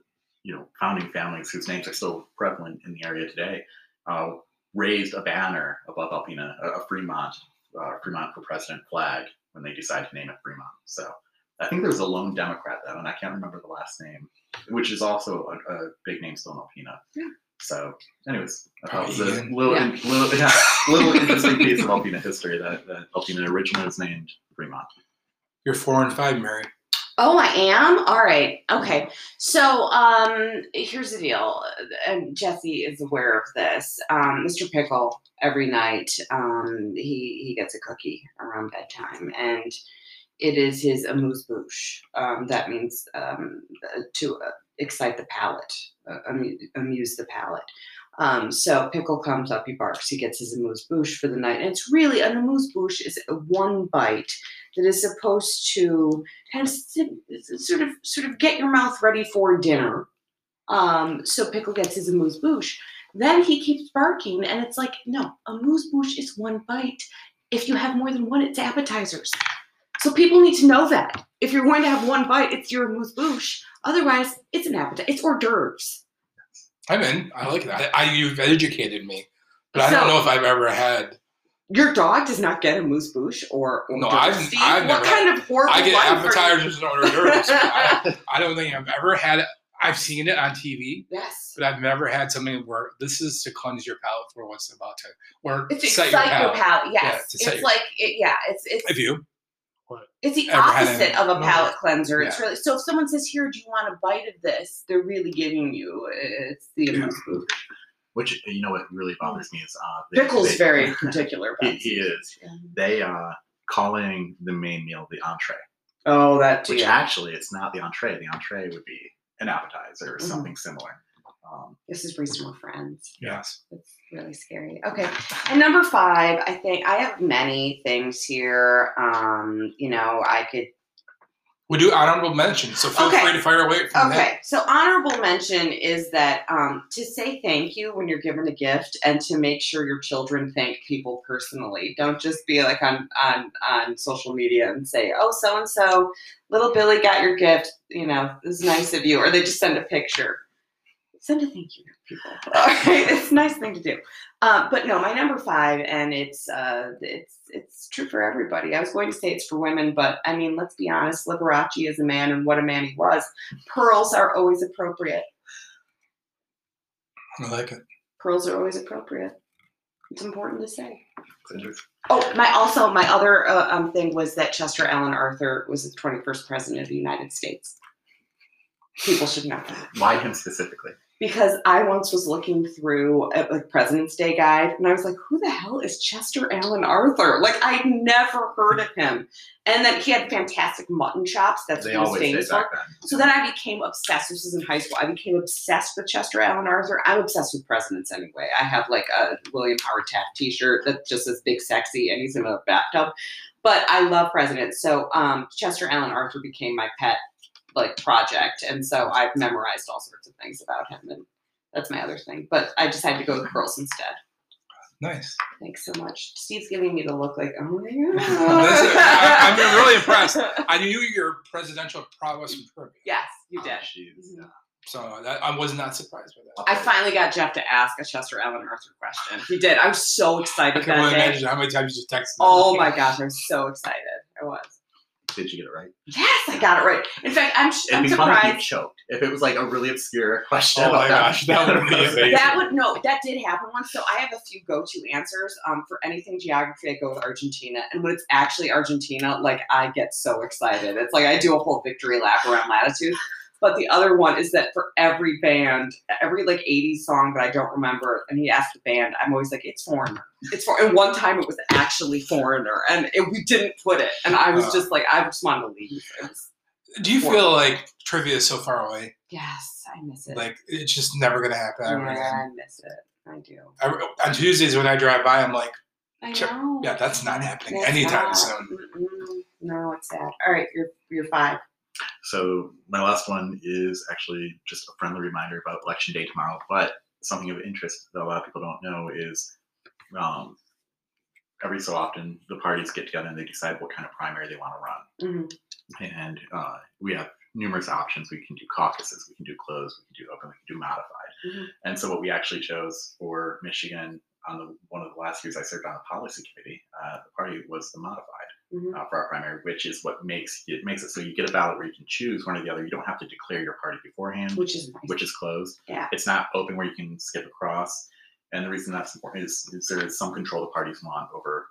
S3: you know, founding families whose names are still prevalent in the area today, uh, raised a banner above Alpena, a, Fremont, uh, Fremont for President flag when they decided to name it Fremont. So I think there was a lone Democrat though, and I can't remember the last name, which is also a, a big name still in Alpena.
S4: Yeah.
S3: So, anyways, I thought it was a
S2: Ian.
S3: little,
S4: Yeah.
S3: little, yeah, <laughs> little interesting piece of Alpena history that, that Alpena originally was named Fremont.
S2: You're four and five, Mary.
S4: Oh, I am? All right. Okay. So, um, here's the deal. And Jesse is aware of this. Um, Mr. Pickle, every night, um, he, he gets a cookie around bedtime. And it is his amuse bouche. Um, that means um, uh, to uh, excite the palate, uh, amuse the palate. Um, so Pickle comes up, he barks, he gets his amuse bouche for the night. And it's really an amuse bouche is one bite that is supposed to kind of sort of sort of get your mouth ready for dinner. Um, so Pickle gets his amuse bouche. Then he keeps barking, and it's like, no, a amuse bouche is one bite. If you have more than one, it's appetizers. So people need to know that. If you're going to have one bite, it's your amuse bouche. Otherwise, it's an appetizer. It's hors d'oeuvres.
S2: I'm in. I like that. I, you've educated me, but I don't know if I've ever had.
S4: Your dog does not get amuse bouche or, or
S2: No, I've-. I've
S4: what
S2: never
S4: kind of horrible
S2: I get appetizers and hors d'oeuvres. <laughs> I, I don't think I've ever had. I've seen it on TV,
S4: Yes.
S2: but I've never had something where this is to cleanse your palate for what's about to, or
S4: It's
S2: set your palate.
S4: palate. Yes,
S2: set
S4: it's
S2: your-
S4: like it, yeah, it's it's
S2: If you,
S4: it's the opposite
S2: any-
S4: of a palate cleanser. It's really so. If someone says, "Here, do you want a bite of this?" They're really giving you it's the
S2: Yeah.
S4: amuse.
S3: Which you know what really bothers me is uh, they-
S4: Pickle's
S3: they-
S4: very <laughs> particular
S3: he, he is.
S4: Yeah.
S3: They uh calling the main meal the entree,
S4: Oh, that too.
S3: which actually it's not the entree. The entree would be an appetizer or
S4: Mhm.
S3: something similar. Um,
S4: This is reasonable friends.
S2: yes.
S4: It's really scary. Okay. And number five, I think I have many things here. Um, you know, I could
S2: We do honorable mention, so feel
S4: Okay.
S2: free to fire away from.
S4: Okay, so honorable mention is that um, to say thank you when you're given a gift, and to make sure your children thank people personally. Don't just be like on on on social media and say, "Oh, so and so, little Billy got your gift. You know, it was nice of you," or they just send a picture. Send a thank you to people. <laughs> All right, it's a nice thing to do. Um, but no, my number five, and it's uh, it's it's true for everybody. I was going to say it's for women, but I mean, let's be honest. Liberace is a man, and what a man he was pearls are always appropriate.
S2: I like it.
S4: Pearls are always appropriate. It's important to say. Oh, my also my other uh, um, thing was that Chester Alan Arthur was the 21st president of the United States. People should know that
S3: Why him specifically?
S4: Because I once was looking through a like President's Day guide, and I was like, "Who the hell is Chester Alan Arthur?" Like I'd never heard of him, and then he had fantastic mutton chops. That's
S3: They
S4: what he was famous for. So then I became obsessed. This was in high school. I became obsessed with Chester Alan Arthur. I'm obsessed with presidents anyway. I have like a William Howard Taft T-shirt that just says "Big Sexy" and he's in a bathtub. But I love presidents. So um, Chester Alan Arthur became my pet like project, and so I've memorized all sorts of things about him, and that's my other thing. But I decided to go with pearls instead.
S2: Nice.
S4: Thanks so much. Steve's giving me the look like, oh my <laughs> god.
S2: I- I'm <laughs> really impressed. I knew your presidential prowess from Kirby,
S4: Yes, you
S3: Oh,
S4: did.
S3: jeez, mm-hmm.
S2: so that, I was not surprised by that.
S4: I finally got Jeff to ask a Chester Alan Arthur question. He did. I was so
S2: I
S4: excited
S2: can
S4: that day.
S2: imagine how many times you just texted.
S4: Oh my gosh, I was so excited. I was.
S3: Did you get it right?
S4: Yes, I got it right. In fact, I'm,
S3: It'd
S4: I'm
S3: be funny if you
S4: surprised.
S3: choked. If it was like a really obscure question.
S2: Oh my
S3: about
S2: gosh, that would be amazing.
S4: That would no, that did happen once. So I have a few go-to answers. Um, for anything geography, I go with Argentina, and when it's actually Argentina, like I get so excited. It's like I do a whole victory lap around latitude. But the other one is that for every band, every like 80s song that I don't remember, and he asked the band, I'm always like, it's Foreigner. It's for, and one time it was actually Foreigner, and it, we didn't put it. And I was
S2: Uh.
S4: just like, I just wanted to leave.
S2: Do you feel like trivia is so far away?
S4: yes, I miss it.
S2: Like it's just never gonna happen
S4: yeah,
S2: again.
S4: I miss it. I do.
S2: I, on Tuesdays when I drive by, I'm like,
S4: I know.
S2: yeah, that's not happening
S4: It's
S2: anytime
S4: not.
S2: soon.
S4: Mm-mm. No, it's sad. All right, you're you're five.
S3: So my last one is actually just a friendly reminder about election day tomorrow. But something of interest that a lot of people don't know is um, every so often the parties get together and they decide what kind of primary they want to run.
S4: Mhm.
S3: And uh, we have numerous options. We can do caucuses, we can do closed, we can do open, we can do modified.
S4: Mhm.
S3: And so what we actually chose for Michigan on the one of the last years I served on the policy committee, uh, the party was the modified
S4: Mhm.
S3: uh, for our primary, which is what makes it makes it so you get a ballot where you can choose one or the other. You don't have to declare your party beforehand
S4: Which is nice.
S3: which is closed.
S4: Yeah.
S3: It's not open where you can skip across. And the reason that's important is, is there is some control the parties want over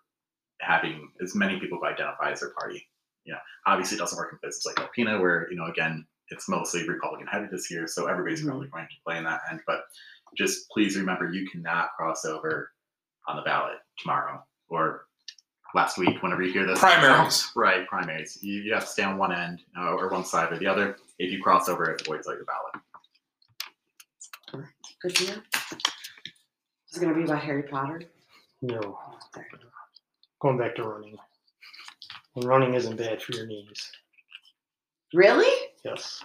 S3: having as many people who identify as their party. You know, obviously it doesn't work in places like Alpena where, you know, again, it's mostly Republican headed this year, so everybody's
S4: Mhm.
S3: probably going to play in that end. But just please remember you cannot cross over on the ballot tomorrow or last week, whenever you hear this.
S2: Primaries. <laughs>
S3: Right, primaries. You, you have to stay on one end uh, or one side or the other. If you cross over, it voids out your ballot.
S4: Good to know. Is it gonna be about Harry Potter?
S1: No. Going back to running. And running isn't bad for your knees.
S4: Really?
S1: Yes.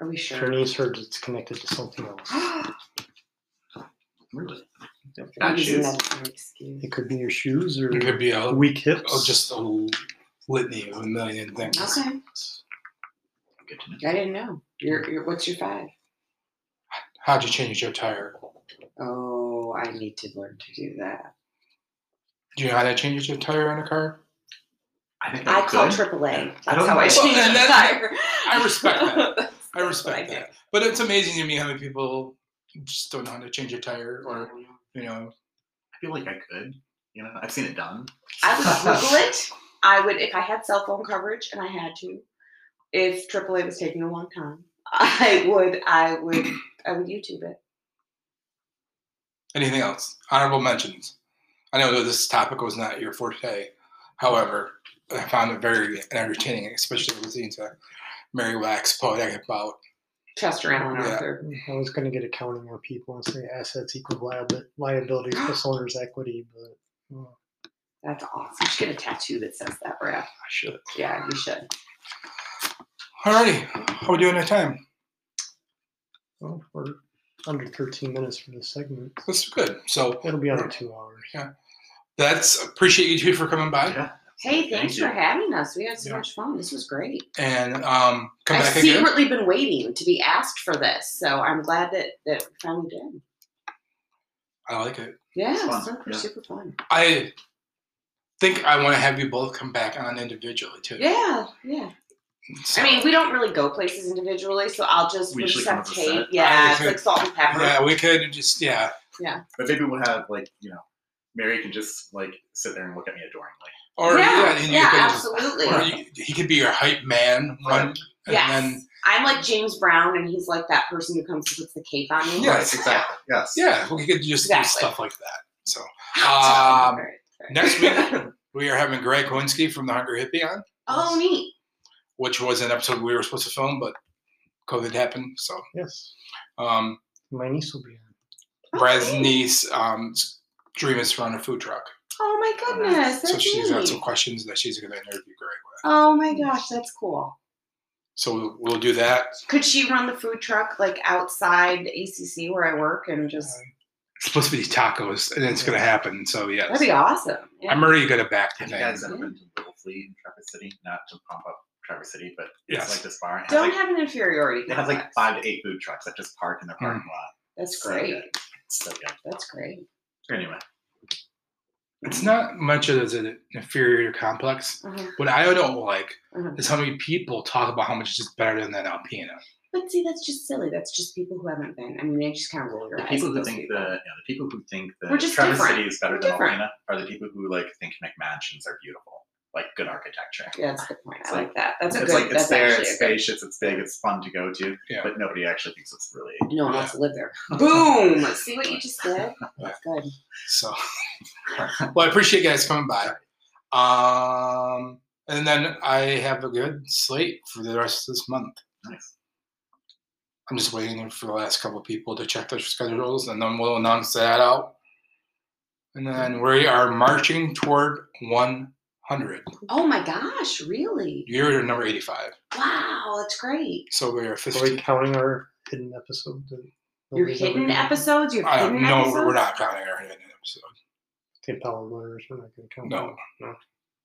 S4: Are we
S1: If your knees hurt, it's connected to something else. <gasps>
S3: Really?
S4: I'm
S3: Bad
S4: using
S3: shoes.
S4: that as an excuse.
S1: It could be your shoes or
S2: It could be a,
S1: weak hips.
S2: oh, just a litany of a million things.
S4: Okay,
S3: Good to know.
S4: I didn't know. Your, your, what's your five?
S2: How'd you change your tire?
S4: Oh, I need to learn to do that.
S2: Do you know how to change your tire on a car?
S3: I think
S4: I
S3: I
S4: call
S3: could.
S4: AAA.
S3: I
S4: That's
S3: don't
S4: how I
S3: know.
S4: change
S2: Well, and
S4: the
S2: that-
S4: tire.
S2: I respect that.
S4: That's- <laughs>
S2: I
S4: that's
S2: respect
S4: what
S2: that. But it's amazing to me how many people just don't know how to change a tire or,
S4: do.
S2: You know,
S3: I feel like I could. You know, I've seen it done.
S4: I would Google it. I would, if I had cell phone coverage and I had to, if AAA was taking a long time, I would, I would, I would YouTube it.
S2: anything else? Honorable mentions. I know that this topic was not your forte. However, I found it very entertaining, especially listening to Mary Wax poetic about
S4: Chester Alan
S2: Yeah.
S4: Arthur.
S1: I was going to get accounting on people and say assets equal liabi- liabilities <gasps> plus owner's equity, but well,
S4: That's awesome. You should get a tattoo that says that, Brad.
S2: I should.
S4: Yeah, you should.
S2: Alrighty, how we doing at time?
S1: well, we're under 13 minutes for this segment.
S2: That's good. So
S1: It'll be under two hours. Yeah.
S2: That's appreciate you two for coming by
S3: Yeah.
S4: Hey,
S3: Thank
S4: thanks
S3: you.
S4: for having us. We had so
S2: Yeah.
S4: much fun. This was great.
S2: and um, come
S4: I've
S2: back again.
S4: secretly been waiting to be asked for this, so I'm glad that that we finally did.
S2: I like it.
S4: Yeah,
S3: It's fun,
S4: super
S3: yeah.
S4: super fun.
S2: I think I want to have you both come back on individually too.
S4: Yeah, yeah.
S2: So-
S4: I mean, we don't really go places individually, so I'll just
S3: We
S4: we just have tape. Yeah,
S2: I
S4: it's
S2: think-
S4: like salt and pepper.
S2: yeah, we could just yeah. yeah.
S3: But maybe we'll have like, you know, Mary can just like sit there and look at me adoringly.
S2: Or
S4: yeah,
S2: and
S4: yeah,
S2: could,
S4: absolutely.
S2: Or you, he could be your hype man. One, and
S4: yes,
S2: then
S4: I'm like James Brown, and he's like that person who comes and puts the cape on me.
S2: Yes,
S3: exactly. Yes.
S2: yeah, we could just
S4: Exactly.
S2: do stuff like that. So <laughs>
S4: Um,
S2: next week <laughs> we are having Greg Kowinski from the Hunger Hippie on,
S4: oh, neat.
S2: which was an episode we were supposed to film, but COVID happened. So
S1: Yes.
S2: um,
S1: My niece will be on.
S4: Oh,
S2: Brad's
S4: neat.
S2: niece um, dream is to run a food truck.
S4: Oh my goodness, that's
S2: so she's
S4: neat.
S2: got some questions that she's going to interview Greg with.
S4: Oh my hmm. gosh, that's cool.
S2: So we'll, we'll do that.
S4: Could she run the food truck like outside ACC where I work and just?
S2: Uh, it's supposed to be tacos, and it's going to happen. So yes,
S4: That'd be awesome. Yeah.
S2: I'm already going to back to
S3: Have you
S2: things.
S3: guys ever been to Little Fleet in Traverse City? Not to pump up Traverse City, but
S2: Yes.
S3: it's like this bar. It has,
S4: Don't
S3: like,
S4: have an inferiority
S3: it has like
S4: complex.
S3: five to eight food trucks that just park in their hmm. parking lot.
S4: That's
S3: So
S4: great.
S3: good. It's so good.
S4: That's great.
S3: Anyway,
S2: It's not much as an inferior complex.
S4: Uh-huh.
S2: What I don't like
S4: Uh-huh.
S2: is how many people talk about how much it's just better than that Alpena.
S4: But see, that's just silly. That's just people who haven't been. I mean, they just kind of roll your
S3: the
S4: eyes.
S3: people who think
S4: people.
S3: the, you know, the people who think that
S4: We're
S3: Traverse
S4: different.
S3: City is better
S4: We're
S3: than
S4: different.
S3: Alpena are the people who like think McMansions are beautiful, like good architecture.
S4: Yeah, that's a good point.
S3: It's
S4: I
S3: like-
S4: like that. That's a
S3: it's
S4: good.
S3: like it's
S4: that's
S3: there, it's
S4: a good.
S3: spacious, it's big, it's fun to go to,
S2: Yeah.
S3: but nobody actually thinks it's really.
S4: No one wants to live there. <laughs> Boom! See what you just did? <laughs> That's good.
S2: So, well, I appreciate you guys coming by. Um, and then I have a good slate for the rest of this month.
S3: Nice.
S2: I'm just waiting for the last couple of people to check their schedules, and then we'll announce that out. And then we are marching toward 100.
S4: Oh my gosh! Really?
S2: You're at number 85,
S4: Wow, that's great.
S2: so we are
S1: Are we counting our hidden episode? that
S4: Your
S1: nobody's
S4: hidden episodes. Your hidden episodes.
S2: no,
S4: episodes?
S2: we're not counting our hidden episode.
S1: The power we're not going to count.
S2: No.
S1: no.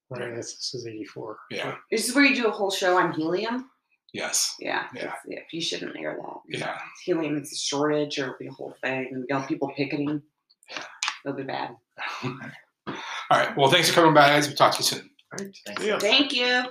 S1: All right, this, this is 84.
S2: Yeah.
S4: This is where you do a whole show on helium.
S2: Yes.
S4: Yeah.
S2: Yeah.
S4: yeah you shouldn't air that.
S2: Yeah.
S4: Helium is a shortage, or it'll be a whole thing. And you got people picketing. It'll be bad. <laughs>
S2: All right. Well, thanks for coming by, guys. We'll talk to you soon.
S3: All right. Thanks.
S4: Thank you.